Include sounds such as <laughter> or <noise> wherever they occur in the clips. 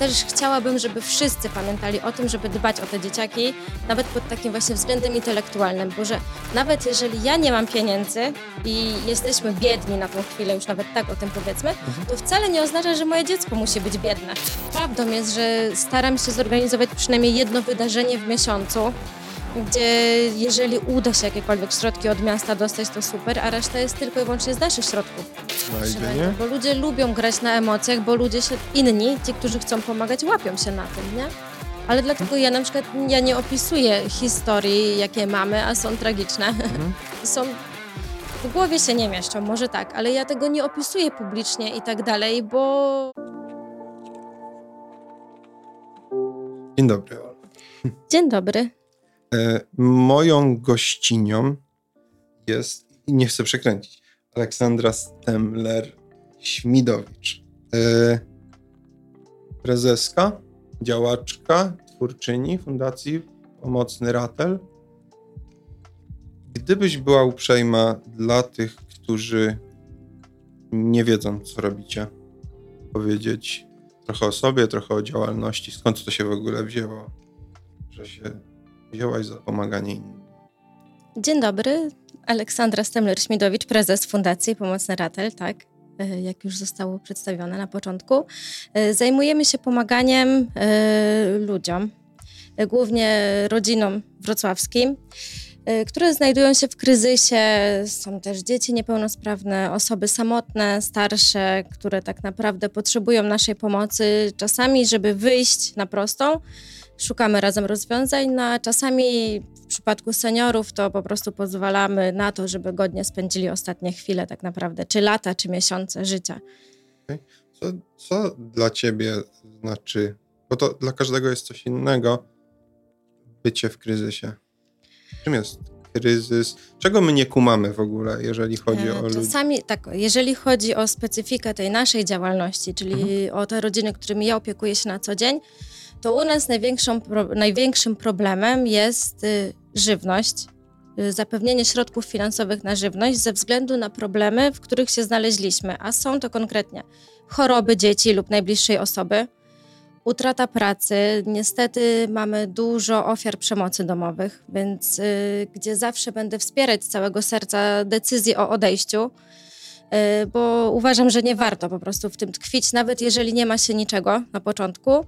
też chciałabym, żeby wszyscy pamiętali o tym, żeby dbać o te dzieciaki, nawet pod takim właśnie względem intelektualnym, bo że nawet jeżeli ja nie mam pieniędzy i jesteśmy biedni na tą chwilę, już nawet tak o tym powiedzmy, to wcale nie oznacza, że moje dziecko musi być biedne. Prawdą jest, że staram się zorganizować przynajmniej jedno wydarzenie w miesiącu, gdzie jeżeli uda się jakiekolwiek środki od miasta dostać, to super, a reszta jest tylko i wyłącznie z naszych środków. Znajdzie, nie? Bo ludzie lubią grać na emocjach, bo ludzie się, inni, ci, którzy chcą pomagać, łapią się na tym, nie? Ale dlatego ja na przykład ja nie opisuję historii, jakie mamy, a są tragiczne. Mhm. <laughs> Są w głowie się nie mieszczą, może tak, ale ja tego nie opisuję publicznie i tak dalej, bo Dzień dobry. dzień dobry. E, moją gościnią jest, nie chcę przekręcić, Aleksandra Stemler-Śmidowicz. E, prezeska, działaczka, twórczyni Fundacji Pomocny Ratel. Gdybyś była uprzejma dla tych, którzy nie wiedzą, co robicie, powiedzieć trochę o sobie, trochę o działalności, skąd to się w ogóle wzięło, że się wzięłaś za pomaganie innym. Dzień dobry, Aleksandra Stemler-Śmidowicz, prezes Fundacji Pomocny Ratel, tak, e, jak już zostało przedstawione na początku. E, Zajmujemy się pomaganiem e, ludziom, głównie rodzinom wrocławskim, które znajdują się w kryzysie. Są też dzieci niepełnosprawne, osoby samotne, starsze, które tak naprawdę potrzebują naszej pomocy. Czasami, żeby wyjść na prostą, szukamy razem rozwiązań, no a czasami w przypadku seniorów to po prostu pozwalamy na to, żeby godnie spędzili ostatnie chwile tak naprawdę, czy lata, czy miesiące życia. Co, co dla ciebie znaczy, bo to dla każdego jest coś innego, bycie w kryzysie? Czym jest kryzys? Czego my nie kumamy w ogóle, jeżeli chodzi E, o ludzi? Czasami tak, jeżeli chodzi o specyfikę tej naszej działalności, czyli o te rodziny, którymi ja opiekuję się na co dzień, to u nas pro, największym problemem jest y, żywność, y, zapewnienie środków finansowych na żywność ze względu na problemy, w których się znaleźliśmy, a są to konkretnie choroby dzieci lub najbliższej osoby, utrata pracy. Niestety mamy dużo ofiar przemocy domowych, więc y, gdzie zawsze będę wspierać z całego serca decyzję o odejściu, bo uważam, że nie warto po prostu w tym tkwić, nawet jeżeli nie ma się niczego na początku.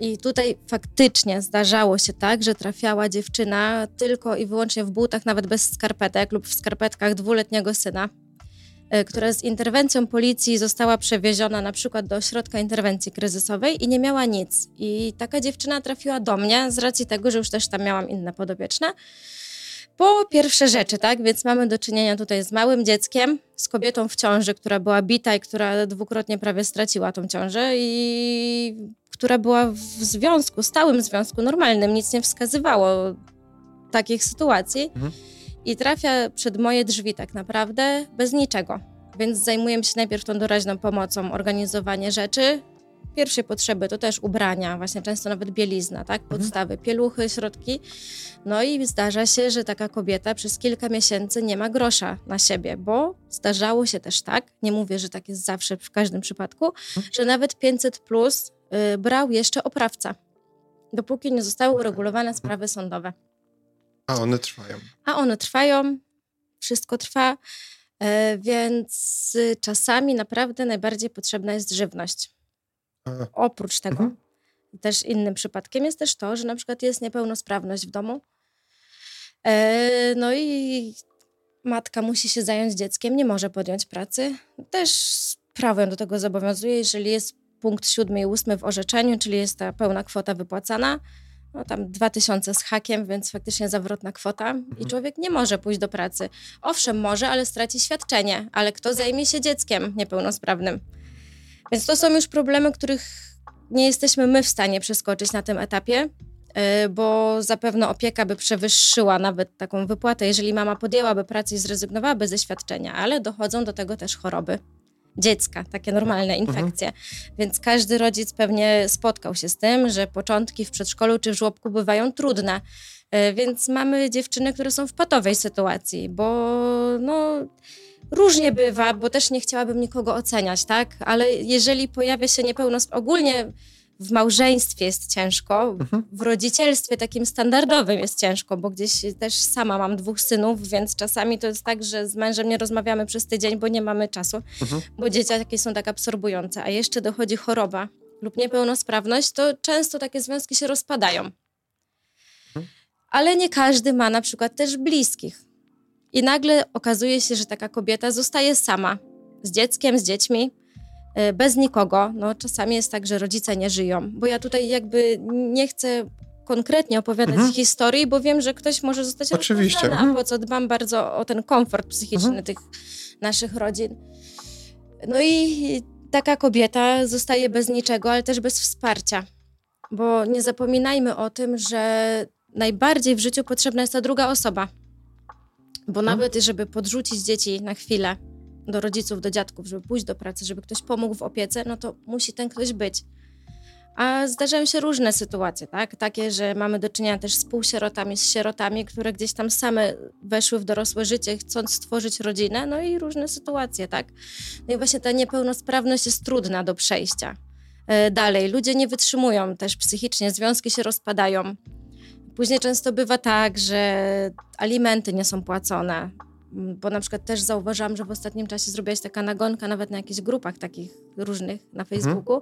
I tutaj faktycznie zdarzało się tak, że trafiała dziewczyna tylko i wyłącznie w butach, nawet bez skarpetek lub w skarpetkach dwuletniego syna, y, która z interwencją policji została przewieziona na przykład do ośrodka interwencji kryzysowej i nie miała nic. I taka dziewczyna trafiła do mnie z racji tego, że już też tam miałam inne podobieczne. Po pierwsze rzeczy, tak? Więc mamy do czynienia tutaj z małym dzieckiem, z kobietą w ciąży, która była bita i która dwukrotnie prawie straciła tą ciążę i która była w związku, stałym związku normalnym, nic nie wskazywało takich sytuacji Mhm. i trafia przed moje drzwi tak naprawdę bez niczego. Więc zajmujemy się najpierw tą doraźną pomocą, organizowanie rzeczy. Pierwszej potrzeby to też ubrania, właśnie często nawet bielizna, tak? Podstawy, pieluchy, środki. No i zdarza się, że taka kobieta przez kilka miesięcy nie ma grosza na siebie, bo zdarzało się też tak, nie mówię, że tak jest zawsze w każdym przypadku, że nawet 500 plus y, brał jeszcze oprawca, dopóki nie zostały uregulowane sprawy sądowe. A one trwają. A one trwają, wszystko trwa, e, więc y, czasami naprawdę najbardziej potrzebna jest żywność. Oprócz tego Mhm. też innym przypadkiem jest też to, że na przykład jest niepełnosprawność w domu. E, no i matka musi się zająć dzieckiem, nie może podjąć pracy. Też prawo ją do tego zobowiązuje, jeżeli jest punkt siódmy i ósmy w orzeczeniu, czyli jest ta pełna kwota wypłacana, no tam 2000 z hakiem, więc faktycznie zawrotna kwota i człowiek nie może pójść do pracy. Owszem, może, ale straci świadczenie, ale kto zajmie się dzieckiem niepełnosprawnym? Więc to są już problemy, których nie jesteśmy my w stanie przeskoczyć na tym etapie, y, bo zapewne opieka by przewyższyła nawet taką wypłatę, jeżeli mama podjęłaby pracę i zrezygnowałaby ze świadczenia, ale dochodzą do tego też choroby dziecka, takie normalne infekcje. Więc każdy rodzic pewnie spotkał się z tym, że początki w przedszkolu czy w żłobku bywają trudne. Y, Więc mamy dziewczyny, które są w patowej sytuacji, bo no, różnie bywa, bo też nie chciałabym nikogo oceniać, tak? Ale jeżeli pojawia się niepełnosprawność, ogólnie w małżeństwie jest ciężko, Mhm. w rodzicielstwie takim standardowym jest ciężko, bo gdzieś też sama mam dwóch synów, więc czasami to jest tak, że z mężem nie rozmawiamy przez tydzień, bo nie mamy czasu, Mhm. bo dzieciaki są tak absorbujące, a jeszcze dochodzi choroba lub niepełnosprawność, to często takie związki się rozpadają. Ale nie każdy ma na przykład też bliskich. I nagle okazuje się, że taka kobieta zostaje sama z dzieckiem, z dziećmi, y, bez nikogo. No, czasami jest tak, że rodzice nie żyją, bo ja tutaj jakby nie chcę konkretnie opowiadać Mhm. historii, bo wiem, że ktoś może zostać Oczywiście. Mhm. a po co dbam bardzo o ten komfort psychiczny Mhm. tych naszych rodzin. No i taka kobieta zostaje bez niczego, ale też bez wsparcia. Bo nie zapominajmy o tym, że najbardziej w życiu potrzebna jest ta druga osoba. Bo nawet, żeby podrzucić dzieci na chwilę do rodziców, do dziadków, żeby pójść do pracy, żeby ktoś pomógł w opiece, no to musi ten ktoś być. A zdarzają się różne sytuacje, tak? Takie, że mamy do czynienia też z półsierotami, z sierotami, które gdzieś tam same weszły w dorosłe życie, chcąc stworzyć rodzinę, no i różne sytuacje, tak? No i właśnie ta niepełnosprawność jest trudna do przejścia. E, Dalej, ludzie nie wytrzymują też psychicznie, związki się rozpadają. Później często bywa tak, że alimenty nie są płacone. Bo na przykład też zauważyłam, że w ostatnim czasie zrobiłaś taka nagonka nawet na jakichś grupach takich różnych na Facebooku. E,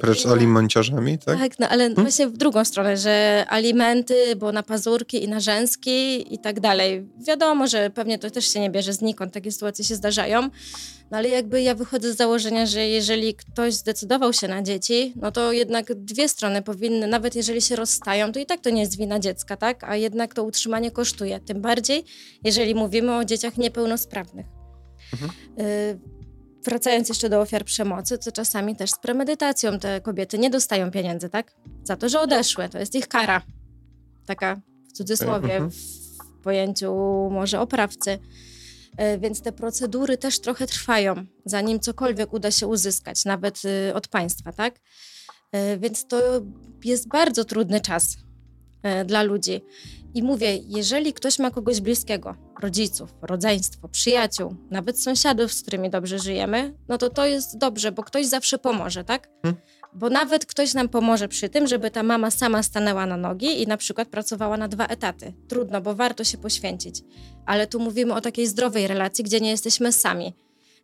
Precz i z na- alimenciarzami, tak? tak, no, ale właśnie w drugą stronę, że alimenty, bo na pazurki i na rzęski i tak dalej. Wiadomo, że pewnie to też się nie bierze znikąd, takie sytuacje się zdarzają, no ale jakby ja wychodzę z założenia, że jeżeli ktoś zdecydował się na dzieci, no to jednak dwie strony powinny, nawet jeżeli się rozstają, to i tak to nie jest wina dziecka, tak? A jednak to utrzymanie kosztuje, tym bardziej, jeżeli mówimy o dzieciach niepełnosprawnych. Y, Wracając jeszcze do ofiar przemocy, to czasami też z premedytacją te kobiety nie dostają pieniędzy, tak? Za to, że odeszły. To jest ich kara. Taka w cudzysłowie, Mhm. w pojęciu może oprawcy. E, Więc te procedury też trochę trwają, zanim cokolwiek uda się uzyskać, nawet y, od państwa, tak? E, Więc to jest bardzo trudny czas dla ludzi. I mówię, jeżeli ktoś ma kogoś bliskiego, rodziców, rodzeństwo, przyjaciół, nawet sąsiadów, z którymi dobrze żyjemy, no to to jest dobrze, bo ktoś zawsze pomoże, tak? Hmm. Bo nawet ktoś nam pomoże przy tym, żeby ta mama sama stanęła na nogi i na przykład pracowała na dwa etaty. Trudno, bo warto się poświęcić. Ale tu mówimy o takiej zdrowej relacji, gdzie nie jesteśmy sami.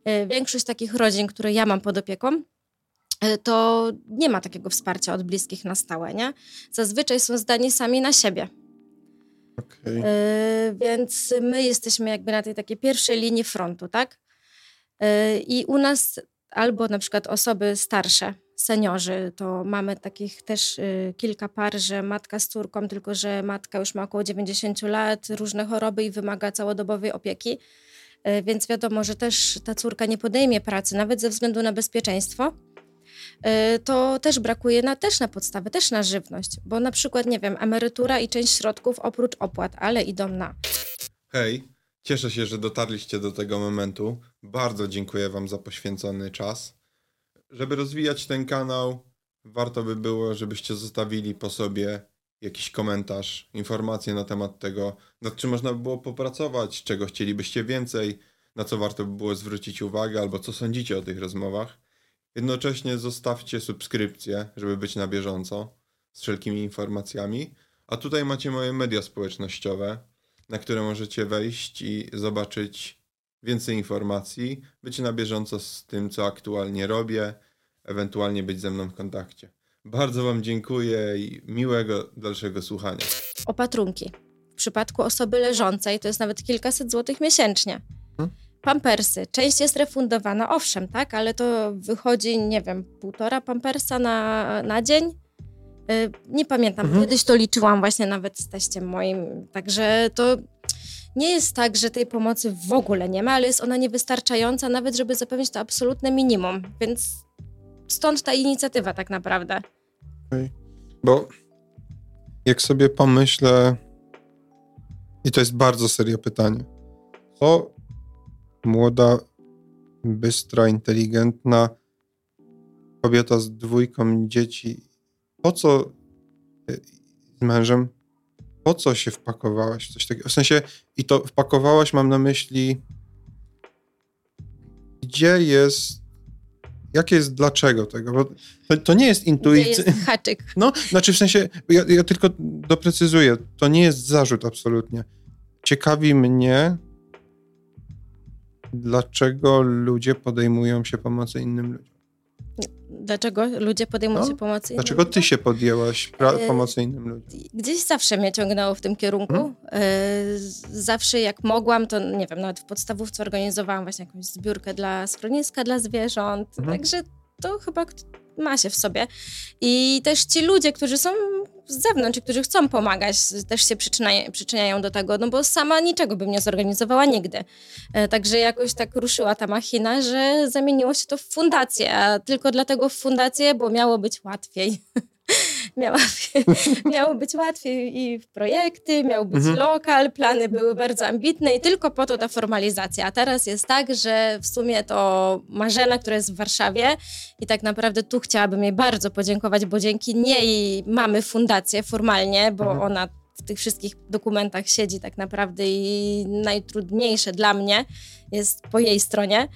Y, Większość takich rodzin, które ja mam pod opieką, to nie ma takiego wsparcia od bliskich na stałe, nie? Zazwyczaj są zdani sami na siebie. Okej. Yy, więc my jesteśmy jakby na tej takiej pierwszej linii frontu, tak? Yy, I u nas albo na przykład osoby starsze, seniorzy, to mamy takich też yy, kilka par, że matka z córką, tylko że matka już ma około 90 lat, różne choroby i wymaga całodobowej opieki. Więc wiadomo, że też ta córka nie podejmie pracy, nawet ze względu na bezpieczeństwo. Yy, To też brakuje na, też na podstawy, też na żywność, bo na przykład, nie wiem, emerytura i część środków oprócz opłat, ale idą na Hej, cieszę się, że dotarliście do tego momentu. Bardzo dziękuję Wam za poświęcony czas. Żeby rozwijać ten kanał, warto by było, żebyście zostawili po sobie jakiś komentarz, informacje na temat tego, nad czym można by było popracować, czego chcielibyście więcej, na co warto by było zwrócić uwagę, albo co sądzicie o tych rozmowach. Jednocześnie zostawcie subskrypcję, żeby być na bieżąco z wszelkimi informacjami. A tutaj macie moje media społecznościowe, na które możecie wejść i zobaczyć więcej informacji, być na bieżąco z tym, co aktualnie robię, ewentualnie być ze mną w kontakcie. Bardzo Wam dziękuję i miłego dalszego słuchania. opatrunki. W przypadku osoby leżącej to jest nawet kilkaset złotych miesięcznie. Pampersy. Część jest refundowana, owszem, tak, ale to wychodzi, nie wiem, półtora pampersa na, na dzień. Y, Nie pamiętam, Mhm. kiedyś to liczyłam właśnie nawet z teściem moim, także to nie jest tak, że tej pomocy w ogóle nie ma, ale jest ona niewystarczająca nawet, żeby zapewnić to absolutne minimum, więc stąd ta inicjatywa tak naprawdę. Bo jak sobie pomyślę, i to jest bardzo serio pytanie, co młoda, bystra, inteligentna kobieta z dwójką dzieci, po co y, z mężem, po co się wpakowałaś w coś takiego? W sensie, i to wpakowałaś, mam na myśli, gdzie jest jakie jest dlaczego tego? Bo to, to nie jest intuicja. jest <laughs> haczyk. No, znaczy w sensie, ja, ja tylko doprecyzuję, to nie jest zarzut absolutnie. Ciekawi mnie, dlaczego ludzie podejmują się pomocy innym ludziom. Dlaczego ludzie podejmują no, się pomocy innym Dlaczego ty się podjęłaś pra- e, pomocy innym ludziom? Gdzieś zawsze mnie ciągnęło w tym kierunku. Hmm? Zawsze jak mogłam, to nie wiem, nawet w podstawówce organizowałam właśnie jakąś zbiórkę dla schroniska dla zwierząt. Hmm. Także to chyba ma się w sobie. I też ci ludzie, którzy są z zewnątrz, którzy chcą pomagać, też się przyczyniają, przyczyniają do tego, no bo sama niczego bym nie zorganizowała nigdy. E, także jakoś tak ruszyła ta machina, że zamieniło się to w fundację, a tylko dlatego w fundację, bo miało być łatwiej. <laughs> miała, <laughs> miało być łatwiej i w projekty, miał być mhm. lokal, plany były bardzo ambitne i tylko po to ta formalizacja. A teraz jest tak, że w sumie to Marzena, która jest w Warszawie i tak naprawdę tu chciałabym jej bardzo podziękować, bo dzięki niej mamy fundację formalnie, bo mhm. ona w tych wszystkich dokumentach siedzi tak naprawdę i najtrudniejsze dla mnie jest po jej stronie.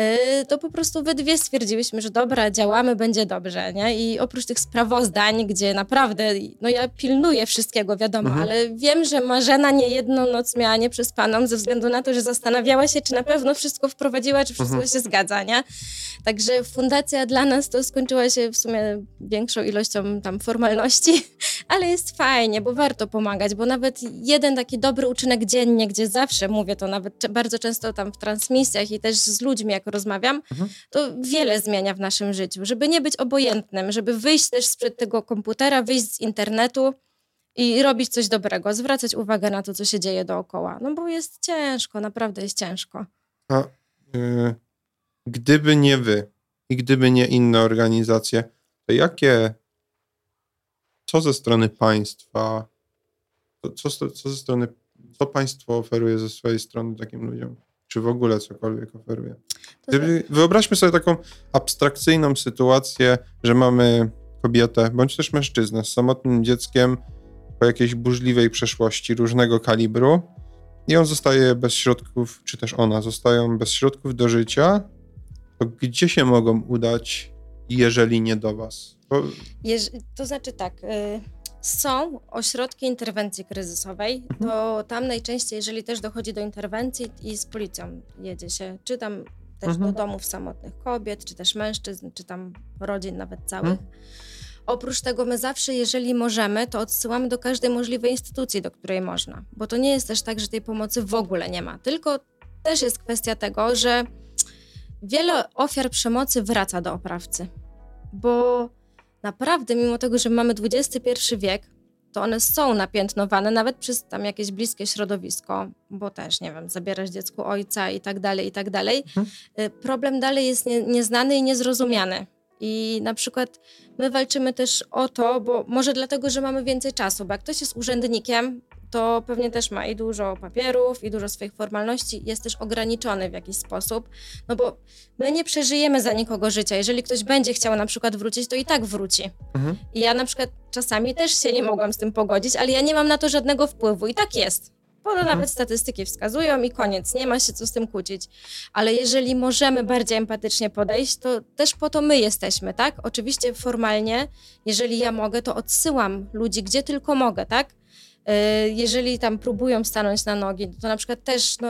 Y, to po prostu we dwie stwierdziłyśmy, że dobra, działamy, będzie dobrze, nie? I oprócz tych sprawozdań, gdzie naprawdę, no ja pilnuję wszystkiego, wiadomo, mhm. ale wiem, że Marzena nie jedną noc miała nieprzespaną ze względu na to, że zastanawiała się, czy na pewno wszystko wprowadziła, czy wszystko mhm. się zgadza, nie? Także fundacja dla nas to skończyła się w sumie większą ilością tam formalności, <laughs> ale jest fajnie, bo warto pomagać, bo nawet jeden taki dobry uczynek dziennie, gdzie zawsze mówię to nawet bardzo często tam w transmisjach i też z ludźmi, jak rozmawiam, mhm. to wiele zmienia w naszym życiu. Żeby nie być obojętnym, żeby wyjść też sprzed tego komputera, wyjść z internetu i robić coś dobrego, zwracać uwagę na to, co się dzieje dookoła. No bo jest ciężko, naprawdę jest ciężko. A yy, gdyby nie wy i gdyby nie inne organizacje, to jakie, co ze strony państwa, co, co, co ze strony, co państwo oferuje ze swojej strony takim ludziom? Czy w ogóle cokolwiek oferuje. Gdyby, wyobraźmy sobie taką abstrakcyjną sytuację, że mamy kobietę, bądź też mężczyznę z samotnym dzieckiem po jakiejś burzliwej przeszłości różnego kalibru i on zostaje bez środków, czy też ona zostają bez środków do życia, to gdzie się mogą udać, jeżeli nie do was? Bo... Jeż, to znaczy tak... Y są ośrodki interwencji kryzysowej, mhm. to tam najczęściej, jeżeli też dochodzi do interwencji i z policją jedzie się, czy tam też mhm. do domów samotnych kobiet, czy też mężczyzn, czy tam rodzin nawet całych. Mhm. Oprócz tego my zawsze, jeżeli możemy, to odsyłamy do każdej możliwej instytucji, do której można. Bo to nie jest też tak, że tej pomocy w ogóle nie ma. Tylko też jest kwestia tego, że wiele ofiar przemocy wraca do oprawcy. Bo naprawdę, mimo tego, że mamy XXI wiek, to one są napiętnowane nawet przez tam jakieś bliskie środowisko, bo też, nie wiem, zabierasz dziecku ojca i tak dalej, i tak dalej. Mhm. Y, problem dalej jest nie, nieznany i niezrozumiany. I na przykład my walczymy też o to, bo może dlatego, że mamy więcej czasu, bo jak ktoś jest urzędnikiem, to pewnie też ma i dużo papierów, i dużo swoich formalności, jest też ograniczony w jakiś sposób, no bo my nie przeżyjemy za nikogo życia. Jeżeli ktoś będzie chciał na przykład wrócić, to i tak wróci. Mhm. I ja na przykład czasami też się nie mogłam z tym pogodzić, ale ja nie mam na to żadnego wpływu i tak jest. Bo mhm. nawet statystyki wskazują i koniec, nie ma się co z tym kłócić. Ale jeżeli możemy bardziej empatycznie podejść, to też po to my jesteśmy, tak? Oczywiście formalnie, jeżeli ja mogę, to odsyłam ludzi, gdzie tylko mogę, tak? E, jeżeli tam próbują stanąć na nogi, to na przykład też, no,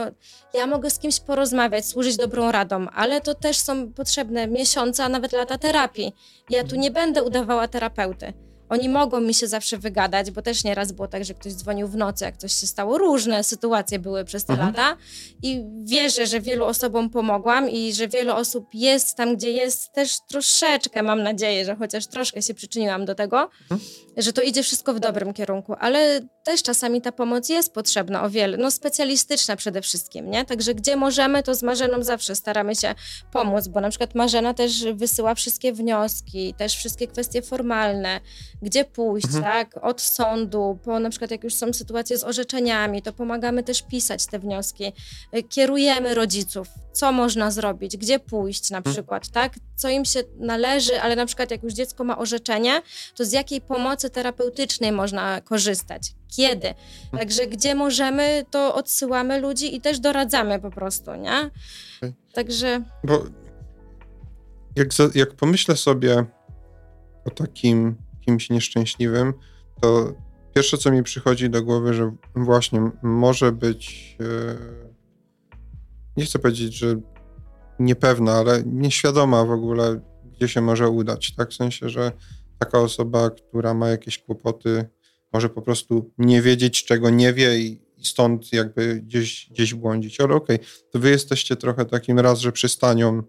ja mogę z kimś porozmawiać, służyć dobrą radą, ale to też są potrzebne miesiące, a nawet lata terapii. Ja tu nie będę udawała terapeuty. Oni mogą mi się zawsze wygadać, bo też nieraz było tak, że ktoś dzwonił w nocy, jak coś się stało. Różne sytuacje były przez te mhm. lata i wierzę, że wielu osobom pomogłam i że wiele osób jest tam, gdzie jest też troszeczkę, mam nadzieję, że chociaż troszkę się przyczyniłam do tego, mhm. Że to idzie wszystko w dobrym kierunku, ale też czasami ta pomoc jest potrzebna o wiele, no specjalistyczna przede wszystkim, nie? Także gdzie możemy, to z Marzeną zawsze staramy się pomóc, bo na przykład Marzena też wysyła wszystkie wnioski, też wszystkie kwestie formalne, gdzie pójść, mhm. tak? Od sądu, po na przykład jak już są sytuacje z orzeczeniami, to pomagamy też pisać te wnioski. Kierujemy rodziców, co można zrobić, gdzie pójść na mhm. przykład, tak? Co im się należy, ale na przykład jak już dziecko ma orzeczenie, to z jakiej pomocy terapeutycznej można korzystać? Kiedy? Także gdzie możemy, to odsyłamy ludzi i też doradzamy po prostu, nie? Także... Bo jak, za, jak pomyślę sobie o takim kimś nieszczęśliwym, to pierwsze, co mi przychodzi do głowy, że właśnie może być, e, nie chcę powiedzieć, że niepewna, ale nieświadoma w ogóle, gdzie się może udać. Tak, w sensie, że taka osoba, która ma jakieś kłopoty, może po prostu nie wiedzieć, czego nie wie i, stąd jakby gdzieś, gdzieś błądzić. Ale okej, okay, to wy jesteście trochę takim raz, że przystanią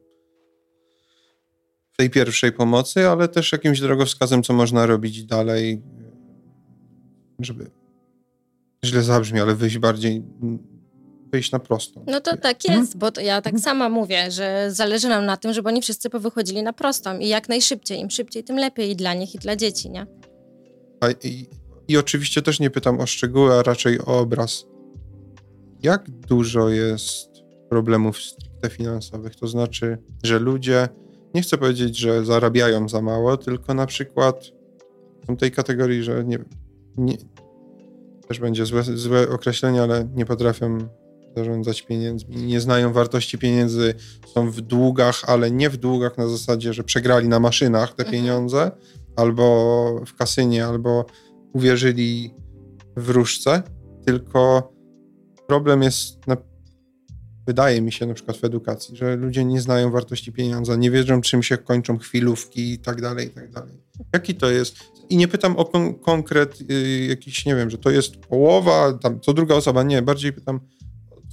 tej pierwszej pomocy, ale też jakimś drogowskazem, co można robić dalej, żeby źle zabrzmi, ale wyjść bardziej wyjść na prostą. No to tak mhm. jest, bo ja tak mhm. sama mówię, że zależy nam na tym, żeby oni wszyscy powychodzili na prostą i jak najszybciej. Im szybciej, tym lepiej i dla nich, i dla dzieci, nie? A, i, I oczywiście też nie pytam o szczegóły, a raczej o obraz. Jak dużo jest problemów stricte finansowych? To znaczy, że ludzie, nie chcę powiedzieć, że zarabiają za mało, tylko na przykład są tej kategorii, że nie, nie też będzie złe, złe określenie, ale nie potrafią zarządzać pieniędzmi, nie znają wartości pieniędzy, są w długach, ale nie w długach na zasadzie, że przegrali na maszynach te mhm. pieniądze, albo w kasynie, albo uwierzyli w różce, tylko problem jest, na, wydaje mi się na przykład w edukacji, że ludzie nie znają wartości pieniądza, nie wiedzą czym się kończą chwilówki i tak dalej, i tak dalej. Jaki to jest? I nie pytam o kon konkret y, jakiś, nie wiem, że to jest połowa, tam co druga osoba, nie, bardziej pytam,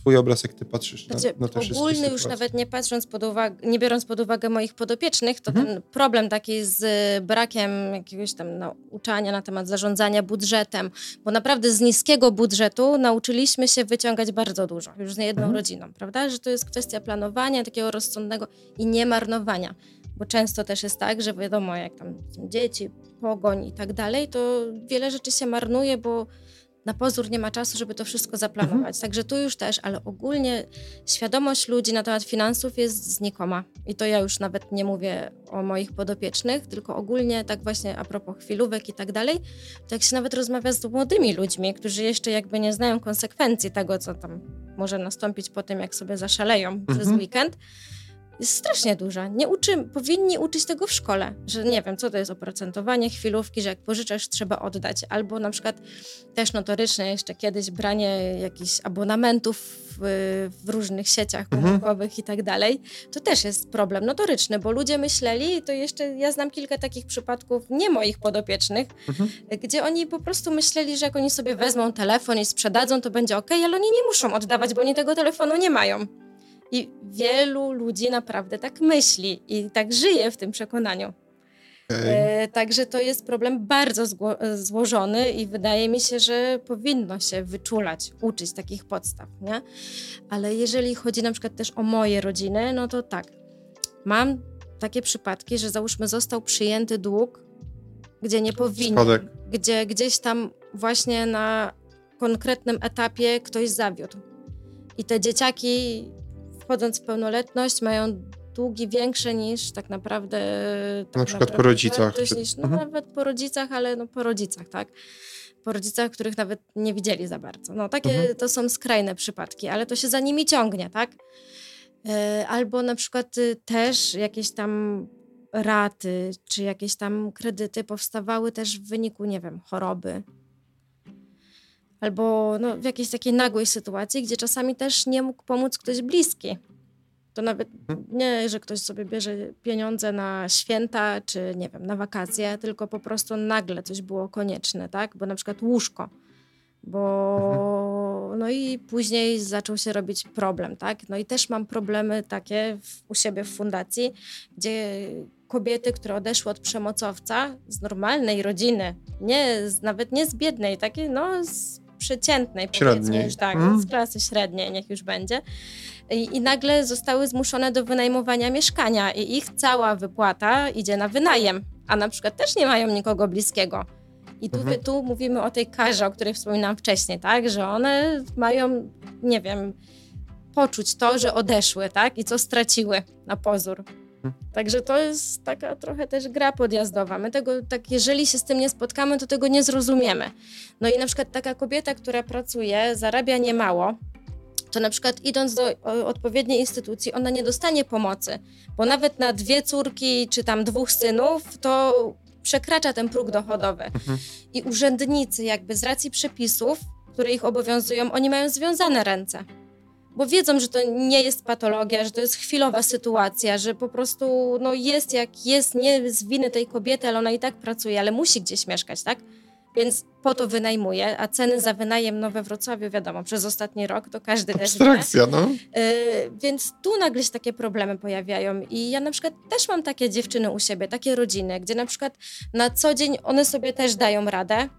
twój obraz, jak ty patrzysz na, znaczy, na te Ogólny już nawet nie patrząc pod uwagę, nie biorąc pod uwagę moich podopiecznych, to mhm. ten problem taki z brakiem jakiegoś tam nauczania na temat zarządzania budżetem, bo naprawdę z niskiego budżetu nauczyliśmy się wyciągać bardzo dużo, już z niejedną mhm. rodziną, prawda? Że to jest kwestia planowania, takiego rozsądnego i nie marnowania bo często też jest tak, że wiadomo, jak tam dzieci, pogoń i tak dalej, to wiele rzeczy się marnuje, bo na pozór nie ma czasu, żeby to wszystko zaplanować. Mhm. Także tu już też, ale ogólnie świadomość ludzi na temat finansów jest znikoma. I to ja już nawet nie mówię o moich podopiecznych, tylko ogólnie tak właśnie a propos chwilówek i tak dalej, to jak się nawet rozmawia z młodymi ludźmi, którzy jeszcze jakby nie znają konsekwencji tego, co tam może nastąpić po tym, jak sobie zaszaleją mhm. przez weekend, jest strasznie duża. Nie uczy, powinni uczyć tego w szkole, że nie wiem, co to jest oprocentowanie, chwilówki, że jak pożyczasz, trzeba oddać. Albo na przykład też notoryczne jeszcze kiedyś branie jakichś abonamentów w, w różnych sieciach mhm. komórkowych mhm. i tak dalej. To też jest problem notoryczny, bo ludzie myśleli, to jeszcze ja znam kilka takich przypadków, nie moich podopiecznych, mhm. gdzie oni po prostu myśleli, że jak oni sobie wezmą telefon i sprzedadzą, to będzie ok, ale oni nie muszą oddawać, bo oni tego telefonu nie mają. I wielu ludzi naprawdę tak myśli i tak żyje w tym przekonaniu. E, także to jest problem bardzo złożony i wydaje mi się, że powinno się wyczulać, uczyć takich podstaw, nie? Ale jeżeli chodzi na przykład też o moje rodziny, no to tak, mam takie przypadki, że załóżmy został przyjęty dług, gdzie nie powinien, Spadek. gdzie gdzieś tam właśnie na konkretnym etapie ktoś zawiódł. I te dzieciaki wchodząc w pełnoletność, mają długi większe niż tak naprawdę. Tak na przykład naprawdę, po rodzicach. Niż, no, mhm. Nawet po rodzicach, ale no po rodzicach, tak. Po rodzicach, których nawet nie widzieli za bardzo. No takie mhm. to są skrajne przypadki, ale to się za nimi ciągnie, tak? E, albo na przykład y, też jakieś tam raty, czy jakieś tam kredyty powstawały też w wyniku, nie wiem, choroby, albo no, w jakiejś takiej nagłej sytuacji, gdzie czasami też nie mógł pomóc ktoś bliski. To nawet mhm. nie, że ktoś sobie bierze pieniądze na święta, czy nie wiem, na wakacje, tylko po prostu nagle coś było konieczne, tak? Bo na przykład łóżko. Bo mhm. no i później zaczął się robić problem, tak? No i też mam problemy takie w, u siebie w fundacji, gdzie kobiety, które odeszły od przemocowca z normalnej rodziny, nie, z, nawet nie z biednej, takiej no z przeciętnej, już tak, hmm. z klasy średniej, niech już będzie. I, I, nagle zostały zmuszone do wynajmowania mieszkania i ich cała wypłata idzie na wynajem, a na przykład też nie mają nikogo bliskiego. I tu, mhm. tu mówimy o tej karze, o której wspominałam wcześniej, tak, że one mają, nie wiem, poczuć to, że odeszły, tak, i co straciły na pozór. Także to jest taka trochę też gra podjazdowa. My tego, tak, jeżeli się z tym nie spotkamy, to tego nie zrozumiemy. No i na przykład taka kobieta, która pracuje, zarabia niemało, to na przykład idąc do odpowiedniej instytucji, ona nie dostanie pomocy, bo nawet na dwie córki czy tam dwóch synów to przekracza ten próg dochodowy. Mhm. I urzędnicy jakby z racji przepisów, które ich obowiązują, oni mają związane ręce. Bo wiedzą, że to nie jest patologia, że to jest chwilowa sytuacja, że po prostu no jest jak jest, nie z winy tej kobiety, ale ona i tak pracuje, ale musi gdzieś mieszkać, tak? Więc po to wynajmuje, a ceny za wynajem nowe Wrocławiu, wiadomo, przez ostatni rok to każdy Abstrakcja, też wie. no. Yy, więc tu nagle się takie problemy pojawiają i ja na przykład też mam takie dziewczyny u siebie, takie rodziny, gdzie na przykład na co dzień one sobie też dają radę,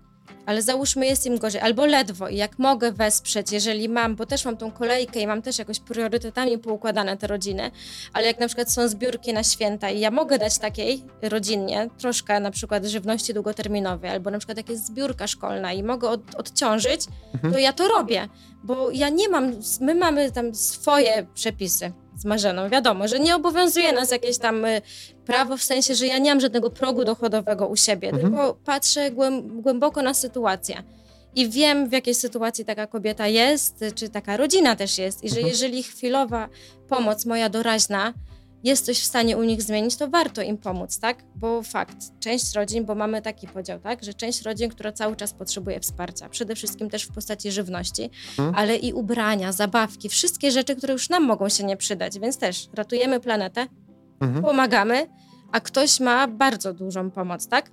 ale załóżmy jest im gorzej, albo ledwo i jak mogę wesprzeć, jeżeli mam, bo też mam tą kolejkę i mam też jakoś priorytetami poukładane te rodziny, ale jak na przykład są zbiórki na święta i ja mogę dać takiej rodzinnie troszkę na przykład żywności długoterminowej, albo na przykład jak jest zbiórka szkolna i mogę od, odciążyć, mhm. to ja to robię, bo ja nie mam, my mamy tam swoje przepisy z Marzeną. Wiadomo, że nie obowiązuje nas jakieś tam y, prawo w sensie, że ja nie mam żadnego progu dochodowego u siebie, mhm. tylko patrzę głęboko na sytuację. I wiem, w jakiej sytuacji taka kobieta jest, czy taka rodzina też jest. I że mhm. jeżeli chwilowa pomoc moja doraźna jest coś w stanie u nich zmienić, to warto im pomóc, tak? Bo fakt, część rodzin, bo mamy taki podział, tak? Że część rodzin, która cały czas potrzebuje wsparcia, przede wszystkim też w postaci żywności, hmm. ale i ubrania, zabawki, wszystkie rzeczy, które już nam mogą się nie przydać, więc też ratujemy planetę, hmm. pomagamy, a ktoś ma bardzo dużą pomoc, tak?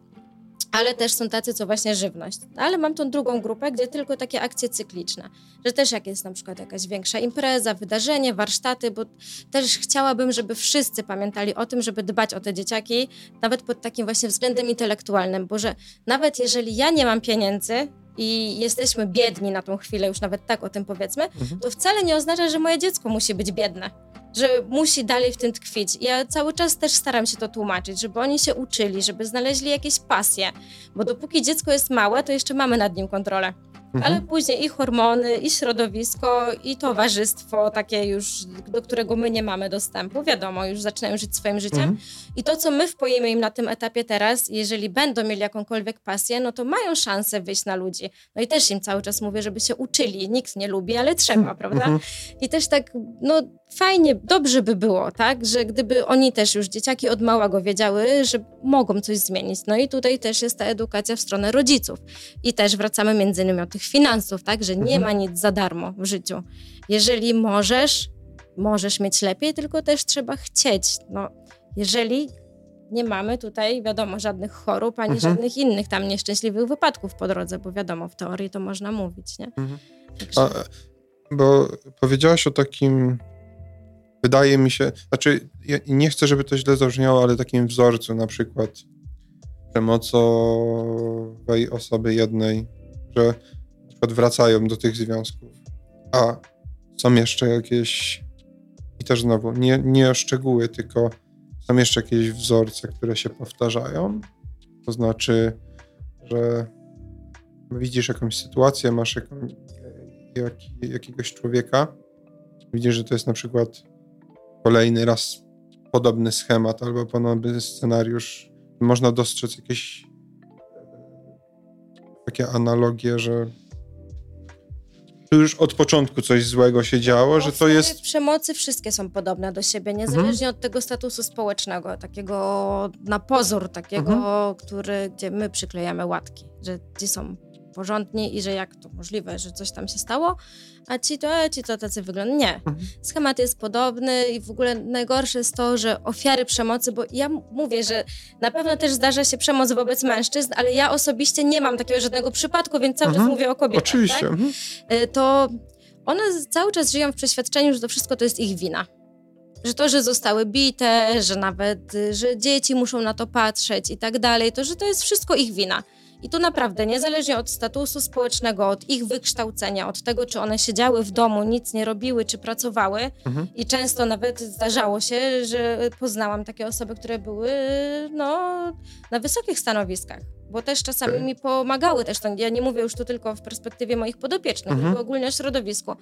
ale też są tacy, co właśnie żywność. Ale mam tą drugą grupę, gdzie tylko takie akcje cykliczne, że też jak jest na przykład jakaś większa impreza, wydarzenie, warsztaty, bo też chciałabym, żeby wszyscy pamiętali o tym, żeby dbać o te dzieciaki, nawet pod takim właśnie względem intelektualnym, bo że nawet jeżeli ja nie mam pieniędzy, i jesteśmy biedni na tą chwilę, już nawet tak o tym powiedzmy, mhm. to wcale nie oznacza, że moje dziecko musi być biedne że musi dalej w tym tkwić. Ja cały czas też staram się to tłumaczyć, żeby oni się uczyli, żeby znaleźli jakieś pasje, bo dopóki dziecko jest małe, to jeszcze mamy nad nim kontrolę. Mhm. Ale później i hormony, i środowisko, i towarzystwo takie już, do którego my nie mamy dostępu, wiadomo, już zaczynają żyć swoim życiem. Mhm. I to, co my wpoimy im na tym etapie teraz, jeżeli będą mieli jakąkolwiek pasję, no to mają szansę wyjść na ludzi. No i też im cały czas mówię, żeby się uczyli. Nikt nie lubi, ale trzeba, mhm. prawda? I też tak, no fajnie, dobrze by było, tak, że gdyby oni też już dzieciaki od małego wiedziały, że mogą coś zmienić. No i tutaj też jest ta edukacja w stronę rodziców. I też wracamy między innymi o tych finansów, tak, że nie mhm. ma nic za darmo w życiu. Jeżeli możesz, możesz mieć lepiej, tylko też trzeba chcieć. No, jeżeli nie mamy tutaj, wiadomo, żadnych chorób, ani mhm. żadnych innych tam nieszczęśliwych wypadków po drodze, bo wiadomo, w teorii to można mówić, nie? Mhm. Także... A, bo powiedziałaś o takim wydaje mi się, znaczy ja nie chcę, żeby to źle zabrzmiało, ale takim wzorcu na przykład przemocowej osoby jednej, że przykład wracają do tych związków, a są jeszcze jakieś i też znowu, nie, nie szczegóły, tylko są jeszcze jakieś wzorce, które się powtarzają. To znaczy, że widzisz jakąś sytuację, masz jak, jakiegoś człowieka, widzisz, że to jest na przykład kolejny raz podobny schemat albo podobny scenariusz. Można dostrzec jakieś takie analogie, że tu już od początku coś złego się działo, no, że to jest... przemocy wszystkie są podobne do siebie, niezależnie mhm. od tego statusu społecznego, takiego na pozór, takiego, mhm. który, gdzie my przyklejamy łatki, że ci są porządni i że jak to możliwe, że coś tam się stało, a ci to, ci to tacy wyglądają. Nie. Mhm. Schemat jest podobny i w ogóle najgorsze jest to, że ofiary przemocy, bo ja mówię, że na pewno też zdarza się przemoc wobec mężczyzn, ale ja osobiście nie mam takiego żadnego przypadku, więc cały czas mhm. mówię o kobietach. Oczywiście. Tak? Mhm. Y, to one cały czas żyją w przeświadczeniu, że to wszystko to jest ich wina że to, że zostały bite, że nawet, że dzieci muszą na to patrzeć i tak dalej, to, że to jest wszystko ich wina. I tu naprawdę, niezależnie od statusu społecznego, od ich wykształcenia, od tego, czy one siedziały w domu, nic nie robiły, czy pracowały, mhm. i często nawet zdarzało się, że poznałam takie osoby, które były no, na wysokich stanowiskach, bo też czasami okay. mi pomagały też, ja nie mówię już tu tylko w perspektywie moich podopiecznych, mhm. tylko ogólnie o środowisku,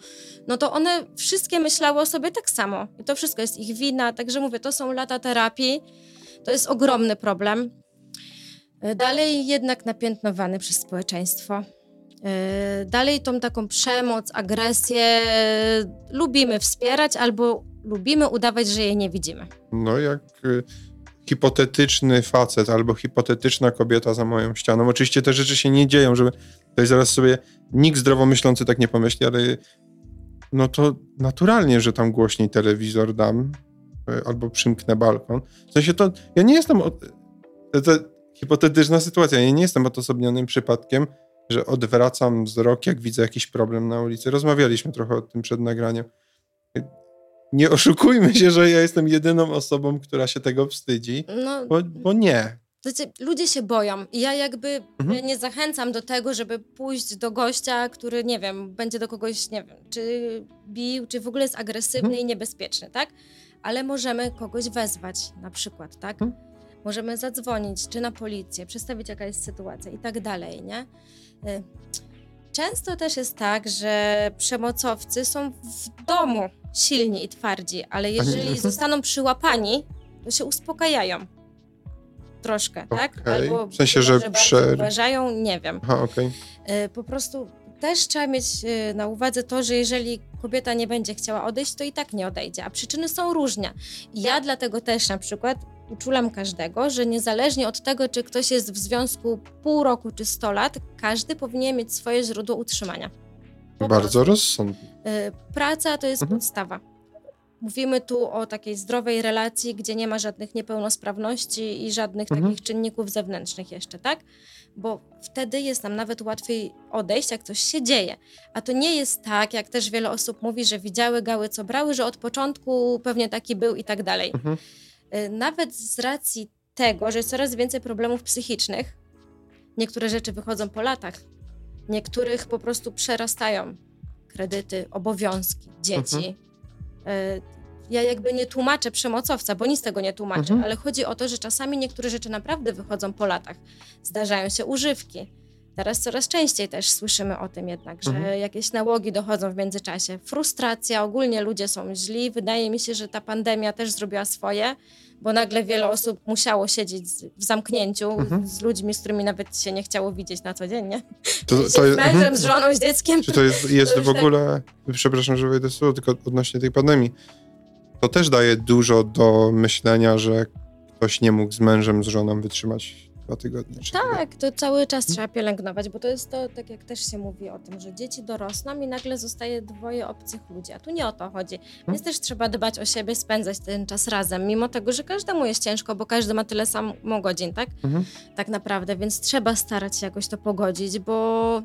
no to one wszystkie myślały o sobie tak samo i to wszystko jest ich wina, także mówię, to są lata terapii, to jest ogromny problem. E, dalej jednak napiętnowany przez społeczeństwo. E, dalej tą taką przemoc, agresję lubimy wspierać albo lubimy udawać, że jej nie widzimy. No jak hipotetyczny facet albo hipotetyczna kobieta za moją ścianą. Oczywiście te rzeczy się nie dzieją, żeby tutaj zaraz sobie nikt zdrowo myślący tak nie pomyśli, ale no to naturalnie, że tam głośniej telewizor dam albo przymknę balkon. W sensie to, ja nie jestem, to hipotetyczna sytuacja, ja nie jestem odosobnionym przypadkiem, że odwracam wzrok, jak widzę jakiś problem na ulicy. Rozmawialiśmy trochę o tym przed nagraniem. Nie oszukujmy się, że ja jestem jedyną osobą, która się tego wstydzi, no, bo, bo nie. Znaczy, ludzie się boją i ja jakby mhm. nie zachęcam do tego, żeby pójść do gościa, który, nie wiem, będzie do kogoś, nie wiem, czy bił, czy w ogóle jest agresywny mhm. i niebezpieczny, tak? Ale możemy kogoś wezwać na przykład, tak? Mhm. Możemy zadzwonić, czy na policję, przedstawić jaka jest sytuacja i tak dalej, nie? Y, często też jest tak, że przemocowcy są w domu silni i twardzi, ale jeżeli zostaną przyłapani, to się uspokajają. Troszkę, okay. tak? Albo w sensie, że prze... uważają, nie wiem. Aha, okay. Po prostu też trzeba mieć y, na uwadze to, że jeżeli kobieta nie będzie chciała odejść, to i tak nie odejdzie, a przyczyny są różne. I ja dlatego też na przykład uczulam każdego, że niezależnie od tego, czy ktoś jest w związku pół roku czy 100 lat, każdy powinien mieć swoje źródło utrzymania. Po Bardzo rozsądnie. Y, praca to jest mhm. podstawa. Mówimy tu o takiej zdrowej relacji, gdzie nie ma żadnych niepełnosprawności i żadnych mhm. takich czynników zewnętrznych jeszcze, tak? Bo wtedy jest nam nawet łatwiej odejść, jak coś się dzieje. A to nie jest tak, jak też wiele osób mówi, że widziały gały, co brały, że od początku pewnie taki był i tak dalej. Mhm. Y, nawet z racji tego, że jest coraz więcej problemów psychicznych, niektóre rzeczy wychodzą po latach, niektórych po prostu przerastają kredyty, obowiązki, dzieci. Mhm. Y, ja jakby nie tłumaczę przemocowca, bo nic tego nie tłumaczę, mhm. ale chodzi o to, że czasami niektóre rzeczy naprawdę wychodzą po latach. Zdarzają się używki. Teraz coraz częściej też słyszymy o tym jednak, że mhm. jakieś nałogi dochodzą w międzyczasie. Frustracja, ogólnie ludzie są źli. Wydaje mi się, że ta pandemia też zrobiła swoje bo nagle wiele osób musiało siedzieć w zamknięciu mhm. z ludźmi, z którymi nawet się nie chciało widzieć na co dzień, nie? To, to <laughs> jest, mężem, mhm. z żoną, z dzieckiem. Czy to jest, jest w tak- ogóle, przepraszam, że wejdę słowo, tylko odnośnie tej pandemii, to też daje dużo do myślenia, że ktoś nie mógł z mężem, z żoną wytrzymać dwa tygodnie. Tak, to cały czas trzeba pielęgnować, bo to jest to, tak jak też się mówi o tym, że dzieci dorosną i nagle zostaje dwoje obcych ludzi, a tu nie o to chodzi. Hmm? Więc też trzeba dbać o siebie, spędzać ten czas razem, mimo tego, że każdemu jest ciężko, bo każdy ma tyle samo godzin, tak? Mhm. Tak naprawdę, więc trzeba starać się jakoś to pogodzić, bo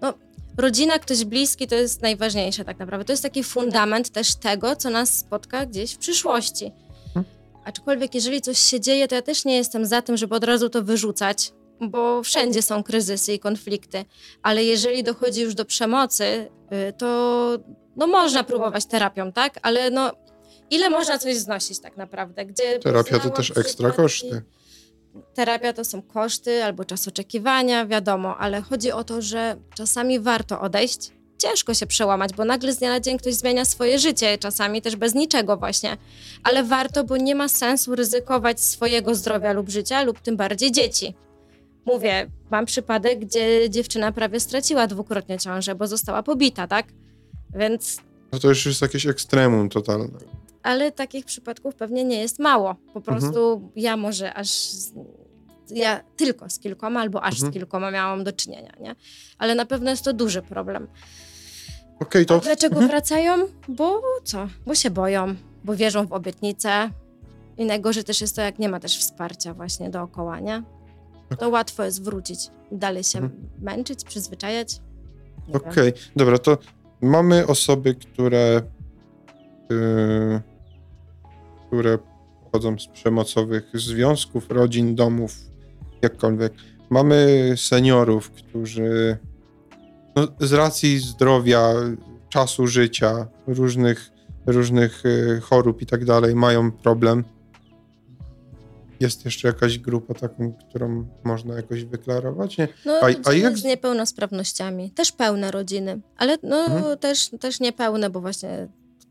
no, rodzina, ktoś bliski to jest najważniejsze tak naprawdę. To jest taki fundament też tego, co nas spotka gdzieś w przyszłości. Aczkolwiek jeżeli coś się dzieje, to ja też nie jestem za tym, żeby od razu to wyrzucać, bo wszędzie są kryzysy i konflikty. Ale jeżeli dochodzi już do przemocy, y, to no można próbować terapią, tak? Ale no ile można coś znosić tak naprawdę? Gdzie Terapia to też ekstra koszty. Terapia to są koszty albo czas oczekiwania, wiadomo, ale chodzi o to, że czasami warto odejść, ciężko się przełamać, bo nagle z dnia na dzień ktoś zmienia swoje życie, czasami też bez niczego właśnie. Ale warto, bo nie ma sensu ryzykować swojego zdrowia lub życia, lub tym bardziej dzieci. Mówię, mam przypadek, gdzie dziewczyna prawie straciła dwukrotnie ciążę, bo została pobita, tak? Więc... No to już jest jakieś ekstremum totalne. Ale takich przypadków pewnie nie jest mało. Po mhm. prostu mhm. ja może aż ja tylko z kilkoma albo aż mhm. z kilkoma miałam do czynienia, nie? Ale na pewno jest to duży problem. Okay, to... dlaczego mhm. wracają? Bo co? Bo się boją, bo wierzą w obietnice. I najgorzej też jest to, jak nie ma też wsparcia właśnie dookoła, nie? To łatwo jest wrócić i dalej się mhm. męczyć, przyzwyczajać. Okej, okay. dobra, to mamy osoby, które yy, które pochodzą z przemocowych związków, rodzin, domów, jakkolwiek. Mamy seniorów, którzy no, z racji zdrowia, czasu życia, różnych, różnych y, chorób i tak dalej, mają problem. Jest jeszcze jakaś grupa taką, którą można jakoś wyklarować? Nie? No, a, a jak... z niepełnosprawnościami. Też pełne rodziny, ale no, mhm. też, też niepełne, bo właśnie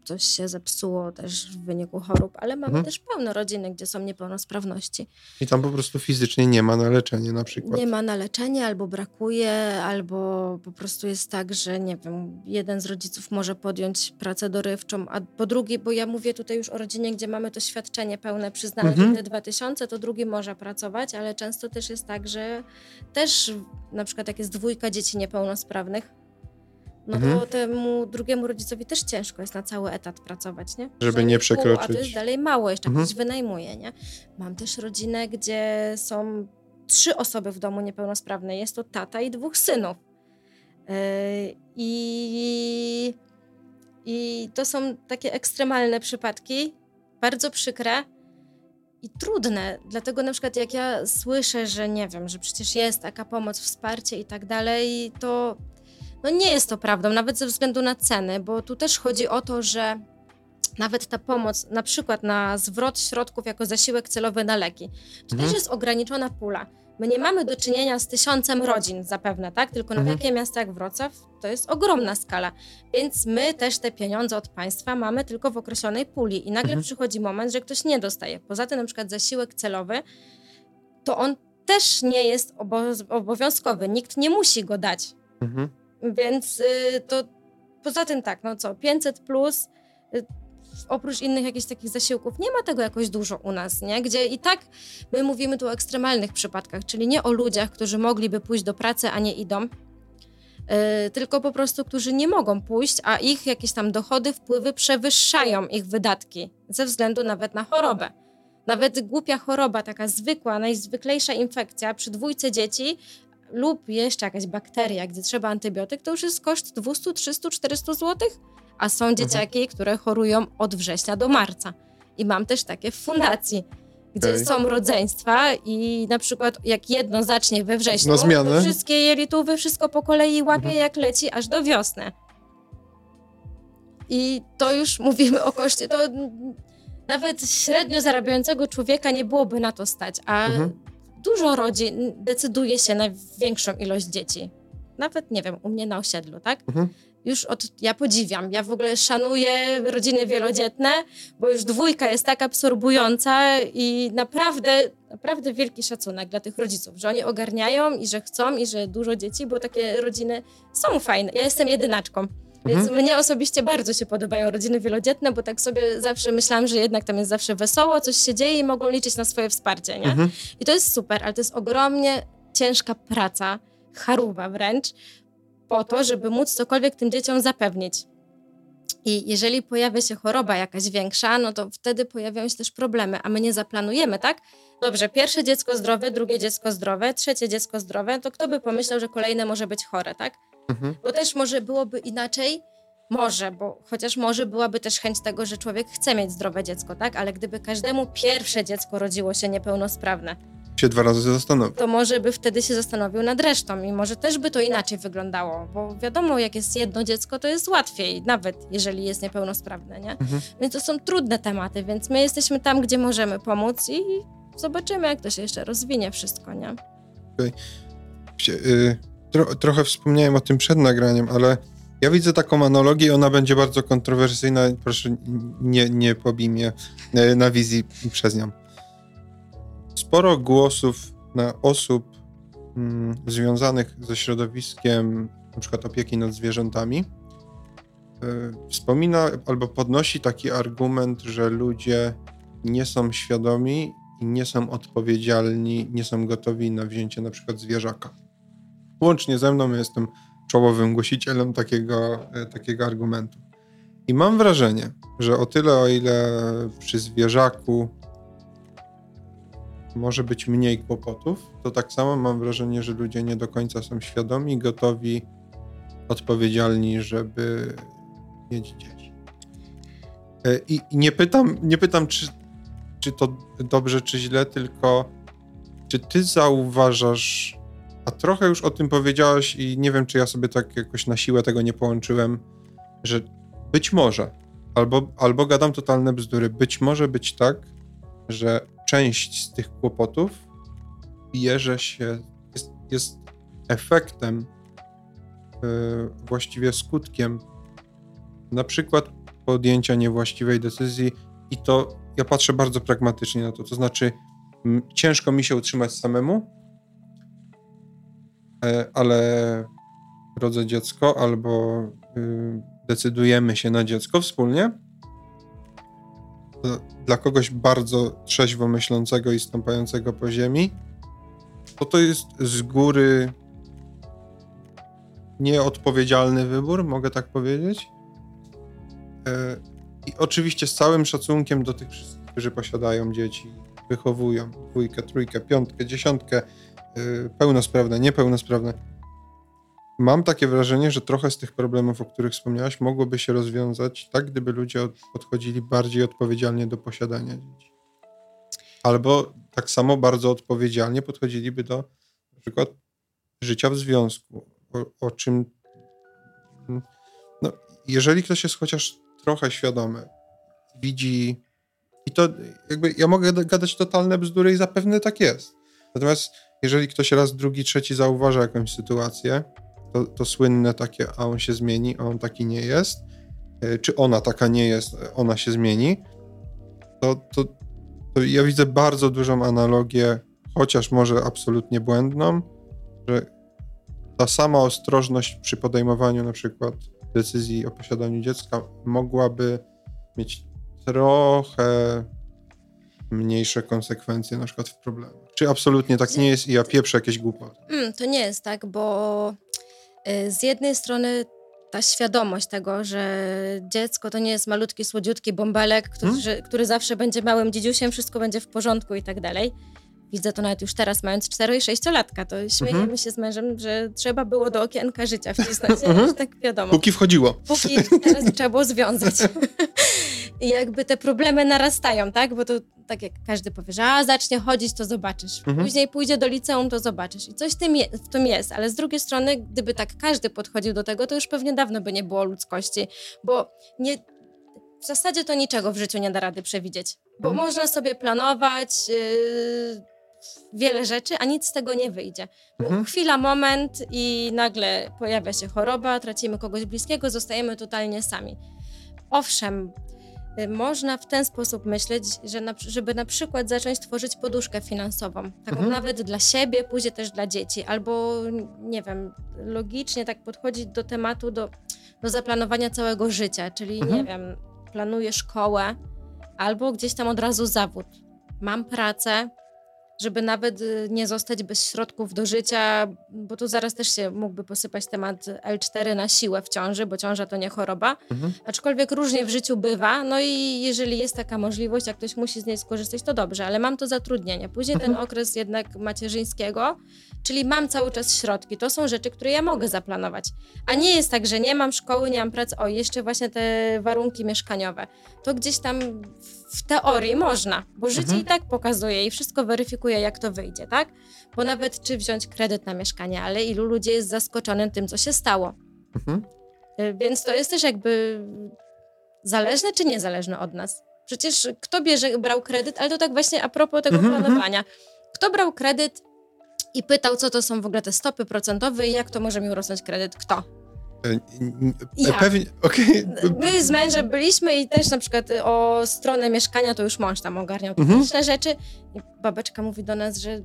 coś się zepsuło też w wyniku chorób, ale mamy Mhm. też pełno rodziny, gdzie są niepełnosprawności. I tam po prostu fizycznie nie ma na leczenie na przykład. Nie ma na leczenie, albo brakuje, albo po prostu jest tak, że nie wiem, jeden z rodziców może podjąć pracę dorywczą, a po drugi, bo ja mówię tutaj już o rodzinie, gdzie mamy to świadczenie pełne przyznane Mhm. te 2000, to drugi może pracować, ale często też jest tak, że też na przykład jak jest dwójka dzieci niepełnosprawnych, no Mhm. to temu drugiemu rodzicowi też ciężko jest na cały etat pracować, nie? Żeby nie pół, A przekroczyć. to jest dalej mało, jeszcze Mhm. ktoś wynajmuje, nie? Mam też rodzinę, gdzie są trzy osoby w domu niepełnosprawne. Jest to tata i dwóch synów. Yy, I, I to są takie ekstremalne przypadki, bardzo przykre i trudne. Dlatego na przykład jak ja słyszę, że nie wiem, że przecież jest taka pomoc, wsparcie i tak dalej, to no nie jest to prawdą, nawet ze względu na ceny, bo tu też chodzi o to, że nawet ta pomoc, na przykład na zwrot środków jako zasiłek celowy na leki, to Mhm. też jest ograniczona pula. My nie mamy do czynienia z tysiącem rodzin zapewne, tak? Tylko na Mhm. takie miasta jak Wrocław to jest ogromna skala. Więc my też te pieniądze od państwa mamy tylko w określonej puli i nagle Mhm. przychodzi moment, że ktoś nie dostaje. Poza tym na przykład zasiłek celowy, to on też nie jest obo- obowiązkowy. Nikt nie musi go dać. Mhm. Więc y, to poza tym tak, no co, 500 plus, y, oprócz innych jakichś takich zasiłków, nie ma tego jakoś dużo u nas, nie? Gdzie i tak my mówimy tu o ekstremalnych przypadkach, czyli nie o ludziach, którzy mogliby pójść do pracy, a nie idą, y, tylko po prostu, którzy nie mogą pójść, a ich jakieś tam dochody, wpływy przewyższają ich wydatki ze względu nawet na chorobę. Nawet głupia choroba, taka zwykła, najzwyklejsza infekcja przy dwójce dzieci lub jeszcze jakaś bakteria, gdzie trzeba antybiotyk, to już jest koszt 200, 300, 400 zł. A są dzieciaki, które chorują od września do marca. I mam też takie w fundacji, gdzie Okej. są rodzeństwa i na przykład jak jedno zacznie we wrześniu, to wszystkie jelituwy, wszystko po kolei łapie Mhm. jak leci aż do wiosny. I to już mówimy o koszcie. To nawet średnio zarabiającego człowieka nie byłoby na to stać, a Mhm. Dużo rodzin decyduje się na większą ilość dzieci. Nawet, nie wiem, u mnie na osiedlu, tak? Mhm. Już od, ja podziwiam, ja w ogóle szanuję rodziny wielodzietne, bo już dwójka jest tak absorbująca i naprawdę, naprawdę wielki szacunek dla tych rodziców, że oni ogarniają i że chcą i że dużo dzieci, bo takie rodziny są fajne. Ja jestem jedynaczką. Więc Mhm. mnie osobiście bardzo się podobają rodziny wielodzietne, bo tak sobie zawsze myślałam, że jednak tam jest zawsze wesoło, coś się dzieje i mogą liczyć na swoje wsparcie, nie? Mhm. I to jest super, ale to jest ogromnie ciężka praca, charuba wręcz, po to, żeby móc cokolwiek tym dzieciom zapewnić. I jeżeli pojawia się choroba jakaś większa, no to wtedy pojawiają się też problemy, a my nie zaplanujemy, tak? Dobrze, pierwsze dziecko zdrowe, drugie dziecko zdrowe, trzecie dziecko zdrowe, to kto by pomyślał, że kolejne może być chore, tak? Mhm. Bo też może byłoby inaczej, może, bo chociaż może byłaby też chęć tego, że człowiek chce mieć zdrowe dziecko, tak? Ale gdyby każdemu pierwsze dziecko rodziło się niepełnosprawne, Się dwa razy zastanowię. to może by wtedy się zastanowił nad resztą i może też by to inaczej wyglądało, bo wiadomo, jak jest jedno dziecko, to jest łatwiej, nawet jeżeli jest niepełnosprawne, nie? Mhm. Więc to są trudne tematy, więc my jesteśmy tam, gdzie możemy pomóc i zobaczymy, jak to się jeszcze rozwinie wszystko, nie? Się, y, tro, trochę wspomniałem o tym przed nagraniem, ale ja widzę taką analogię ona będzie bardzo kontrowersyjna. Proszę, nie, nie pobij mnie y, na wizji przez nią. Sporo głosów na osób mm, związanych ze środowiskiem przykład opieki nad zwierzętami y, wspomina albo podnosi taki argument, że ludzie nie są świadomi i nie są odpowiedzialni, nie są gotowi na wzięcie na przykład zwierzaka. Łącznie ze mną jestem czołowym głosicielem takiego, e, takiego argumentu. I mam wrażenie, że o tyle, o ile przy zwierzaku może być mniej kłopotów, to tak samo mam wrażenie, że ludzie nie do końca są świadomi, gotowi, odpowiedzialni, żeby mieć dzieci. E, I, nie pytam, nie pytam czy, czy to dobrze, czy źle, tylko czy ty zauważasz, a trochę już o tym powiedziałaś i nie wiem, czy ja sobie tak jakoś na siłę tego nie połączyłem, że być może, albo, albo gadam totalne bzdury, być może być tak, że część z tych kłopotów bierze się, jest, jest efektem, yy, właściwie skutkiem na przykład podjęcia niewłaściwej decyzji i to ja patrzę bardzo pragmatycznie na to. To znaczy, m, ciężko mi się utrzymać samemu, e, ale rodzę dziecko albo y, decydujemy się na dziecko wspólnie. Dla kogoś bardzo trzeźwo myślącego i stąpającego po ziemi, to to jest z góry nieodpowiedzialny wybór, mogę tak powiedzieć. I oczywiście z całym szacunkiem do tych wszystkich, którzy posiadają dzieci, wychowują dwójkę, trójkę, piątkę, dziesiątkę, e, pełnosprawne, niepełnosprawne. Mam takie wrażenie, że trochę z tych problemów, o których wspomniałaś, mogłoby się rozwiązać tak, gdyby ludzie podchodzili bardziej odpowiedzialnie do posiadania dzieci. Albo tak samo bardzo odpowiedzialnie podchodziliby do na przykład życia w związku, o, o czym. No, jeżeli ktoś jest chociaż trochę świadomy, widzi. I to jakby ja mogę gadać totalne bzdury i zapewne tak jest. Natomiast jeżeli ktoś raz, drugi, trzeci zauważa jakąś sytuację, to, to słynne takie, a on się zmieni, a on taki nie jest, e, czy ona taka nie jest, ona się zmieni, to, to, to ja widzę bardzo dużą analogię, chociaż może absolutnie błędną, że ta sama ostrożność przy podejmowaniu na przykład decyzji o posiadaniu dziecka mogłaby mieć trochę mniejsze konsekwencje na przykład w problemach. Czy absolutnie tak nie jest i ja pieprzę jakieś głupoty? Mm, to nie jest tak, bo y, z jednej strony ta świadomość tego, że dziecko to nie jest malutki, słodziutki bąbelek, który, hmm? który zawsze będzie małym dzidziusiem, wszystko będzie w porządku i tak dalej Widzę to nawet już teraz, mając 4 i 6 latka, to śmiejemy mhm. się z mężem, że trzeba było do okienka życia <laughs> wcisnąć, mhm. tak wiadomo. Póki wchodziło. Póki teraz <laughs> trzeba było związać. <laughs> I jakby te problemy narastają, tak? Bo to tak jak każdy powie, że a, zacznie chodzić, to zobaczysz. Mhm. Później pójdzie do liceum, to zobaczysz. I coś w tym, je, w tym jest, ale z drugiej strony, gdyby tak każdy podchodził do tego, to już pewnie dawno by nie było ludzkości, bo nie, w zasadzie to niczego w życiu nie da rady przewidzieć. Bo mhm. można sobie planować, yy, wiele rzeczy, a nic z tego nie wyjdzie. Mhm. Chwila, moment i nagle pojawia się choroba, tracimy kogoś bliskiego, zostajemy totalnie sami. Owszem, y, można w ten sposób myśleć, że na, żeby na przykład zacząć tworzyć poduszkę finansową, taką mhm. nawet dla siebie, później też dla dzieci, albo nie wiem, logicznie tak podchodzić do tematu, do, do zaplanowania całego życia, czyli mhm. nie wiem, planuję szkołę albo gdzieś tam od razu zawód. Mam pracę, żeby nawet y, nie zostać bez środków do życia, bo tu zaraz też się mógłby posypać temat L4 na siłę w ciąży, bo ciąża to nie choroba. Mhm. Aczkolwiek różnie w życiu bywa, no i jeżeli jest taka możliwość, jak ktoś musi z niej skorzystać, to dobrze, ale mam to zatrudnienie. Później mhm. ten okres jednak macierzyńskiego, czyli mam cały czas środki. To są rzeczy, które ja mogę zaplanować. A nie jest tak, że nie mam szkoły, nie mam pracy, o jeszcze właśnie te warunki mieszkaniowe. To gdzieś tam w teorii można, bo życie mhm. i tak pokazuje i wszystko weryfikuje, jak to wyjdzie, tak? Bo nawet czy wziąć kredyt na mieszkanie, ale ilu ludzi jest zaskoczonym tym, co się stało. Mhm. Y, więc to jest też jakby zależne czy niezależne od nas. Przecież kto bierze, brał kredyt, ale to tak właśnie a propos tego mhm, mhm. planowania. Kto brał kredyt i pytał, co to są w ogóle te stopy procentowe i jak to może mi urosnąć kredyt? Kto? E, ja. Pewnie, okay. My z mężem byliśmy i też na przykład o stronę mieszkania to już mąż tam ogarniał mhm. techniczne rzeczy. I babeczka mówi do nas, że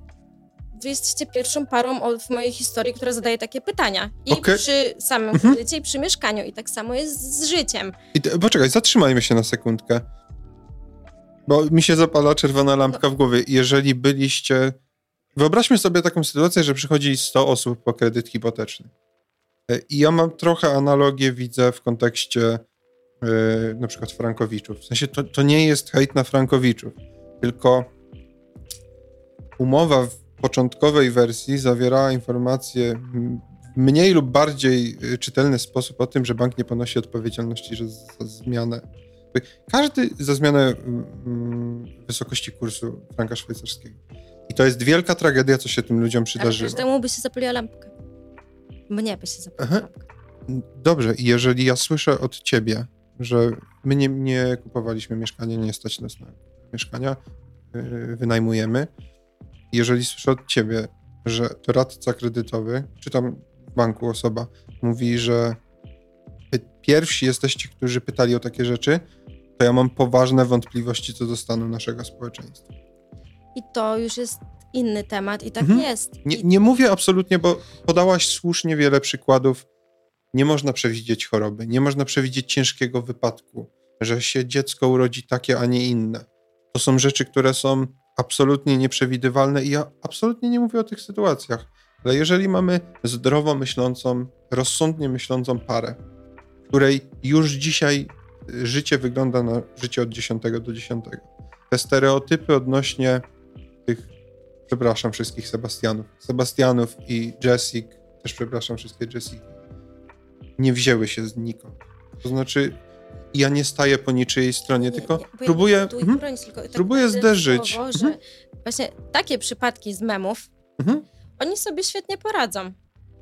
wy jesteście pierwszą parą w mojej historii, która zadaje takie pytania. I okay. przy samym mhm. kredycie, i przy mieszkaniu. I tak samo jest z życiem. I te, poczekaj, zatrzymajmy się na sekundkę. Bo mi się zapala czerwona lampka w głowie. Jeżeli byliście... Wyobraźmy sobie taką sytuację, że przychodzi 100 osób po kredyt hipoteczny. E, I ja mam trochę analogię, widzę w kontekście yy, na przykład Frankowiczów. W sensie to, to nie jest hejt na Frankowiczów, tylko umowa w początkowej wersji zawierała informacje w mniej lub bardziej e, czytelny sposób o tym, że bank nie ponosi odpowiedzialności że za zmianę. Każdy za zmianę mm, wysokości kursu franka szwajcarskiego. I to jest wielka tragedia, co się tym ludziom przydarzyło. Ale każdemu by się zapaliła lampka. Mnie by się zapytał. Dobrze, i jeżeli ja słyszę od ciebie, że my nie, nie kupowaliśmy mieszkania, nie stać nas na mieszkania, yy, wynajmujemy. Jeżeli słyszę od ciebie, że doradca kredytowy, czy tam w banku osoba, mówi, że pierwsi jesteście, którzy pytali o takie rzeczy, to ja mam poważne wątpliwości co do stanu naszego społeczeństwa. I to już jest inny temat i tak mhm. jest. Nie, nie mówię absolutnie, bo podałaś słusznie wiele przykładów. Nie można przewidzieć choroby, nie można przewidzieć ciężkiego wypadku, że się dziecko urodzi takie, a nie inne. To są rzeczy, które są absolutnie nieprzewidywalne i ja absolutnie nie mówię o tych sytuacjach. Ale jeżeli mamy zdrowo myślącą, rozsądnie myślącą parę, której już dzisiaj y, życie wygląda na życie od 10 do 10. Te stereotypy odnośnie przepraszam wszystkich Sebastianów, Sebastianów i Jessic, też przepraszam wszystkie Jessica, nie wzięły się znikąd. To znaczy, ja nie staję po niczyjej stronie, nie, tylko nie, próbuję, tu, mhm, bronić, tylko tak próbuję zderzyć. Słowo, mhm. Właśnie takie przypadki z memów, mhm. oni sobie świetnie poradzą,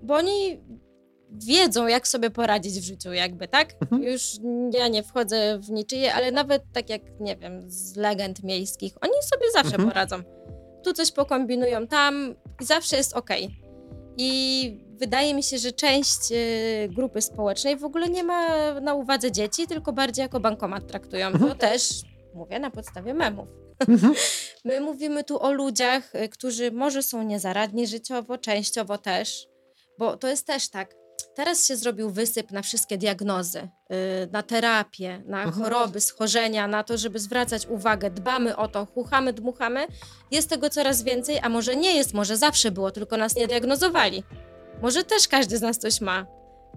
bo oni wiedzą, jak sobie poradzić w życiu, jakby, tak? Mhm. Już ja nie wchodzę w niczyje, ale nawet tak jak, nie wiem, z legend miejskich, oni sobie zawsze mhm. poradzą. Tu coś pokombinują, tam i zawsze jest ok. I wydaje mi się, że część y, grupy społecznej w ogóle nie ma na uwadze dzieci, tylko bardziej jako bankomat traktują. Mhm. To też mówię na podstawie memów. Mhm. <laughs> My mówimy tu o ludziach, y, którzy może są niezaradni życiowo, częściowo też, bo to jest też tak. Teraz się zrobił wysyp na wszystkie diagnozy, y, na terapię, na mhm. choroby, schorzenia, na to, żeby zwracać uwagę, dbamy o to, chuchamy, dmuchamy. Jest tego coraz więcej, a może nie jest, może zawsze było, tylko nas nie diagnozowali. Może też każdy z nas coś ma.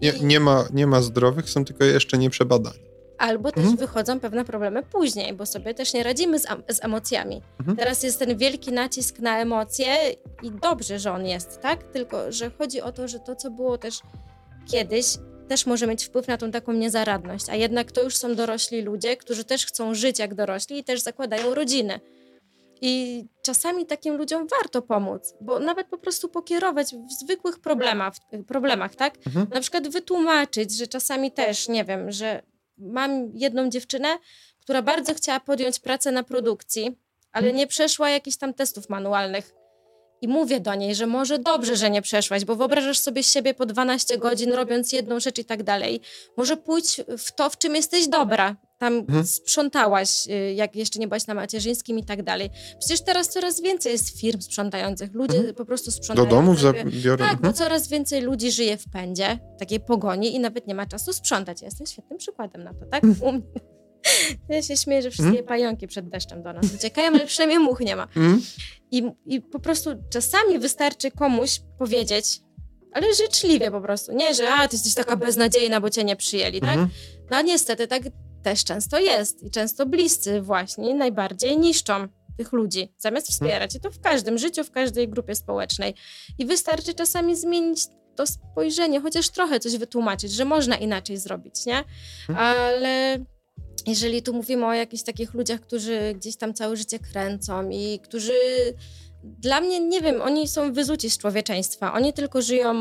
Nie, nie, ma, nie ma zdrowych, są tylko jeszcze nieprzebadani. Albo też mhm. wychodzą pewne problemy później, bo sobie też nie radzimy z, z emocjami. Mhm. Teraz jest ten wielki nacisk na emocje i dobrze, że on jest, tak? Tylko, że chodzi o to, że to, co było też kiedyś, też może mieć wpływ na tą taką niezaradność. A jednak to już są dorośli ludzie, którzy też chcą żyć jak dorośli i też zakładają rodziny. I czasami takim ludziom warto pomóc, bo nawet po prostu pokierować w zwykłych problemach, problemach tak? Mhm. Na przykład wytłumaczyć, że czasami też, nie wiem, że mam jedną dziewczynę, która bardzo chciała podjąć pracę na produkcji, ale mhm. nie przeszła jakichś tam testów manualnych. I mówię do niej, że może dobrze, że nie przeszłaś, bo wyobrażasz sobie siebie po 12 godzin robiąc jedną rzecz i tak dalej. Może pójdź w to, w czym jesteś dobra. Tam mhm. sprzątałaś, y, jak jeszcze nie byłaś na macierzyńskim i tak dalej. Przecież teraz coraz więcej jest firm sprzątających. Ludzie mhm. po prostu sprzątają. Do domów zabiorą. Tak, bo mhm. coraz więcej ludzi żyje w pędzie, takiej pogoni i nawet nie ma czasu sprzątać. Ja jestem świetnym przykładem na to, tak? Mhm. <laughs> Ja się śmieję, że wszystkie mm. pająki przed deszczem do nas uciekają, ale przynajmniej much nie ma. Mm. I, I po prostu czasami wystarczy komuś powiedzieć, ale życzliwie po prostu. Nie, że a, ty jesteś taka beznadziejna, bo cię nie przyjęli, tak? Mm. No a niestety tak też często jest. I często bliscy właśnie najbardziej niszczą tych ludzi, zamiast wspierać. I to w każdym życiu, w każdej grupie społecznej. I wystarczy czasami zmienić to spojrzenie, chociaż trochę coś wytłumaczyć, że można inaczej zrobić, nie? Ale jeżeli tu mówimy o jakichś takich ludziach, którzy gdzieś tam całe życie kręcą i którzy dla mnie, nie wiem, oni są wyzuci z człowieczeństwa. Oni tylko żyją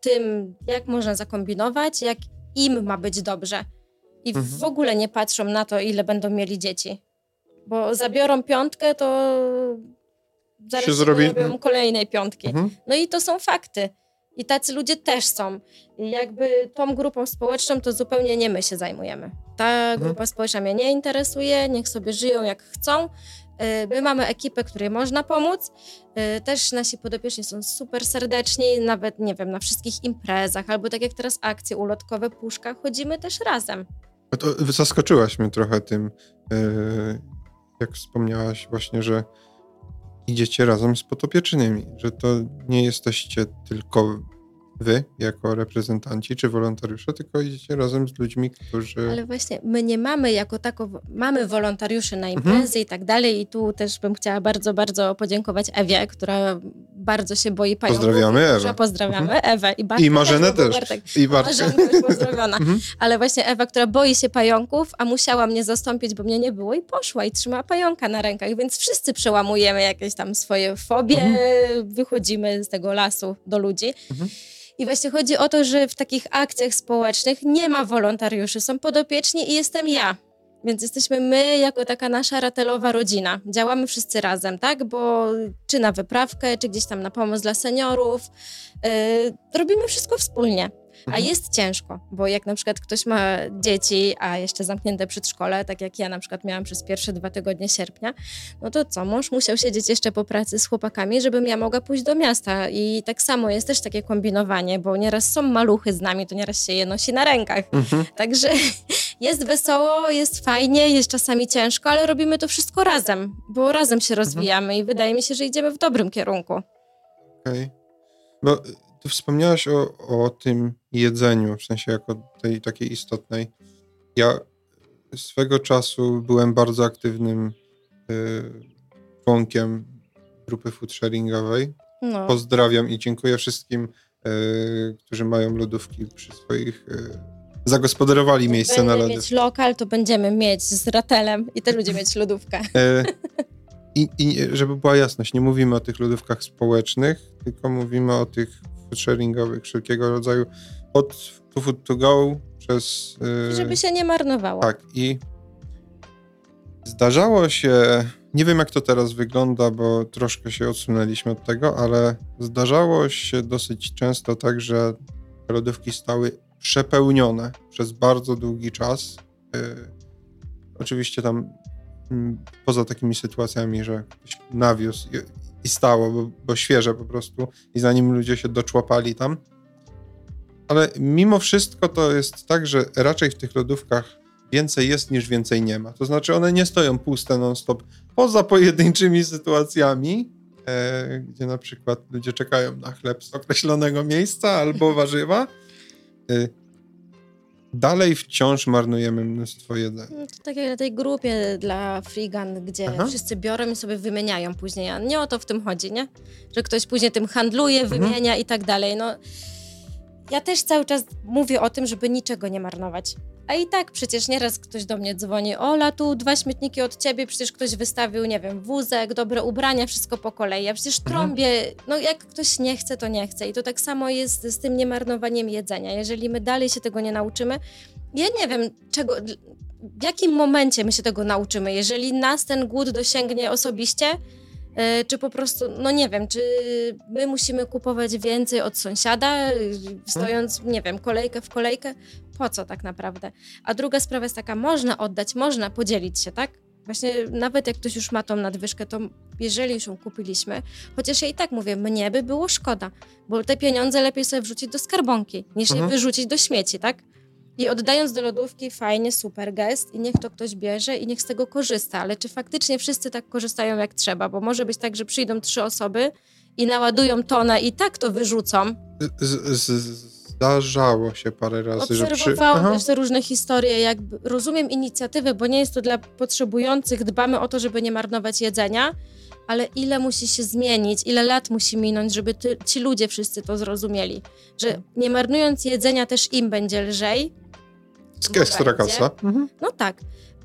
tym, jak można zakombinować, jak im ma być dobrze. I mhm. w ogóle nie patrzą na to, ile będą mieli dzieci. Bo zabiorą piątkę, to zaraz się, zrobi... kolejnej piątki. Mhm. No i to są fakty. I tacy ludzie też są. I jakby tą grupą społeczną to zupełnie nie my się zajmujemy. Ta mhm. grupa mhm. społeczna mnie nie interesuje, niech sobie żyją jak chcą. Y, my mamy ekipę, której można pomóc. Y, też nasi podopieczni są super serdeczni, nawet nie wiem, na wszystkich imprezach, albo tak jak teraz akcje ulotkowe Puszka, chodzimy też razem. To zaskoczyłaś mnie trochę tym, y, jak wspomniałaś właśnie, że idziecie razem z potopiecznymi, że to nie jesteście tylko wy, jako reprezentanci czy wolontariusze, tylko idziecie razem z ludźmi, którzy... Ale właśnie, my nie mamy jako tako, mamy wolontariuszy na imprezy mhm. i tak dalej i tu też bym chciała bardzo, bardzo podziękować Ewie, która bardzo się boi pająków. Pozdrawiamy Ewę. Pozdrawiamy mhm. Ewę. I, Bartka I Marzenę też. I Bartkę. też pozdrowiona. Mhm. Ale właśnie Ewa, która boi się pająków, a musiała mnie zastąpić, bo mnie nie było i poszła i trzymała pająka na rękach, więc wszyscy przełamujemy jakieś tam swoje fobie, mhm. wychodzimy z tego lasu do ludzi. I właśnie chodzi o to, że w takich akcjach społecznych nie ma wolontariuszy, są podopieczni i jestem ja. Więc jesteśmy my jako taka nasza ratelowa rodzina. Działamy wszyscy razem, tak? Bo czy na wyprawkę, czy gdzieś tam na pomoc dla seniorów, yy, robimy wszystko wspólnie. A mhm. jest ciężko, bo jak na przykład ktoś ma dzieci, a jeszcze zamknięte przedszkole, tak jak ja na przykład miałam przez pierwsze dwa tygodnie sierpnia, no to co, mąż musiał siedzieć jeszcze po pracy z chłopakami, żebym ja mogła pójść do miasta. I tak samo jest też takie kombinowanie, bo nieraz są maluchy z nami, to nieraz się je nosi na rękach. Mhm. Także <laughs> jest wesoło, jest fajnie, jest czasami ciężko, ale robimy to wszystko razem, bo razem się mhm. rozwijamy i wydaje mi się, że idziemy w dobrym kierunku. Okej. Okay. Bo ty wspomniałaś o, o tym jedzeniu, w sensie jako tej takiej istotnej. Ja swego czasu byłem bardzo aktywnym y, członkiem grupy food sharingowej. No. Pozdrawiam i dziękuję wszystkim, y, którzy mają lodówki przy swoich y, zagospodarowali Jak miejsce na lody. mieć lokal, to będziemy mieć z ratelem i też będziemy mieć lodówkę. <laughs> E, I, I żeby była jasność, nie mówimy o tych lodówkach społecznych, tylko mówimy o tych sharingowych wszelkiego rodzaju, od Food To Go przez... Yy, Żeby się nie marnowało. Tak i zdarzało się, nie wiem jak to teraz wygląda, bo troszkę się odsunęliśmy od tego, ale zdarzało się dosyć często tak, że lodówki stały przepełnione przez bardzo długi czas. Yy, oczywiście tam mm, poza takimi sytuacjami, że ktoś nawiózł i stało, bo, bo świeże po prostu i zanim ludzie się doczłapali tam. Ale mimo wszystko to jest tak, że raczej w tych lodówkach więcej jest niż więcej nie ma. To znaczy one nie stoją puste non-stop, poza pojedynczymi sytuacjami, e, gdzie na przykład ludzie czekają na chleb z określonego miejsca albo warzywa. E, dalej wciąż marnujemy mnóstwo jedzenia. No to tak jak na tej grupie dla Freegan, gdzie Aha. wszyscy biorą i sobie wymieniają później. A nie o to w tym chodzi, nie? Że ktoś później tym handluje, mhm. wymienia mhm. i tak dalej. No, ja też cały czas mówię o tym, żeby niczego nie marnować. A i tak przecież nieraz ktoś do mnie dzwoni, Ola, tu dwa śmietniki od ciebie, przecież ktoś wystawił, nie wiem, wózek, dobre ubrania, wszystko po kolei. Ja przecież mhm. trąbię, no jak ktoś nie chce, to nie chce. I to tak samo jest z tym niemarnowaniem jedzenia. Jeżeli my dalej się tego nie nauczymy, ja nie wiem, czego, w jakim momencie my się tego nauczymy. Jeżeli nas ten głód dosięgnie osobiście, czy po prostu, no nie wiem, czy my musimy kupować więcej od sąsiada, stojąc, nie wiem, kolejkę w kolejkę? Po co tak naprawdę? A druga sprawa jest taka, można oddać, można podzielić się, tak? Właśnie nawet jak ktoś już ma tą nadwyżkę, to jeżeli już ją kupiliśmy, chociaż ja i tak mówię, mnie by było szkoda, bo te pieniądze lepiej sobie wrzucić do skarbonki, niż mhm. je wyrzucić do śmieci, tak? I oddając do lodówki, fajnie, super gest i niech to ktoś bierze i niech z tego korzysta. Ale czy faktycznie wszyscy tak korzystają jak trzeba? Bo może być tak, że przyjdą trzy osoby i naładują tonę i tak to wyrzucą. Z, z, zdarzało się parę razy, że przy... też te różne historie. Jakby rozumiem inicjatywę, bo nie jest to dla potrzebujących. Dbamy o to, żeby nie marnować jedzenia, ale ile musi się zmienić, ile lat musi minąć, żeby ty, ci ludzie wszyscy to zrozumieli. Że nie marnując jedzenia też im będzie lżej, Ekstra kasa. Mhm. No tak,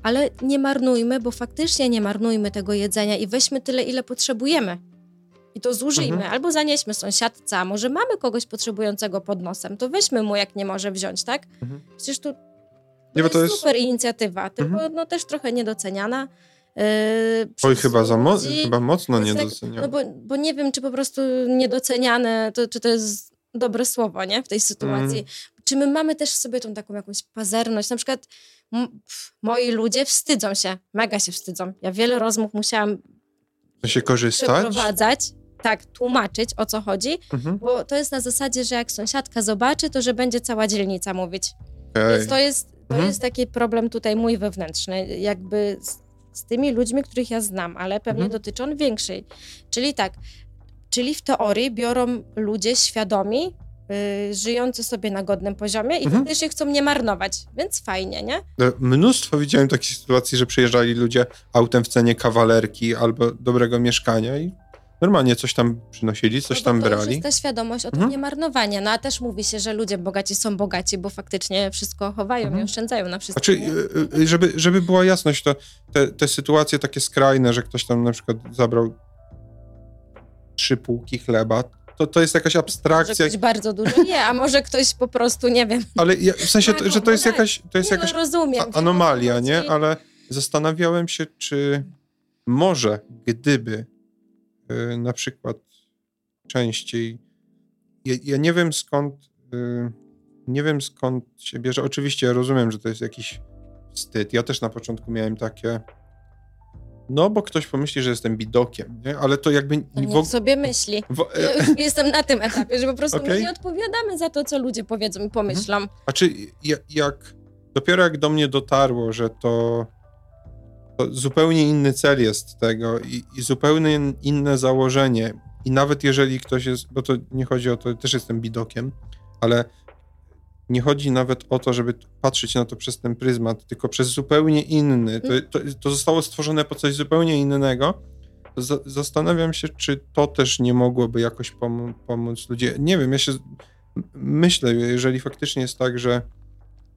ale nie marnujmy, bo faktycznie nie marnujmy tego jedzenia i weźmy tyle, ile potrzebujemy. I to zużyjmy, mhm. albo zanieśmy sąsiadca, może mamy kogoś potrzebującego pod nosem, to weźmy mu, jak nie może wziąć, tak? Mhm. Przecież tu nie, to, to jest super inicjatywa, tylko mhm. no, też trochę niedoceniana. Yy, Oj, chyba, za mo chyba mocno tak, niedoceniane. No bo, bo nie wiem, czy po prostu niedoceniane, to, czy to jest dobre słowo, nie? W tej sytuacji. Mm. Czy my mamy też w sobie tą taką jakąś pazerność? Na przykład moi ludzie wstydzą się, mega się wstydzą. Ja wiele rozmów musiałam się korzystać? przeprowadzać, tak, tłumaczyć o co chodzi, mhm. bo to jest na zasadzie, że jak sąsiadka zobaczy, to że będzie cała dzielnica mówić. Więc to jest, to mhm. jest taki problem tutaj mój wewnętrzny, jakby z, z, tymi ludźmi, których ja znam, ale pewnie mhm. dotyczy on większej. Czyli tak, czyli w teorii biorą ludzie świadomi, Y, żyjący sobie na godnym poziomie i mhm. faktycznie chcą mnie marnować, więc fajnie, nie? E, mnóstwo widziałem takich sytuacji, że przyjeżdżali ludzie autem w cenie kawalerki albo dobrego mieszkania i normalnie coś tam przynosili, coś no tam brali. To jest ta świadomość o tym mhm. niemarnowania. No a też mówi się, że ludzie bogaci są bogaci, bo faktycznie wszystko chowają mhm. i oszczędzają na wszystko. Znaczy, y, y, żeby, żeby była jasność, to te, te sytuacje takie skrajne, że ktoś tam na przykład zabrał trzy półki chleba, to, to jest jakaś abstrakcja. Może ktoś bardzo dużo nie, a może ktoś po prostu, nie wiem. Ale ja, w sensie, tak, że to jest jakaś, to jest jakaś no, rozumiem, anomalia, nie? Ale zastanawiałem się, czy może gdyby y, na przykład częściej. Ja, ja nie wiem skąd. Y, nie wiem skąd się bierze. Oczywiście ja rozumiem, że to jest jakiś wstyd. Ja też na początku miałem takie. No, bo ktoś pomyśli, że jestem bidokiem, nie? ale to jakby... To niech w... sobie myśli. W... Jestem na tym etapie, że po prostu okay. my nie odpowiadamy za to, co ludzie powiedzą i pomyślą. Mhm. A czy jak... Dopiero jak do mnie dotarło, że to, to zupełnie inny cel jest tego i, i zupełnie inne założenie i nawet jeżeli ktoś jest, bo to nie chodzi o to, też jestem bidokiem, ale nie chodzi nawet o to, żeby patrzeć na to przez ten pryzmat, tylko przez zupełnie inny. To, to, to zostało stworzone po coś zupełnie innego. Z, zastanawiam się, czy to też nie mogłoby jakoś pom pomóc ludziom. Nie wiem, ja się myślę, jeżeli faktycznie jest tak, że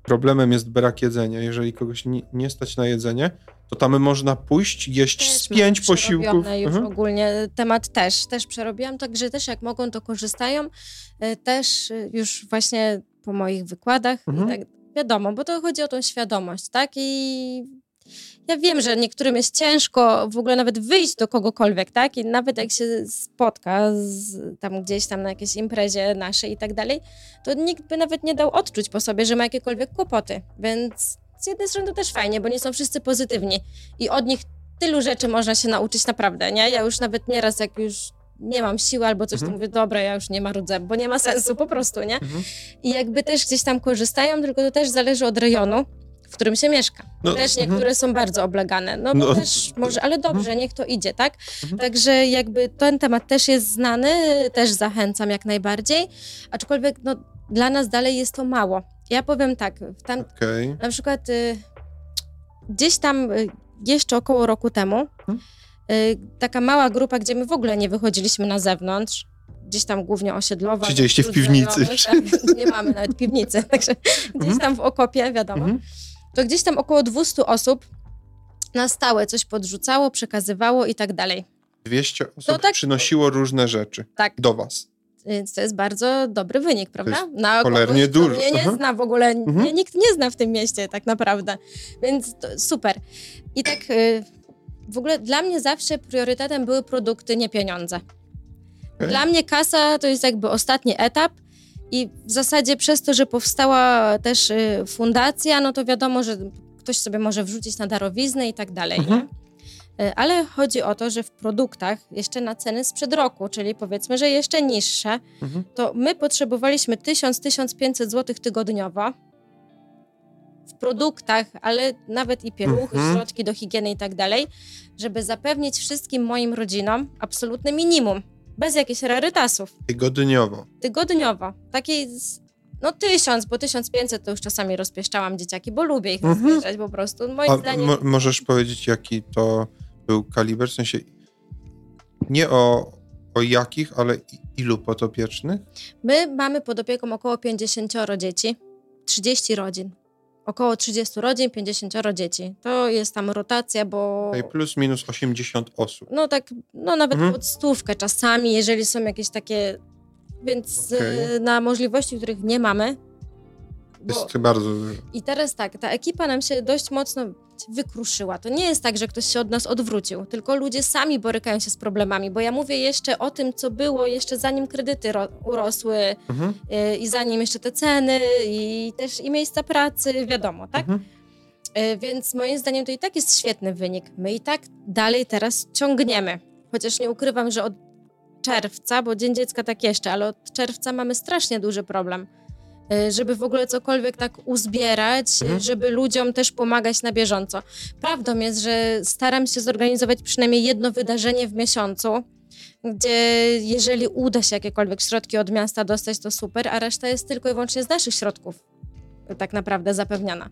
problemem jest brak jedzenia, jeżeli kogoś nie, nie stać na jedzenie, to tam można pójść, jeść z pięć posiłków. już mhm. ogólnie temat też, też przerobiłam, także też jak mogą, to korzystają. E, też e, już właśnie po moich wykładach mhm. tak, wiadomo, bo to chodzi o tą świadomość, tak? I ja wiem, że niektórym jest ciężko w ogóle nawet wyjść do kogokolwiek, tak? I nawet jak się spotka z, tam gdzieś tam na jakiejś imprezie naszej i tak dalej, to nikt by nawet nie dał odczuć po sobie, że ma jakiekolwiek kłopoty. Więc z jednej strony to też fajnie, bo nie są wszyscy pozytywni i od nich tylu rzeczy można się nauczyć naprawdę, nie? Ja już nawet nieraz, jak już nie mam siły albo coś, mhm. to mówię, dobra, ja już nie marudzę, bo nie ma sensu po prostu, nie? Mhm. I jakby też gdzieś tam korzystają, tylko to też zależy od rejonu, w którym się mieszka. No, też mhm. niektóre są bardzo oblegane. No, no też może, ale dobrze, mhm. niech to idzie, tak? Mhm. Także jakby ten temat też jest znany, też zachęcam jak najbardziej, aczkolwiek no, dla nas dalej jest to mało. Ja powiem tak, tam, okay. na przykład y, gdzieś tam y, jeszcze około roku temu hmm? Y, taka mała grupa, gdzie my w ogóle nie wychodziliśmy na zewnątrz, gdzieś tam głównie osiedlowa. Siedzieliście w piwnicy. tak, <laughs> nie mamy nawet piwnicy, <laughs> także gdzieś mhm. tam w okopie, wiadomo. Mhm. To gdzieś tam około 200 osób na stałe coś podrzucało, przekazywało i tak dalej. 200 osób tak, przynosiło różne rzeczy tak, do was. Więc to jest bardzo dobry wynik, prawda? Na cholernie kogoś, dużo. Mnie nie Aha. zna w ogóle, mhm. mnie nikt nie zna w tym mieście tak naprawdę. Więc super. I tak y, w ogóle dla mnie zawsze priorytetem były produkty, nie pieniądze. Okay. Dla mnie kasa to jest jakby ostatni etap i w zasadzie przez to, że powstała też y, fundacja, no to wiadomo, że ktoś sobie może wrzucić na darowizny i tak dalej. Mhm. E, ale chodzi o to, że w produktach jeszcze na ceny sprzed roku, czyli powiedzmy, że jeszcze niższe, mhm. to my potrzebowaliśmy 1000-1500 zł tygodniowo w produktach, ale nawet i pieluchy, mhm. środki do higieny i tak dalej, żeby zapewnić wszystkim moim rodzinom absolutne minimum, bez jakichś rarytasów. Tygodniowo. Tygodniowo. Takiej no tysiąc, bo 1500 to już czasami rozpieszczałam dzieciaki, bo lubię ich mhm. rozpieszczać po prostu. Moim A zdaniem... możesz powiedzieć, jaki to był kaliber, w sensie nie o, o jakich, ale ilu podopiecznych? My mamy pod opieką około 50 dzieci, 30 rodzin. Około 30 rodzin, 50 dzieci. To jest tam rotacja, bo. Okay, plus minus 80 osób. No tak, no nawet mhm. pod stówkę czasami, jeżeli są jakieś takie. Więc okay. na możliwości, których nie mamy, jest bardzo I teraz tak, ta ekipa nam się dość mocno wykruszyła. To nie jest tak, że ktoś się od nas odwrócił, tylko ludzie sami borykają się z problemami, bo ja mówię jeszcze o tym, co było jeszcze zanim kredyty urosły mhm. y, i zanim jeszcze te ceny i też i miejsca pracy, wiadomo, tak? Mhm. Y, więc moim zdaniem to i tak jest świetny wynik. My i tak dalej teraz ciągniemy. Chociaż nie ukrywam, że od czerwca, bo Dzień Dziecka tak jeszcze, ale od czerwca mamy strasznie duży problem żeby w ogóle cokolwiek tak uzbierać, mhm. żeby ludziom też pomagać na bieżąco. Prawdą jest, że staram się zorganizować przynajmniej jedno wydarzenie w miesiącu, gdzie jeżeli uda się jakiekolwiek środki od miasta dostać, to super, a reszta jest tylko i wyłącznie z naszych środków tak naprawdę zapewniana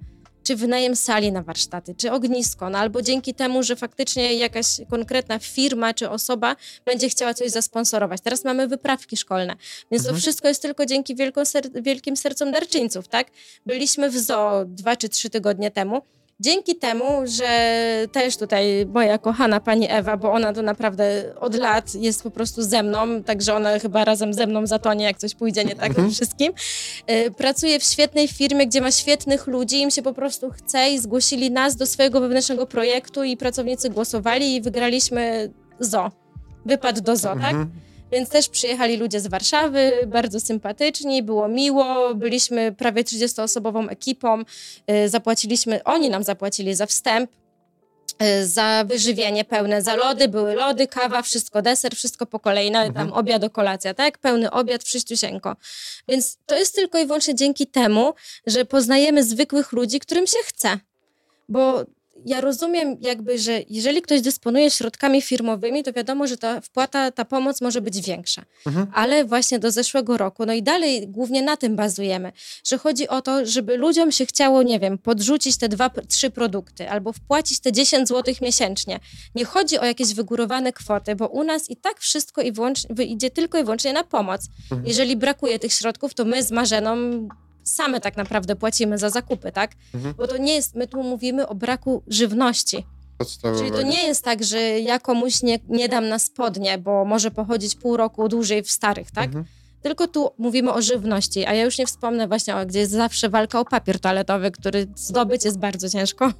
czy wynajem sali na warsztaty, czy ognisko, no albo dzięki temu, że faktycznie jakaś konkretna firma czy osoba będzie chciała coś zasponsorować. Teraz mamy wyprawki szkolne, więc mhm. to wszystko jest tylko dzięki ser wielkim sercom darczyńców, tak? Byliśmy w zoo dwa czy trzy tygodnie temu Dzięki temu, że też tutaj moja kochana pani Ewa, bo ona to naprawdę od lat jest po prostu ze mną, także ona chyba razem ze mną zatonie, jak coś pójdzie nie tak mhm. wszystkim. Y, pracuje w świetnej firmie, gdzie ma świetnych ludzi, im się po prostu chce i zgłosili nas do swojego wewnętrznego projektu i pracownicy głosowali i wygraliśmy ZO. Wypad do ZO, tak? Więc też przyjechali ludzie z Warszawy, bardzo sympatyczni, było miło. Byliśmy prawie 30-osobową ekipą. Y, zapłaciliśmy, oni nam zapłacili za wstęp, y, za wyżywienie pełne, za lody, były lody, kawa, wszystko, deser, wszystko po kolei, nawet tam mhm. obiad, kolacja, tak? Pełny obiad, wszyściusieńko. Więc to jest tylko i wyłącznie dzięki temu, że poznajemy zwykłych ludzi, którym się chce. Bo ja rozumiem jakby, że jeżeli ktoś dysponuje środkami firmowymi, to wiadomo, że ta wpłata, ta pomoc może być większa. Mhm. Ale właśnie do zeszłego roku, no i dalej głównie na tym bazujemy, że chodzi o to, żeby ludziom się chciało, nie wiem, podrzucić te dwa, trzy produkty albo wpłacić te 10 zł miesięcznie. Nie chodzi o jakieś wygórowane kwoty, bo u nas i tak wszystko i wyłącznie, idzie tylko i wyłącznie na pomoc. Mhm. Jeżeli brakuje tych środków, to my z Marzeną same tak naprawdę płacimy za zakupy, tak? Mhm. Bo to nie jest, my tu mówimy o braku żywności. Czyli to nie jest tak, że ja komuś nie, nie dam na spodnie, bo może pochodzić pół roku dłużej w starych, tak? Mhm. Tylko tu mówimy o żywności, a ja już nie wspomnę właśnie, o, gdzie jest zawsze walka o papier toaletowy, który zdobyć jest bardzo ciężko.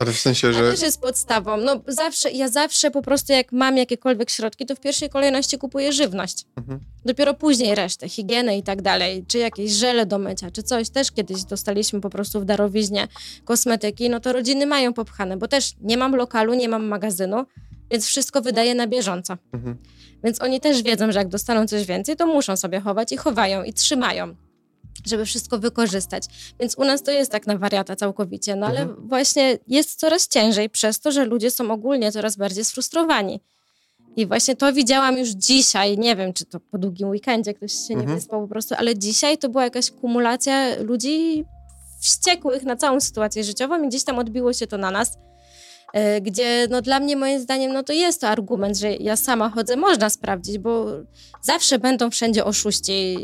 Ale w sensie, że... To też jest podstawą. No zawsze, ja zawsze po prostu jak mam jakiekolwiek środki, to w pierwszej kolejności kupuję żywność. Mhm. Dopiero później resztę, higienę i tak dalej, czy jakieś żele do mycia, czy coś. Też kiedyś dostaliśmy po prostu w darowiźnie kosmetyki, no to rodziny mają popchane, bo też nie mam lokalu, nie mam magazynu, więc wszystko wydaje na bieżąco. Mhm. Więc oni też wiedzą, że jak dostaną coś więcej, to muszą sobie chować i chowają i trzymają żeby wszystko wykorzystać. Więc u nas to jest tak na wariata całkowicie, no ale mhm. właśnie jest coraz ciężej przez to, że ludzie są ogólnie coraz bardziej sfrustrowani. I właśnie to widziałam już dzisiaj, nie wiem, czy to po długim weekendzie ktoś się mhm. nie wyspał po prostu, ale dzisiaj to była jakaś kumulacja ludzi wściekłych na całą sytuację życiową i gdzieś tam odbiło się to na nas, e, gdzie no dla mnie moim zdaniem no to jest to argument, że ja sama chodzę, można sprawdzić, bo zawsze będą wszędzie oszuści,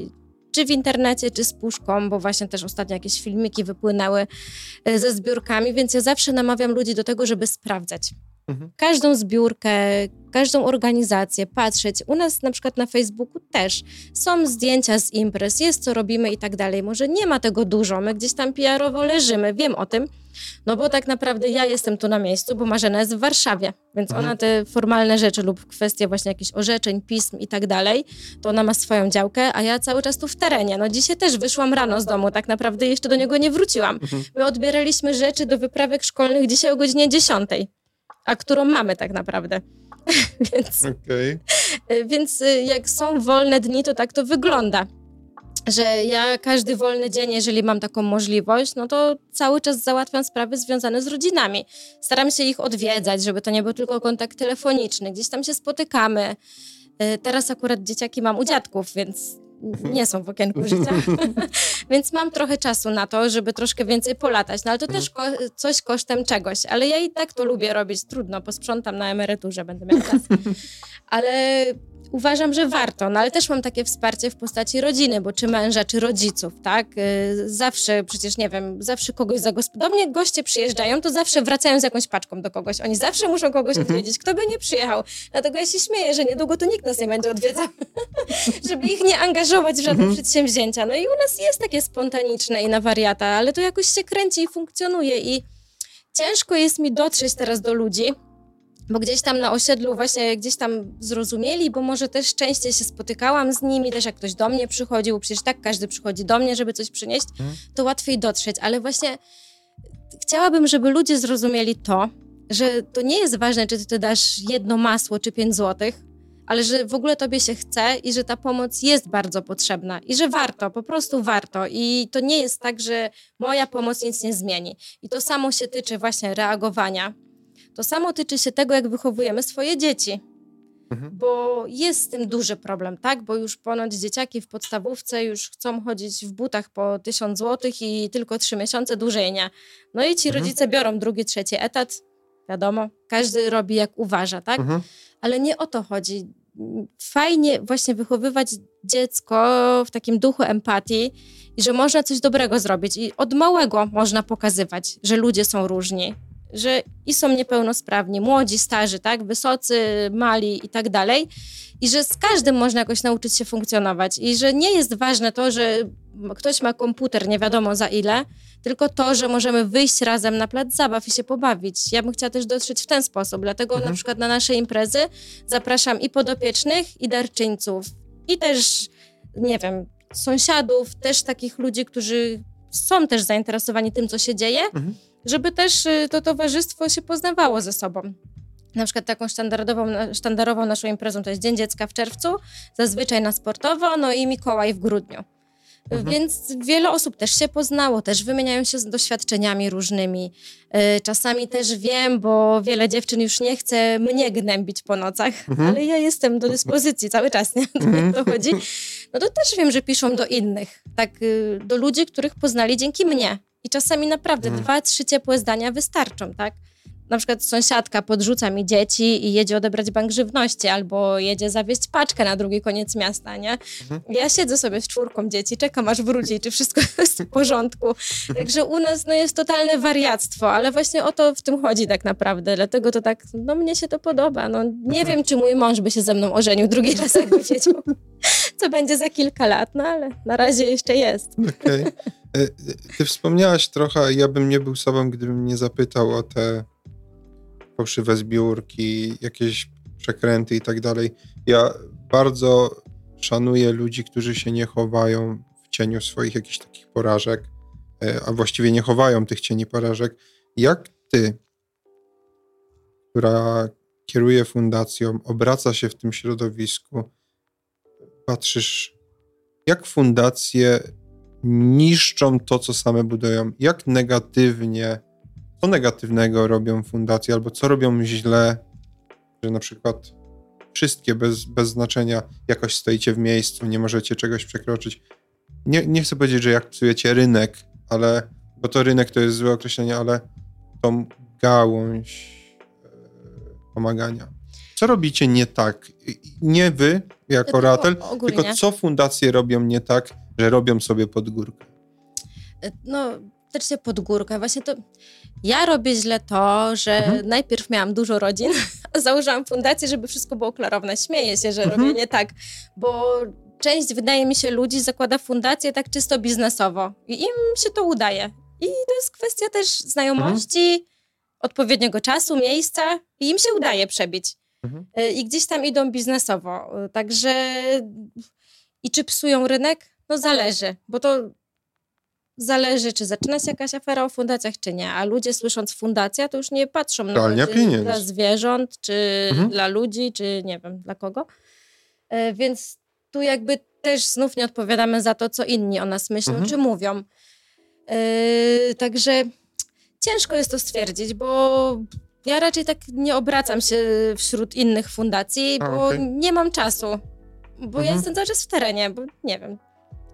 czy w internecie, czy z puszką, bo właśnie też ostatnio jakieś filmiki wypłynęły e, ze zbiórkami, więc ja zawsze namawiam ludzi do tego, żeby sprawdzać. Mhm. Każdą zbiórkę, każdą organizację, patrzeć. U nas na przykład na Facebooku też są zdjęcia z imprez, jest co robimy i tak dalej. Może nie ma tego dużo, my gdzieś tam PR-owo leżymy, wiem o tym, no bo tak naprawdę ja jestem tu na miejscu, bo Marzena jest w Warszawie, więc mhm. ona te formalne rzeczy lub kwestie właśnie jakichś orzeczeń, pism i tak dalej, to ona ma swoją działkę, a ja cały czas tu w terenie. No dzisiaj też wyszłam rano z domu, tak naprawdę jeszcze do niego nie wróciłam. Mhm. My odbieraliśmy rzeczy do wyprawek szkolnych dzisiaj o godzinie 10 a którą mamy tak naprawdę. <laughs> więc, okay. więc y, jak są wolne dni, to tak to wygląda. Że ja każdy wolny dzień, jeżeli mam taką możliwość, no to cały czas załatwiam sprawy związane z rodzinami. Staram się ich odwiedzać, żeby to nie był tylko kontakt telefoniczny. Gdzieś tam się spotykamy. Y, teraz akurat dzieciaki mam u dziadków, więc nie są w okienku życia, <laughs> <laughs> więc mam trochę czasu na to, żeby troszkę więcej polatać, no ale to też ko coś kosztem czegoś, ale ja i tak to lubię robić, trudno, posprzątam na emeryturze, będę miała czas. <laughs> Ale uważam, że warto, no ale też mam takie wsparcie w postaci rodziny, bo czy męża, czy rodziców, tak? Y, zawsze, przecież nie wiem, zawsze kogoś. Do mnie goście przyjeżdżają, to zawsze wracają z jakąś paczką do kogoś. Oni zawsze muszą kogoś mhm. odwiedzić, kto by nie przyjechał. Dlatego ja się śmieję, że niedługo to nikt nas nie będzie odwiedzał, <laughs> żeby ich nie angażować w żadne mhm. przedsięwzięcia. No i u nas jest takie spontaniczne i na wariata, ale to jakoś się kręci i funkcjonuje i ciężko jest mi dotrzeć teraz do ludzi, bo gdzieś tam na osiedlu właśnie gdzieś tam zrozumieli, bo może też częściej się spotykałam z nimi, też jak ktoś do mnie przychodził, przecież tak każdy przychodzi do mnie, żeby coś przynieść, mhm. to łatwiej dotrzeć, ale właśnie chciałabym, żeby ludzie zrozumieli to, że to nie jest ważne, czy ty dasz jedno masło czy pięć złotych, ale że w ogóle tobie się chce i że ta pomoc jest bardzo potrzebna i że warto, po prostu warto. I to nie jest tak, że moja pomoc nic nie zmieni. I to samo się tyczy właśnie reagowania to samo tyczy się tego, jak wychowujemy swoje dzieci. Mhm. Bo jest z tym duży problem, tak? Bo już ponoć dzieciaki w podstawówce już chcą chodzić w butach po tysiąc złotych i tylko trzy miesiące dłużej nie. No i ci mhm. rodzice biorą drugi, trzeci etat, wiadomo, każdy robi jak uważa, tak? Mhm. Ale nie o to chodzi. fajnie właśnie wychowywać dziecko w takim duchu empatii i że można coś dobrego zrobić. I od małego można pokazywać, że ludzie są różni, że i są niepełnosprawni, młodzi, starzy, tak, wysocy, mali i tak dalej. I że z każdym można jakoś nauczyć się funkcjonować. I że nie jest ważne to, że ktoś ma komputer nie wiadomo za ile, tylko to, że możemy wyjść razem na plac zabaw i się pobawić. Ja bym chciała też dotrzeć w ten sposób, dlatego mhm. na przykład na nasze imprezy zapraszam i podopiecznych, i darczyńców, i też, nie wiem, sąsiadów, też takich ludzi, którzy są też zainteresowani tym, co się dzieje, mhm. Żeby też y, to towarzystwo się poznawało ze sobą. Na przykład taką sztandarową, sztandarową naszą imprezą to jest Dzień Dziecka w czerwcu, zazwyczaj na sportowo, no i Mikołaj w grudniu. Mhm. Więc wiele osób też się poznało, też wymieniają się z doświadczeniami różnymi. Y, czasami też wiem, bo wiele dziewczyn już nie chce mnie gnębić po nocach, mhm. ale ja jestem do dyspozycji cały czas, nie? <laughs> Mhm. To chodzi. No to też wiem, że piszą do innych, tak, y, do ludzi, których poznali dzięki mnie. I czasami naprawdę mhm. dwa, trzy ciepłe zdania wystarczą, tak? na przykład sąsiadka podrzuca mi dzieci i jedzie odebrać bank żywności, albo jedzie zawieźć paczkę na drugi koniec miasta, nie? Mhm. Ja siedzę sobie z czwórką dzieci, czekam aż wróci, czy wszystko <laughs> jest w porządku. Także u nas no, jest totalne wariactwo, ale właśnie o to w tym chodzi tak naprawdę, dlatego to tak, no mnie się to podoba. No, nie wiem, czy mój mąż by się ze mną ożenił drugi raz, jakby wiedział, <laughs> co będzie za kilka lat, no ale na razie jeszcze jest. Okej. Okay. E, ty wspomniałaś trochę, ja bym nie był sobą, gdybym nie zapytał o te fałszywe zbiórki, jakieś przekręty i tak dalej. Ja bardzo szanuję ludzi, którzy się nie chowają w cieniu swoich jakichś takich porażek, e, a właściwie nie chowają tych cieni porażek. Jak ty, która kieruje fundacją, obraca się w tym środowisku, patrzysz, jak fundacje niszczą to, co same budują, jak negatywnie co negatywnego robią fundacje, albo co robią źle, że na przykład wszystkie bez, bez znaczenia jakoś stoicie w miejscu, nie możecie czegoś przekroczyć. Nie, nie chcę powiedzieć, że jak psujecie rynek, ale, bo to rynek to jest złe określenie, ale tą gałąź e, pomagania. Co robicie nie tak? Nie wy jako Ratel, tylko co fundacje robią nie tak, że robią sobie pod górkę? E, no, też się pod górkę. Właśnie to ja robię źle to, że mhm. najpierw miałam dużo rodzin, <laughs> a założyłam fundację, żeby wszystko było klarowne. Śmieję się, że mhm. robię nie tak, bo część, wydaje mi się, ludzi zakłada fundację tak czysto biznesowo i im się to udaje. I to jest kwestia też znajomości, mhm. odpowiedniego czasu, miejsca i im się udaje przebić. Mhm. Y, I gdzieś tam idą biznesowo. Także i czy psują rynek? No zależy, bo to zależy, czy zaczyna się jakaś afera o fundacjach, czy nie. A ludzie słysząc fundacja, to już nie patrzą na dla zwierząt, czy mhm. dla ludzi, czy nie wiem, dla kogo. E, więc tu jakby też znów nie odpowiadamy za to, co inni o nas myślą, mhm. czy mówią. E, także ciężko jest to stwierdzić, bo ja raczej tak nie obracam się wśród innych fundacji, bo okay. nie mam czasu. Bo mhm. ja jestem cały czas w terenie, bo nie wiem,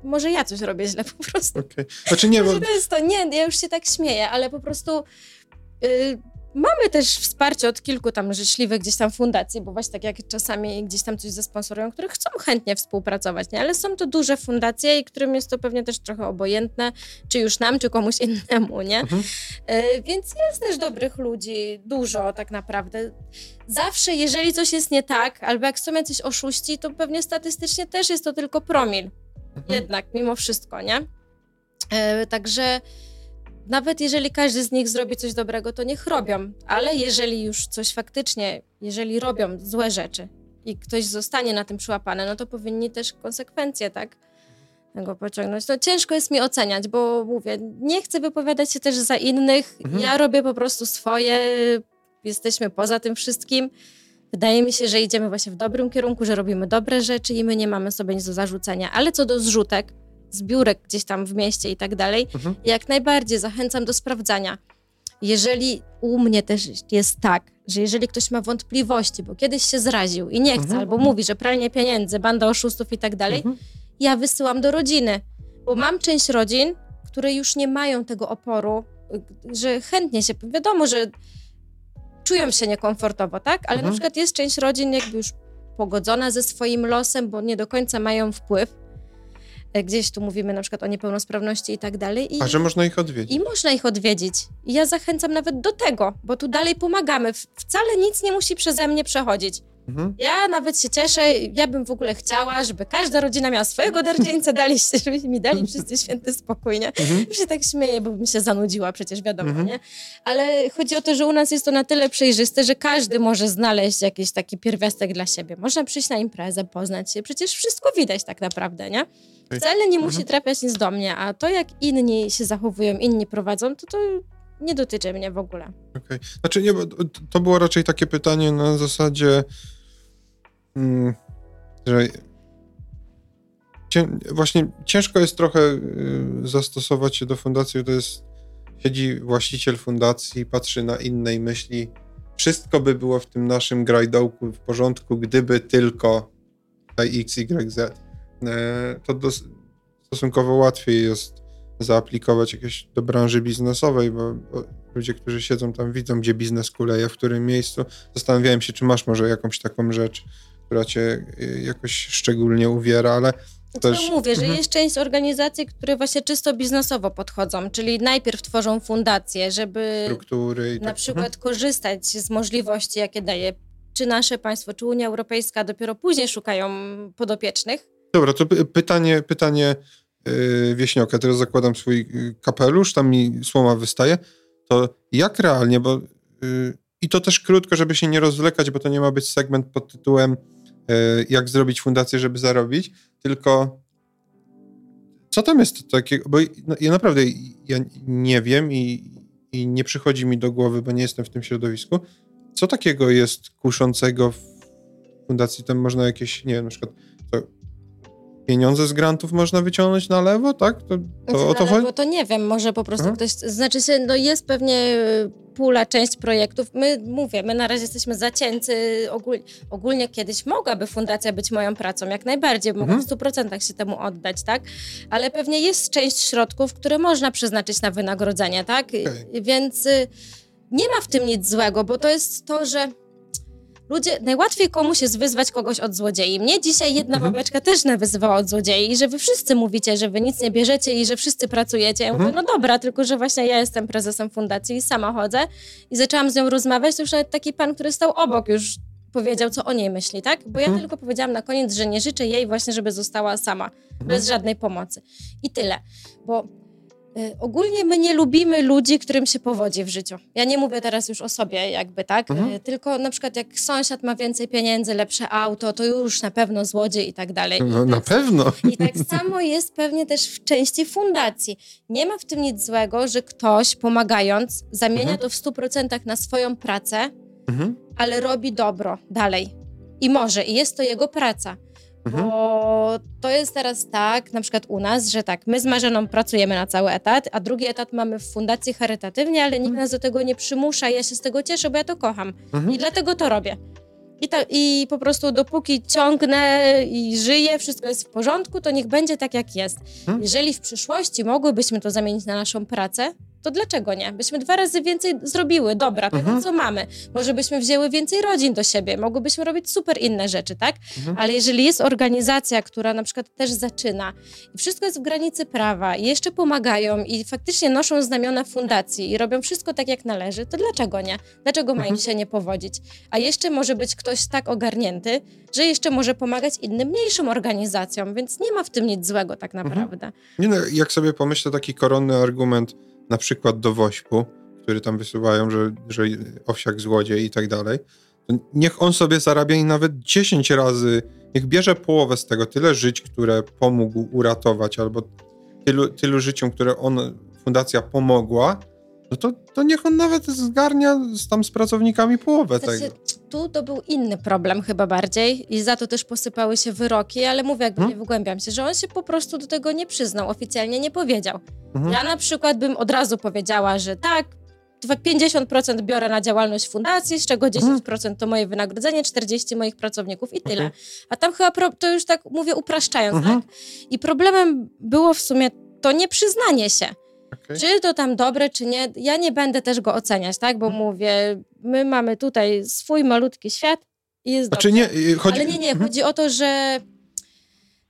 może ja coś robię źle po prostu. Okay. Znaczy nie, bo... To jest to, nie, ja już się tak śmieję, ale po prostu yy, mamy też wsparcie od kilku tam życzliwych gdzieś tam fundacji, bo właśnie tak jak czasami gdzieś tam coś zasponsorują, które chcą chętnie współpracować, nie? ale są to duże fundacje i którym jest to pewnie też trochę obojętne, czy już nam, czy komuś innemu, nie? Mhm. Yy, więc jest też dobrych ludzi, dużo tak naprawdę. Zawsze, jeżeli coś jest nie tak, albo jak są jacyś oszuści, to pewnie statystycznie też jest to tylko promil Mhm. Jednak, mimo wszystko, nie? E, także nawet jeżeli każdy z nich zrobi coś dobrego, to niech robią, ale jeżeli już coś faktycznie, jeżeli robią złe rzeczy i ktoś zostanie na tym przyłapany, no to powinni też konsekwencje, tak? Tego pociągnąć. To ciężko jest mi oceniać, bo mówię, nie chcę wypowiadać się też za innych. Mhm. Ja robię po prostu swoje, jesteśmy poza tym wszystkim. Wydaje mi się, że idziemy właśnie w dobrym kierunku, że robimy dobre rzeczy i my nie mamy sobie nic do zarzucenia. Ale co do zrzutek, zbiórek gdzieś tam w mieście i tak dalej, mhm. jak najbardziej zachęcam do sprawdzania. Jeżeli u mnie też jest tak, że jeżeli ktoś ma wątpliwości, bo kiedyś się zraził i nie chce, mhm. albo mówi, że pralnie pieniędzy, banda oszustów i tak dalej, mhm. ja wysyłam do rodziny, bo mam część rodzin, które już nie mają tego oporu, że chętnie się, wiadomo, że czują się niekomfortowo, tak? Ale mhm. na przykład jest część rodzin jakby już pogodzona ze swoim losem, bo nie do końca mają wpływ. E, gdzieś tu mówimy na przykład o niepełnosprawności i tak dalej. I, A że można ich odwiedzić. I można ich odwiedzić. I ja zachęcam nawet do tego, bo tu dalej pomagamy. Wcale nic nie musi przeze mnie przechodzić. Mhm. Ja nawet się cieszę, ja bym w ogóle chciała, żeby każda rodzina miała swojego darczyńcę, <laughs> dali, żeby mi dali wszyscy święty spokój, nie? Mhm. Już się tak śmieję, bo bym się zanudziła, przecież wiadomo, mhm. nie? Ale chodzi o to, że u nas jest to na tyle przejrzyste, że każdy może znaleźć jakiś taki pierwiastek dla siebie. Można przyjść na imprezę, poznać się, przecież wszystko widać tak naprawdę, nie? Wcale nie musi mhm. trafiać nic do mnie, a to jak inni się zachowują, inni prowadzą, to to nie dotyczy mnie w ogóle. Okej. Okay. Znaczy nie, to było raczej takie pytanie na zasadzie, mm, że cię, właśnie ciężko jest trochę y, zastosować się do fundacji, to jest siedzi właściciel fundacji, patrzy na innej myśli, wszystko by było w tym naszym grajdołku w porządku, gdyby tylko X, Y, Z. E, to dos, stosunkowo łatwiej jest zaaplikować jakieś do branży biznesowej, bo, ludzie, którzy siedzą tam, widzą, gdzie biznes kuleje, w którym miejscu. Zastanawiałem się, czy masz może jakąś taką rzecz, która cię y, jakoś szczególnie uwiera, ale też... To mówię, że mhm. jest część organizacji, które właśnie czysto biznesowo podchodzą, czyli najpierw tworzą fundacje, żeby Struktury na tak. przykład mhm. korzystać z możliwości, jakie daje czy nasze państwo, czy Unia Europejska, dopiero później szukają podopiecznych. Dobra, to pytanie, pytanie yy, wieśnioka, teraz zakładam swój y, kapelusz, tam mi słoma wystaje, to jak realnie, bo yy, i to też krótko, żeby się nie rozwlekać, bo to nie ma być segment pod tytułem yy, jak zrobić fundację, żeby zarobić, tylko co tam jest takiego, bo no, ja naprawdę ja nie wiem i, i nie przychodzi mi do głowy, bo nie jestem w tym środowisku, co takiego jest kuszącego w fundacji, tam można jakieś, nie wiem, na przykład pieniądze z grantów można wyciągnąć na lewo, tak? To, to znaczy, o to chodzi? to nie wiem, może po prostu Aha. ktoś, znaczy się, no jest pewnie y, pula, część projektów. My, mówię, my na razie jesteśmy zacięci. Ogólnie, ogólnie kiedyś mogłaby fundacja być moją pracą, jak najbardziej, mogę mhm. w 100% się temu oddać, tak? Ale pewnie jest część środków, które można przeznaczyć na wynagrodzenie, tak? Okay. Więc y, nie ma w tym nic złego, bo to jest to, że ludzie, najłatwiej komuś jest wyzwać kogoś od złodziei. Mnie dzisiaj jedna mhm. babeczka też nawyzywała od złodziei że wy wszyscy mówicie, że wy nic nie bierzecie i że wszyscy pracujecie. Ja mówię, mhm. no dobra, tylko że właśnie ja jestem prezesem fundacji i sama chodzę i zaczęłam z nią rozmawiać, to już nawet taki pan, który stał obok już powiedział, co o niej myśli, tak? Bo ja mhm. tylko powiedziałam na koniec, że nie życzę jej właśnie, żeby została sama, bez żadnej pomocy. I tyle. Bo ogólnie my nie lubimy ludzi, którym się powodzi w życiu. Ja nie mówię teraz już o sobie, jakby tak, mhm. Y, tylko na przykład jak sąsiad ma więcej pieniędzy, lepsze auto, to już na pewno złodziej i tak dalej. No, na pewno. I tak samo jest pewnie też w części fundacji. Nie ma w tym nic złego, że ktoś pomagając zamienia mhm. to w 100% na swoją pracę, mhm. ale robi dobro dalej. I może, i jest to jego praca. Mhm. Bo to jest teraz tak, na przykład u nas, że tak, my z Marzeną pracujemy na cały etat, a drugi etat mamy w fundacji charytatywnie, ale nikt mhm. nas do tego nie przymusza ja się z tego cieszę, bo ja to kocham. Mhm. I dlatego to robię. I, ta, I po prostu dopóki ciągnę i żyję, wszystko jest w porządku, to niech będzie tak, jak jest. Mhm. Jeżeli w przyszłości mogłybyśmy to zamienić na naszą pracę, to dlaczego nie? Byśmy dwa razy więcej zrobiły, dobra, tego mhm. co mamy. Może byśmy wzięły więcej rodzin do siebie, mogłybyśmy robić super inne rzeczy, tak? Mhm. Ale jeżeli jest organizacja, która na przykład też zaczyna i wszystko jest w granicy prawa i jeszcze pomagają i faktycznie noszą znamiona fundacji i robią wszystko tak, jak należy, to dlaczego nie? Dlaczego mhm. mają się nie powodzić? A jeszcze może być ktoś tak ogarnięty, że jeszcze może pomagać innym mniejszym organizacjom, więc nie ma w tym nic złego tak mhm. naprawdę. Nie no, jak sobie pomyślę, taki koronny argument, na przykład do Wośpu, który tam wysuwają, że, że owsiak złodziej i tak dalej, to niech on sobie zarabia i nawet 10 razy, niech bierze połowę z tego, tyle żyć, które pomógł uratować, albo tylu, tylu życiom, które on, fundacja pomogła, no to, to niech on nawet zgarnia z, tam z pracownikami połowę znaczy, tego. Tu to był inny problem chyba bardziej i za to też posypały się wyroki, ale mówię, jakby hmm? nie wygłębiam się, że on się po prostu do tego nie przyznał, oficjalnie nie powiedział. Mhm. Ja na przykład bym od razu powiedziała, że tak, 50% biorę na działalność fundacji, z czego 10% mhm. to moje wynagrodzenie, 40% moich pracowników i tyle. A tam chyba, pro, to już tak mówię upraszczając, mhm. tak? I problemem było w sumie to nieprzyznanie się. Okay. Czy to tam dobre, czy nie, ja nie będę też go oceniać, tak? Bo mhm. mówię, my mamy tutaj swój malutki świat I jest Znaczy dobrze. nie, y, chodzi... Ale nie, nie, Mhm. chodzi o to, że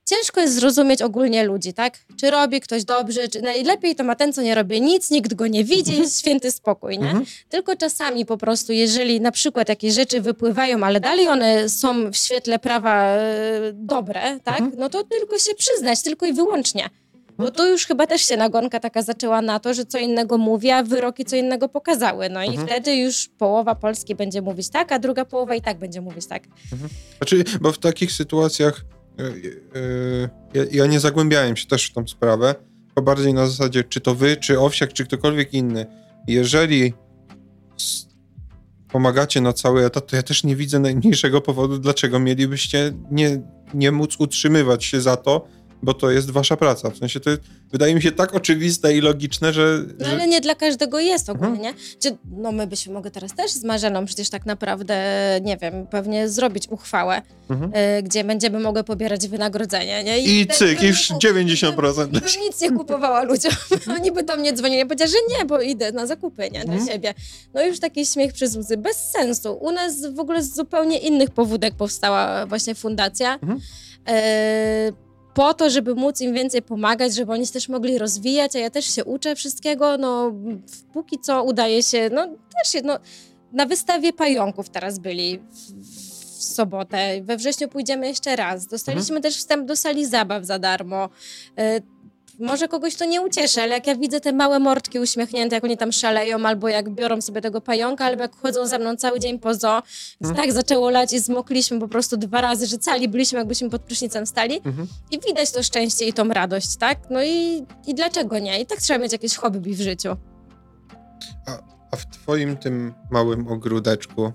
ciężko jest zrozumieć ogólnie ludzi, tak? Czy robi ktoś dobrze, czy najlepiej to ma ten, co nie robi nic, nikt go nie widzi, jest święty spokój, nie? Mhm. Tylko czasami po prostu, jeżeli na przykład jakieś rzeczy wypływają, ale dalej one są w świetle prawa e, dobre, tak? Mhm. No to tylko się przyznać, tylko i wyłącznie. Bo tu już chyba też się nagonka taka zaczęła na to, że co innego mówi, a wyroki co innego pokazały. No i Mhm. wtedy już połowa Polski będzie mówić tak, a druga połowa i tak będzie mówić tak. Znaczy, bo w takich sytuacjach y, y, ja, nie zagłębiałem się też w tą sprawę, tylko bardziej na zasadzie, czy to wy, czy Owsiak, czy ktokolwiek inny. Jeżeli pomagacie na cały etat, to ja też nie widzę najmniejszego powodu, dlaczego mielibyście nie, nie móc utrzymywać się za to, bo to jest wasza praca. W sensie to wydaje mi się tak oczywiste i logiczne, że... No że... ale nie dla każdego jest ogólnie, Mhm. Czy, no my byśmy mogli teraz też z Marzeną przecież tak naprawdę, nie wiem, pewnie zrobić uchwałę, Mhm. y, gdzie będziemy mogły pobierać wynagrodzenie, nie? I wtedy cyk, już nie- 90%. I bym nic nie kupowała ludziom. <laughs> Oni by do mnie dzwonili, ja powiedziała, że nie, bo idę na zakupy, nie, dla Mhm. siebie. No już taki śmiech przez łzy, bez sensu. U nas w ogóle z zupełnie innych powódek powstała właśnie fundacja. Mhm. E, po to, żeby móc im więcej pomagać, żeby oni się też mogli rozwijać, a ja też się uczę wszystkiego, no póki co udaje się, no też się, no na wystawie pająków teraz byli w, w sobotę, we wrześniu pójdziemy jeszcze raz. Dostaliśmy też wstęp do sali zabaw za darmo. Może kogoś to nie ucieszy, ale jak ja widzę te małe mordki uśmiechnięte, jak oni tam szaleją, albo jak biorą sobie tego pająka, albo jak chodzą za mną cały dzień po zoo, Mhm. tak zaczęło lać i zmokliśmy po prostu dwa razy, że cali byliśmy, jakbyśmy pod prysznicem stali. Mhm. I widać to szczęście i tą radość, tak? No i, i dlaczego nie? I tak trzeba mieć jakieś hobby w życiu. A w twoim tym małym ogródeczku,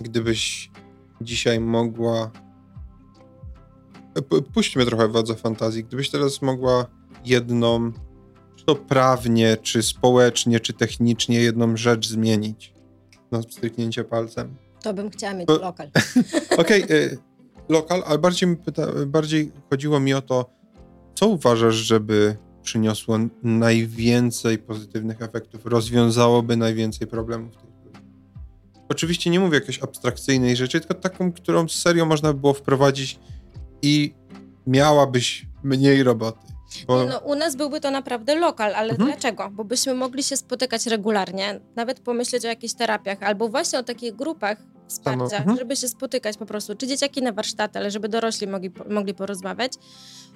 gdybyś dzisiaj mogła. Puśćmy trochę wodze fantazji. Gdybyś teraz mogła jedną, czy to prawnie, czy społecznie, czy technicznie, jedną rzecz zmienić na stryknięcie palcem. To bym chciała mieć Bo- lokal. <laughs> Okej, y, lokal, ale bardziej, pyta, bardziej chodziło mi o to, co uważasz, żeby przyniosło najwięcej pozytywnych efektów, rozwiązałoby najwięcej problemów tych ludzi. Oczywiście nie mówię jakiejś abstrakcyjnej rzeczy, tylko taką, którą serio można by było wprowadzić i miałabyś mniej roboty. Bo, No, u nas byłby to naprawdę lokal, ale Mhm. dlaczego? Bo byśmy mogli się spotykać regularnie, nawet pomyśleć o jakichś terapiach, albo właśnie o takich grupach wsparcia, mhm. żeby się spotykać po prostu, czy dzieciaki na warsztaty, ale żeby dorośli mogli, mogli porozmawiać.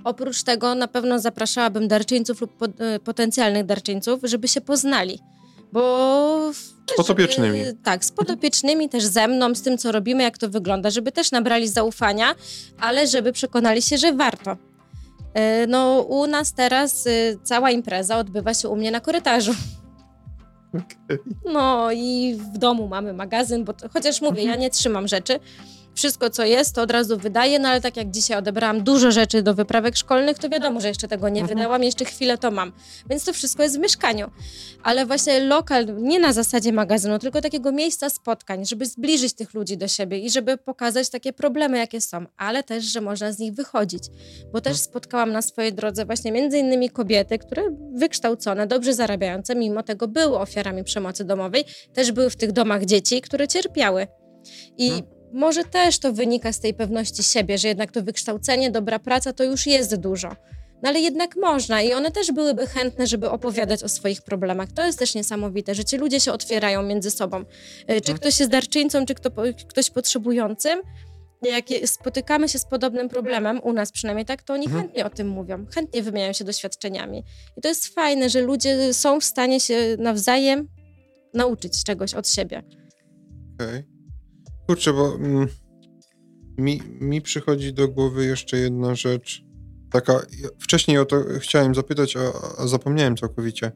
Oprócz tego na pewno zapraszałabym darczyńców lub po, y, potencjalnych darczyńców, żeby się poznali. Bo. Z podopiecznymi. y, Tak, z podopiecznymi, też ze mną, z tym, co robimy, jak to wygląda, żeby też nabrali zaufania, ale żeby przekonali się, że warto. Y, No, u nas teraz y, cała impreza odbywa się u mnie na korytarzu. Okej. No i w domu mamy magazyn, bo chociaż mówię, ja nie trzymam rzeczy. Wszystko, co jest, to od razu wydaję, no ale tak jak dzisiaj odebrałam dużo rzeczy do wyprawek szkolnych, to wiadomo, że jeszcze tego nie Mhm. wydałam, jeszcze chwilę to mam. Więc to wszystko jest w mieszkaniu. Ale właśnie lokal, nie na zasadzie magazynu, tylko takiego miejsca spotkań, żeby zbliżyć tych ludzi do siebie i żeby pokazać takie problemy, jakie są, ale też, że można z nich wychodzić. Bo też spotkałam na swojej drodze właśnie między innymi kobiety, które wykształcone, dobrze zarabiające, mimo tego były ofiarami przemocy domowej, też były w tych domach dzieci, które cierpiały. I Mhm. Może też to wynika z tej pewności siebie, że jednak to wykształcenie, dobra praca to już jest dużo. No ale jednak można i one też byłyby chętne, żeby opowiadać o swoich problemach. To jest też niesamowite, że ci ludzie się otwierają między sobą. Y, Czy Mhm. ktoś jest darczyńcą, czy kto, ktoś potrzebującym. Jak spotykamy się z podobnym problemem, u nas przynajmniej tak, to oni Mhm. chętnie o tym mówią, chętnie wymieniają się doświadczeniami. I to jest fajne, że ludzie są w stanie się nawzajem nauczyć czegoś od siebie. Okej. Kurczę, bo mm, mi, mi przychodzi do głowy jeszcze jedna rzecz. Taka, wcześniej o to chciałem zapytać, a, a zapomniałem całkowicie.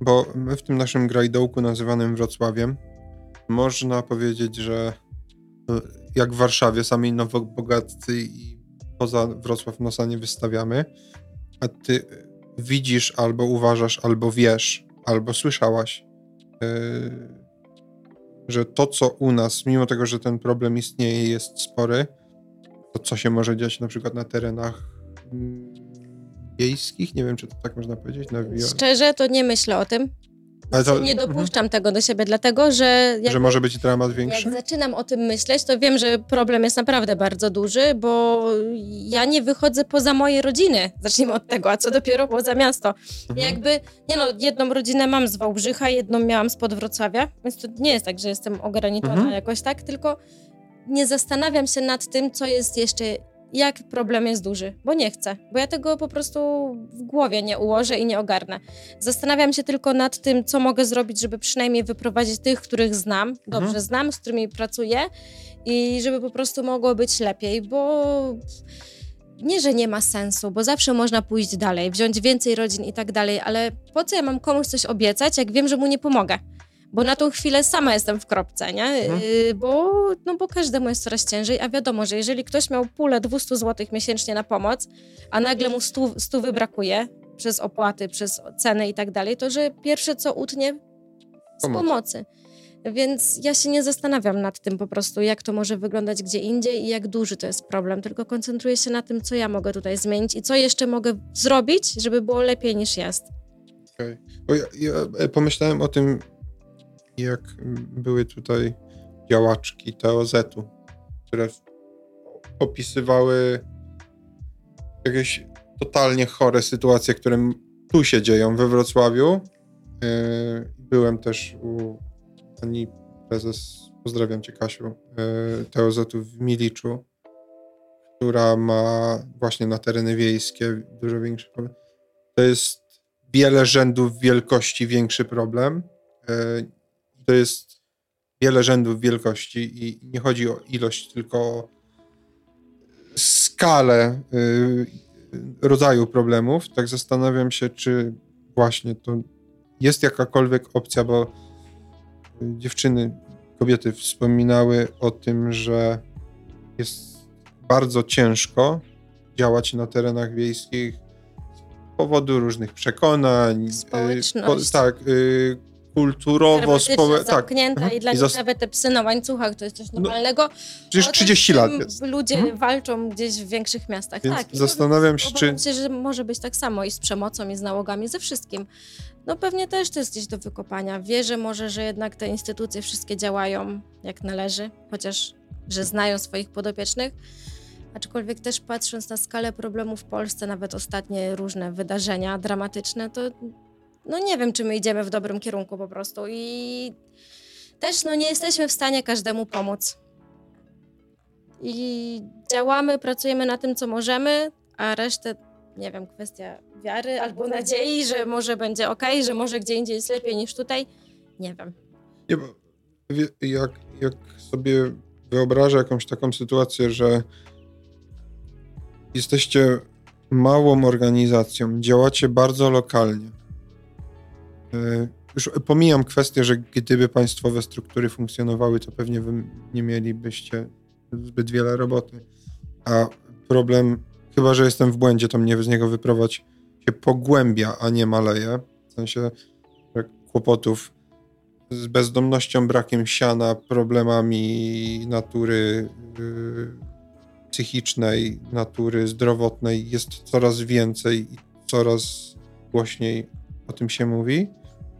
Bo w tym naszym grajdołku nazywanym Wrocławiem można powiedzieć, że e, jak w Warszawie sami nowobogaccy i poza Wrocław nosa nie wystawiamy, a ty widzisz albo uważasz, albo wiesz, albo słyszałaś, yy, że to, co u nas, mimo tego, że ten problem istnieje jest spory, to co się może dziać na przykład na terenach mm, wiejskich, nie wiem, czy to tak można powiedzieć, na. Szczerze, to nie myślę o tym. To... Nie dopuszczam mhm. tego do siebie, dlatego że... że może być dramat większy? Jak zaczynam o tym myśleć, to wiem, że problem jest naprawdę bardzo duży, bo ja nie wychodzę poza moje rodziny. Zacznijmy od tego, a co dopiero poza miasto. Mhm. Jakby, nie no, jedną rodzinę mam z Wałbrzycha, jedną miałam spod Wrocławia, więc to nie jest tak, że jestem ograniczona mhm. jakoś tak, tylko nie zastanawiam się nad tym, co jest jeszcze jak problem jest duży, bo nie chcę, bo ja tego po prostu w głowie nie ułożę i nie ogarnę. Zastanawiam się tylko nad tym, co mogę zrobić, żeby przynajmniej wyprowadzić tych, których znam, dobrze mhm. znam, z którymi pracuję i żeby po prostu mogło być lepiej, bo nie, że nie ma sensu, bo zawsze można pójść dalej, wziąć więcej rodzin i tak dalej, ale po co ja mam komuś coś obiecać, jak wiem, że mu nie pomogę? Bo na tą chwilę sama jestem w kropce, nie? Mhm. Y, bo, no bo każdemu jest coraz ciężej, a wiadomo, że jeżeli ktoś miał pulę 200 zł miesięcznie na pomoc, a nagle mu 100, 100 wybrakuje przez opłaty, przez ceny i tak dalej, to że pierwsze co utnie z Pomoc. pomocy. Więc ja się nie zastanawiam nad tym po prostu, jak to może wyglądać gdzie indziej i jak duży to jest problem, tylko koncentruję się na tym, co ja mogę tutaj zmienić i co jeszcze mogę zrobić, żeby było lepiej niż jest. Okay. Ja, ja pomyślałem o tym jak były tutaj działaczki TOZ-u, które opisywały jakieś totalnie chore sytuacje, które tu się dzieją we Wrocławiu. Yy, byłem też u pani prezes, pozdrawiam cię Kasiu, yy, TOZ-u w Miliczu, która ma właśnie na tereny wiejskie dużo większy problem. To jest wiele rzędów wielkości większy problem. To jest wiele rzędów wielkości i nie chodzi o ilość, tylko o skalę y, rodzaju problemów. Tak zastanawiam się, czy właśnie to jest jakakolwiek opcja, bo dziewczyny, kobiety wspominały o tym, że jest bardzo ciężko działać na terenach wiejskich z powodu różnych przekonań. Y, Społeczność. Po, tak, y, kulturowo społecznie. Tak. zamknięta mhm. i dla I nich nawet te psy na łańcuchach to jest coś no, normalnego. No, przecież 30 lat jest. Ludzie mhm. walczą gdzieś w większych miastach. Więc tak. zastanawiam się, czy... się, że może być tak samo i z przemocą, i z nałogami, ze wszystkim. No pewnie też to jest gdzieś do wykopania. Wierzę może, że jednak te instytucje wszystkie działają jak należy, chociaż, że znają swoich podopiecznych. Aczkolwiek też patrząc na skalę problemów w Polsce, nawet ostatnie różne wydarzenia dramatyczne, to no nie wiem, czy my idziemy w dobrym kierunku po prostu i też no nie jesteśmy w stanie każdemu pomóc. I działamy, pracujemy na tym, co możemy, a resztę, nie wiem, kwestia wiary albo nadziei, że może będzie ok, że może gdzie indziej jest lepiej niż tutaj, nie wiem. Nie, bo jak, jak sobie wyobrażę jakąś taką sytuację, że jesteście małą organizacją, działacie bardzo lokalnie, już pomijam kwestię, że gdyby państwowe struktury funkcjonowały, to pewnie wy nie mielibyście zbyt wiele roboty. A problem, chyba że jestem w błędzie, to mnie z niego wyprowadź, się pogłębia, a nie maleje. W sensie kłopotów z bezdomnością, brakiem siana, problemami natury yy, psychicznej, natury zdrowotnej jest coraz więcej i coraz głośniej o tym się mówi,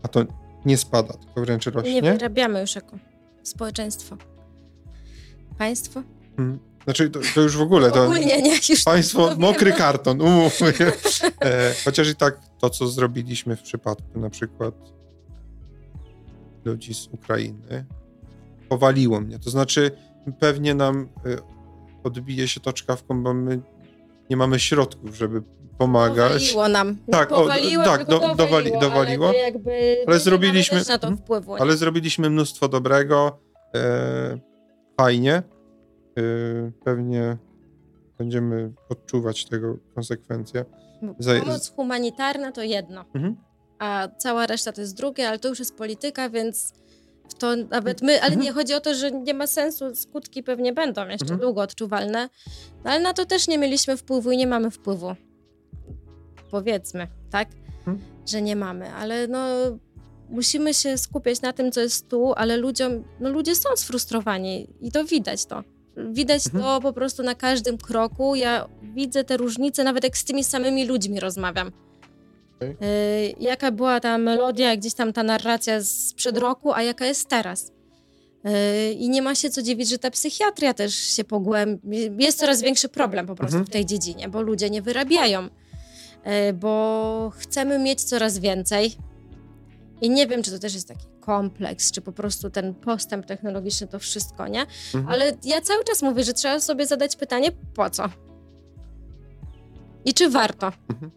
a to nie spada, tylko wręcz rośnie. Nie wyrabiamy już jako społeczeństwo. Państwo? Hmm. Znaczy, to, to, już w ogóle. To Ogólnie nie, już państwo, mokry karton, umówmy. E, chociaż i tak to, co zrobiliśmy w przypadku na przykład ludzi z Ukrainy, powaliło mnie. To znaczy, pewnie nam e, odbije się to czkawką, bo my nie mamy środków, żeby pomagać. Powaliło nam. Tak, powaliło, o, tak do, dowaliło, dowali, dowaliło. Ale, jakby ale zrobiliśmy, na to wpływu, ale zrobiliśmy mnóstwo dobrego. E, fajnie. E, pewnie będziemy odczuwać tego konsekwencje. Pomoc humanitarna to jedno, mhm. a cała reszta to jest drugie, ale to już jest polityka, więc w to nawet my, ale mhm. nie chodzi o to, że nie ma sensu, skutki pewnie będą jeszcze mhm. długo odczuwalne, no ale na to też nie mieliśmy wpływu i nie mamy wpływu. Powiedzmy, tak? Mhm. Że nie mamy, ale no musimy się skupiać na tym, co jest tu, ale ludziom, no ludzie są sfrustrowani i to widać to. Widać mhm. to po prostu na każdym kroku. Ja widzę te różnice, nawet jak z tymi samymi ludźmi rozmawiam Okay. Jaka była ta melodia, gdzieś tam ta narracja sprzed roku, a jaka jest teraz. I nie ma się co dziwić, że ta psychiatria też się pogłębia. Jest coraz większy problem po prostu mhm. w tej dziedzinie, bo ludzie nie wyrabiają, bo chcemy mieć coraz więcej. I nie wiem, czy to też jest taki kompleks, czy po prostu ten postęp technologiczny, to wszystko, nie? Mhm. Ale ja cały czas mówię, że trzeba sobie zadać pytanie, po co? I czy warto? Mhm.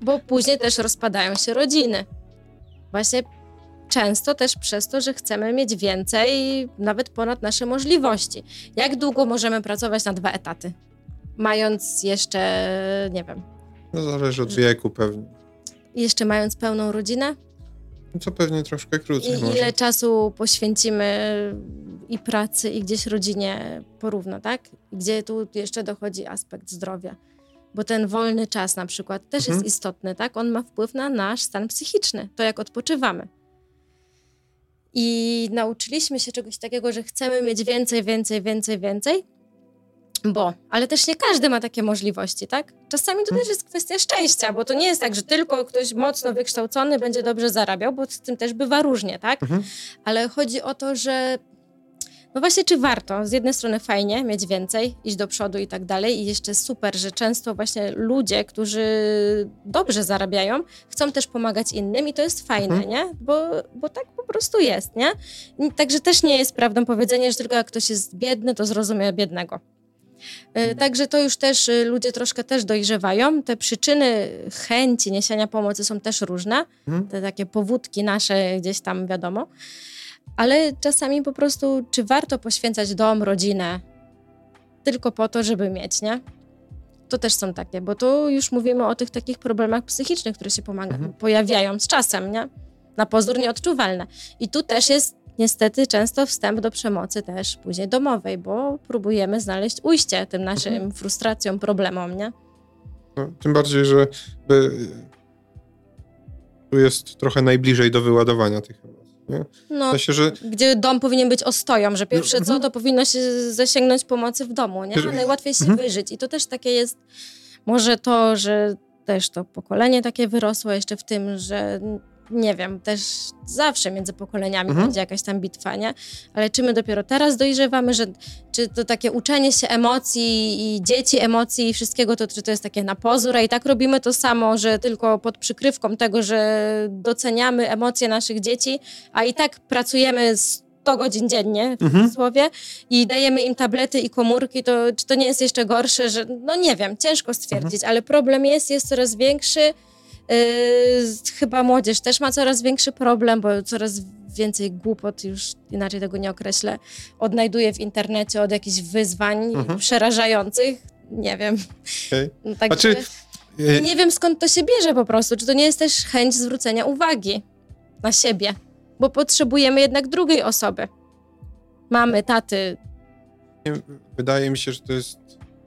Bo później też rozpadają się rodziny. Właśnie często też przez to, że chcemy mieć więcej, nawet ponad nasze możliwości. Jak długo możemy pracować na dwa etaty? Mając jeszcze, nie wiem. No zależy od wieku pewnie. Jeszcze mając pełną rodzinę? Co pewnie troszkę krócej. I może. ile czasu poświęcimy i pracy, i gdzieś rodzinie porówno, tak? Gdzie tu jeszcze dochodzi aspekt zdrowia. Bo ten wolny czas na przykład też mhm. jest istotny, tak? On ma wpływ na nasz stan psychiczny, to jak odpoczywamy. I nauczyliśmy się czegoś takiego, że chcemy mieć więcej, więcej, więcej, więcej, bo, ale też nie każdy ma takie możliwości, tak? Czasami to też jest kwestia szczęścia, bo to nie jest tak, że tylko ktoś mocno wykształcony będzie dobrze zarabiał, bo z tym też bywa różnie, tak? Mhm. Ale chodzi o to, że no właśnie, czy warto? Z jednej strony fajnie mieć więcej, iść do przodu i tak dalej. I jeszcze super, że często właśnie ludzie, którzy dobrze zarabiają, chcą też pomagać innym i to jest fajne, mhm. nie? Bo, bo tak po prostu jest, nie? Także też nie jest prawdą powiedzenie, że tylko jak ktoś jest biedny, to zrozumie biednego. E, także to już też y, ludzie troszkę też dojrzewają. Te przyczyny chęci niesienia pomocy są też różne. Mhm. Te takie powódki nasze gdzieś tam wiadomo. Ale czasami po prostu, czy warto poświęcać dom, rodzinę tylko po to, żeby mieć, nie? To też są takie, bo tu już mówimy o tych takich problemach psychicznych, które się pomaga, mhm. pojawiają z czasem, nie? Na pozór nieodczuwalne. I tu też jest niestety często wstęp do przemocy też później domowej, bo próbujemy znaleźć ujście tym naszym mhm. frustracjom, problemom, nie? No, tym bardziej, że by, tu jest trochę najbliżej do wyładowania tych emocji. Nie? No, w sensie, że... Gdzie dom powinien być ostoją, że pierwsze co, mhm. to powinno się zasięgnąć pomocy w domu, nie? A najłatwiej się mhm. wyżyć. I to też takie jest, może to, że też to pokolenie takie wyrosło jeszcze w tym, że nie wiem, też zawsze między pokoleniami mhm. będzie jakaś tam bitwa, nie? Ale czy my dopiero teraz dojrzewamy, że czy to takie uczenie się emocji i dzieci emocji i wszystkiego, to czy to jest takie na pozór, a i tak robimy to samo, że tylko pod przykrywką tego, że doceniamy emocje naszych dzieci, a i tak pracujemy 100 godzin dziennie w mhm. cudzysłowie i dajemy im tablety i komórki, to czy to nie jest jeszcze gorsze, że no nie wiem, ciężko stwierdzić, mhm. ale problem jest, jest coraz większy, chyba młodzież też ma coraz większy problem, bo coraz więcej głupot, już inaczej tego nie określę, odnajduje w internecie od jakichś wyzwań mhm. przerażających. Nie wiem. Okay. Także, znaczy, nie wiem skąd to się bierze po prostu. Czy to nie jest też chęć zwrócenia uwagi na siebie? Bo potrzebujemy jednak drugiej osoby. Mamy, taty. Wydaje mi się, że to jest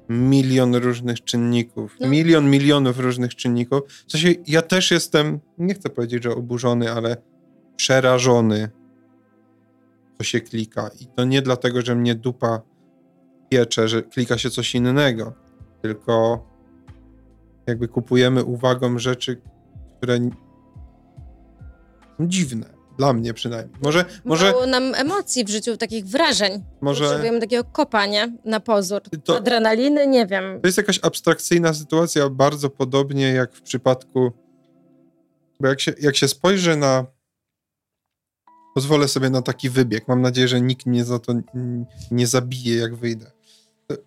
milion różnych czynników. No. Milion milionów różnych czynników. W sensie ja też jestem, nie chcę powiedzieć, że oburzony, ale przerażony, co się klika. I to nie dlatego, że mnie dupa piecze, że klika się coś innego, tylko jakby kupujemy uwagą rzeczy, które są dziwne. Dla mnie przynajmniej. Może, może... Mało nam emocji w życiu, takich wrażeń. Może... Potrzebujemy takiego kopania na pozór. To... Adrenaliny, nie wiem. To jest jakaś abstrakcyjna sytuacja, bardzo podobnie jak w przypadku... Bo jak się, jak się spojrzy na... Pozwolę sobie na taki wybieg. Mam nadzieję, że nikt mnie za to nie zabije, jak wyjdę.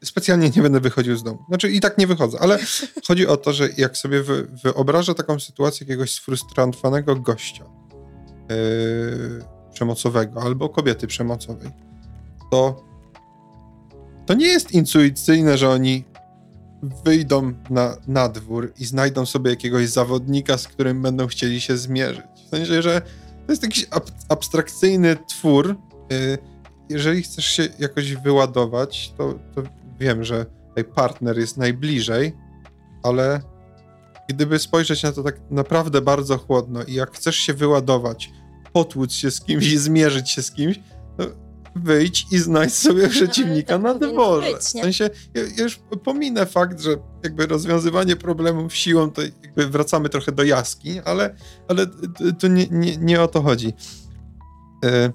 Specjalnie nie będę wychodził z domu. Znaczy i tak nie wychodzę, ale <laughs> chodzi o to, że jak sobie wyobrażę taką sytuację jakiegoś sfrustrowanego gościa, przemocowego albo kobiety przemocowej, to to nie jest intuicyjne, że oni wyjdą na, na dwór i znajdą sobie jakiegoś zawodnika, z którym będą chcieli się zmierzyć. W sensie, że to jest jakiś ab abstrakcyjny twór. Yy, jeżeli chcesz się jakoś wyładować, to, to wiem, że tutaj partner jest najbliżej, ale gdyby spojrzeć na to tak naprawdę bardzo chłodno i jak chcesz się wyładować, potłuc się z kimś i zmierzyć się z kimś, to wyjdź i znajdź sobie no, przeciwnika no, tak na dworze. Być, w sensie, ja, ja, już pominę fakt, że jakby rozwiązywanie problemów siłą, to jakby wracamy trochę do jaski, ale, ale to nie, nie, nie o to chodzi. E,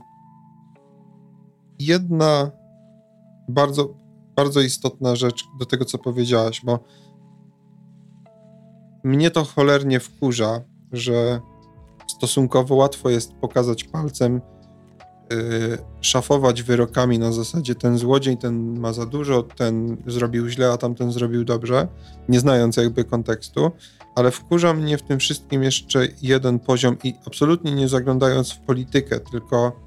jedna bardzo, bardzo istotna rzecz do tego, co powiedziałaś, bo mnie to cholernie wkurza, że stosunkowo łatwo jest pokazać palcem, yy, szafować wyrokami. Na zasadzie ten złodziej, ten ma za dużo, ten zrobił źle, a tamten zrobił dobrze, nie znając jakby kontekstu, ale wkurza mnie w tym wszystkim jeszcze jeden poziom i absolutnie nie zaglądając w politykę, tylko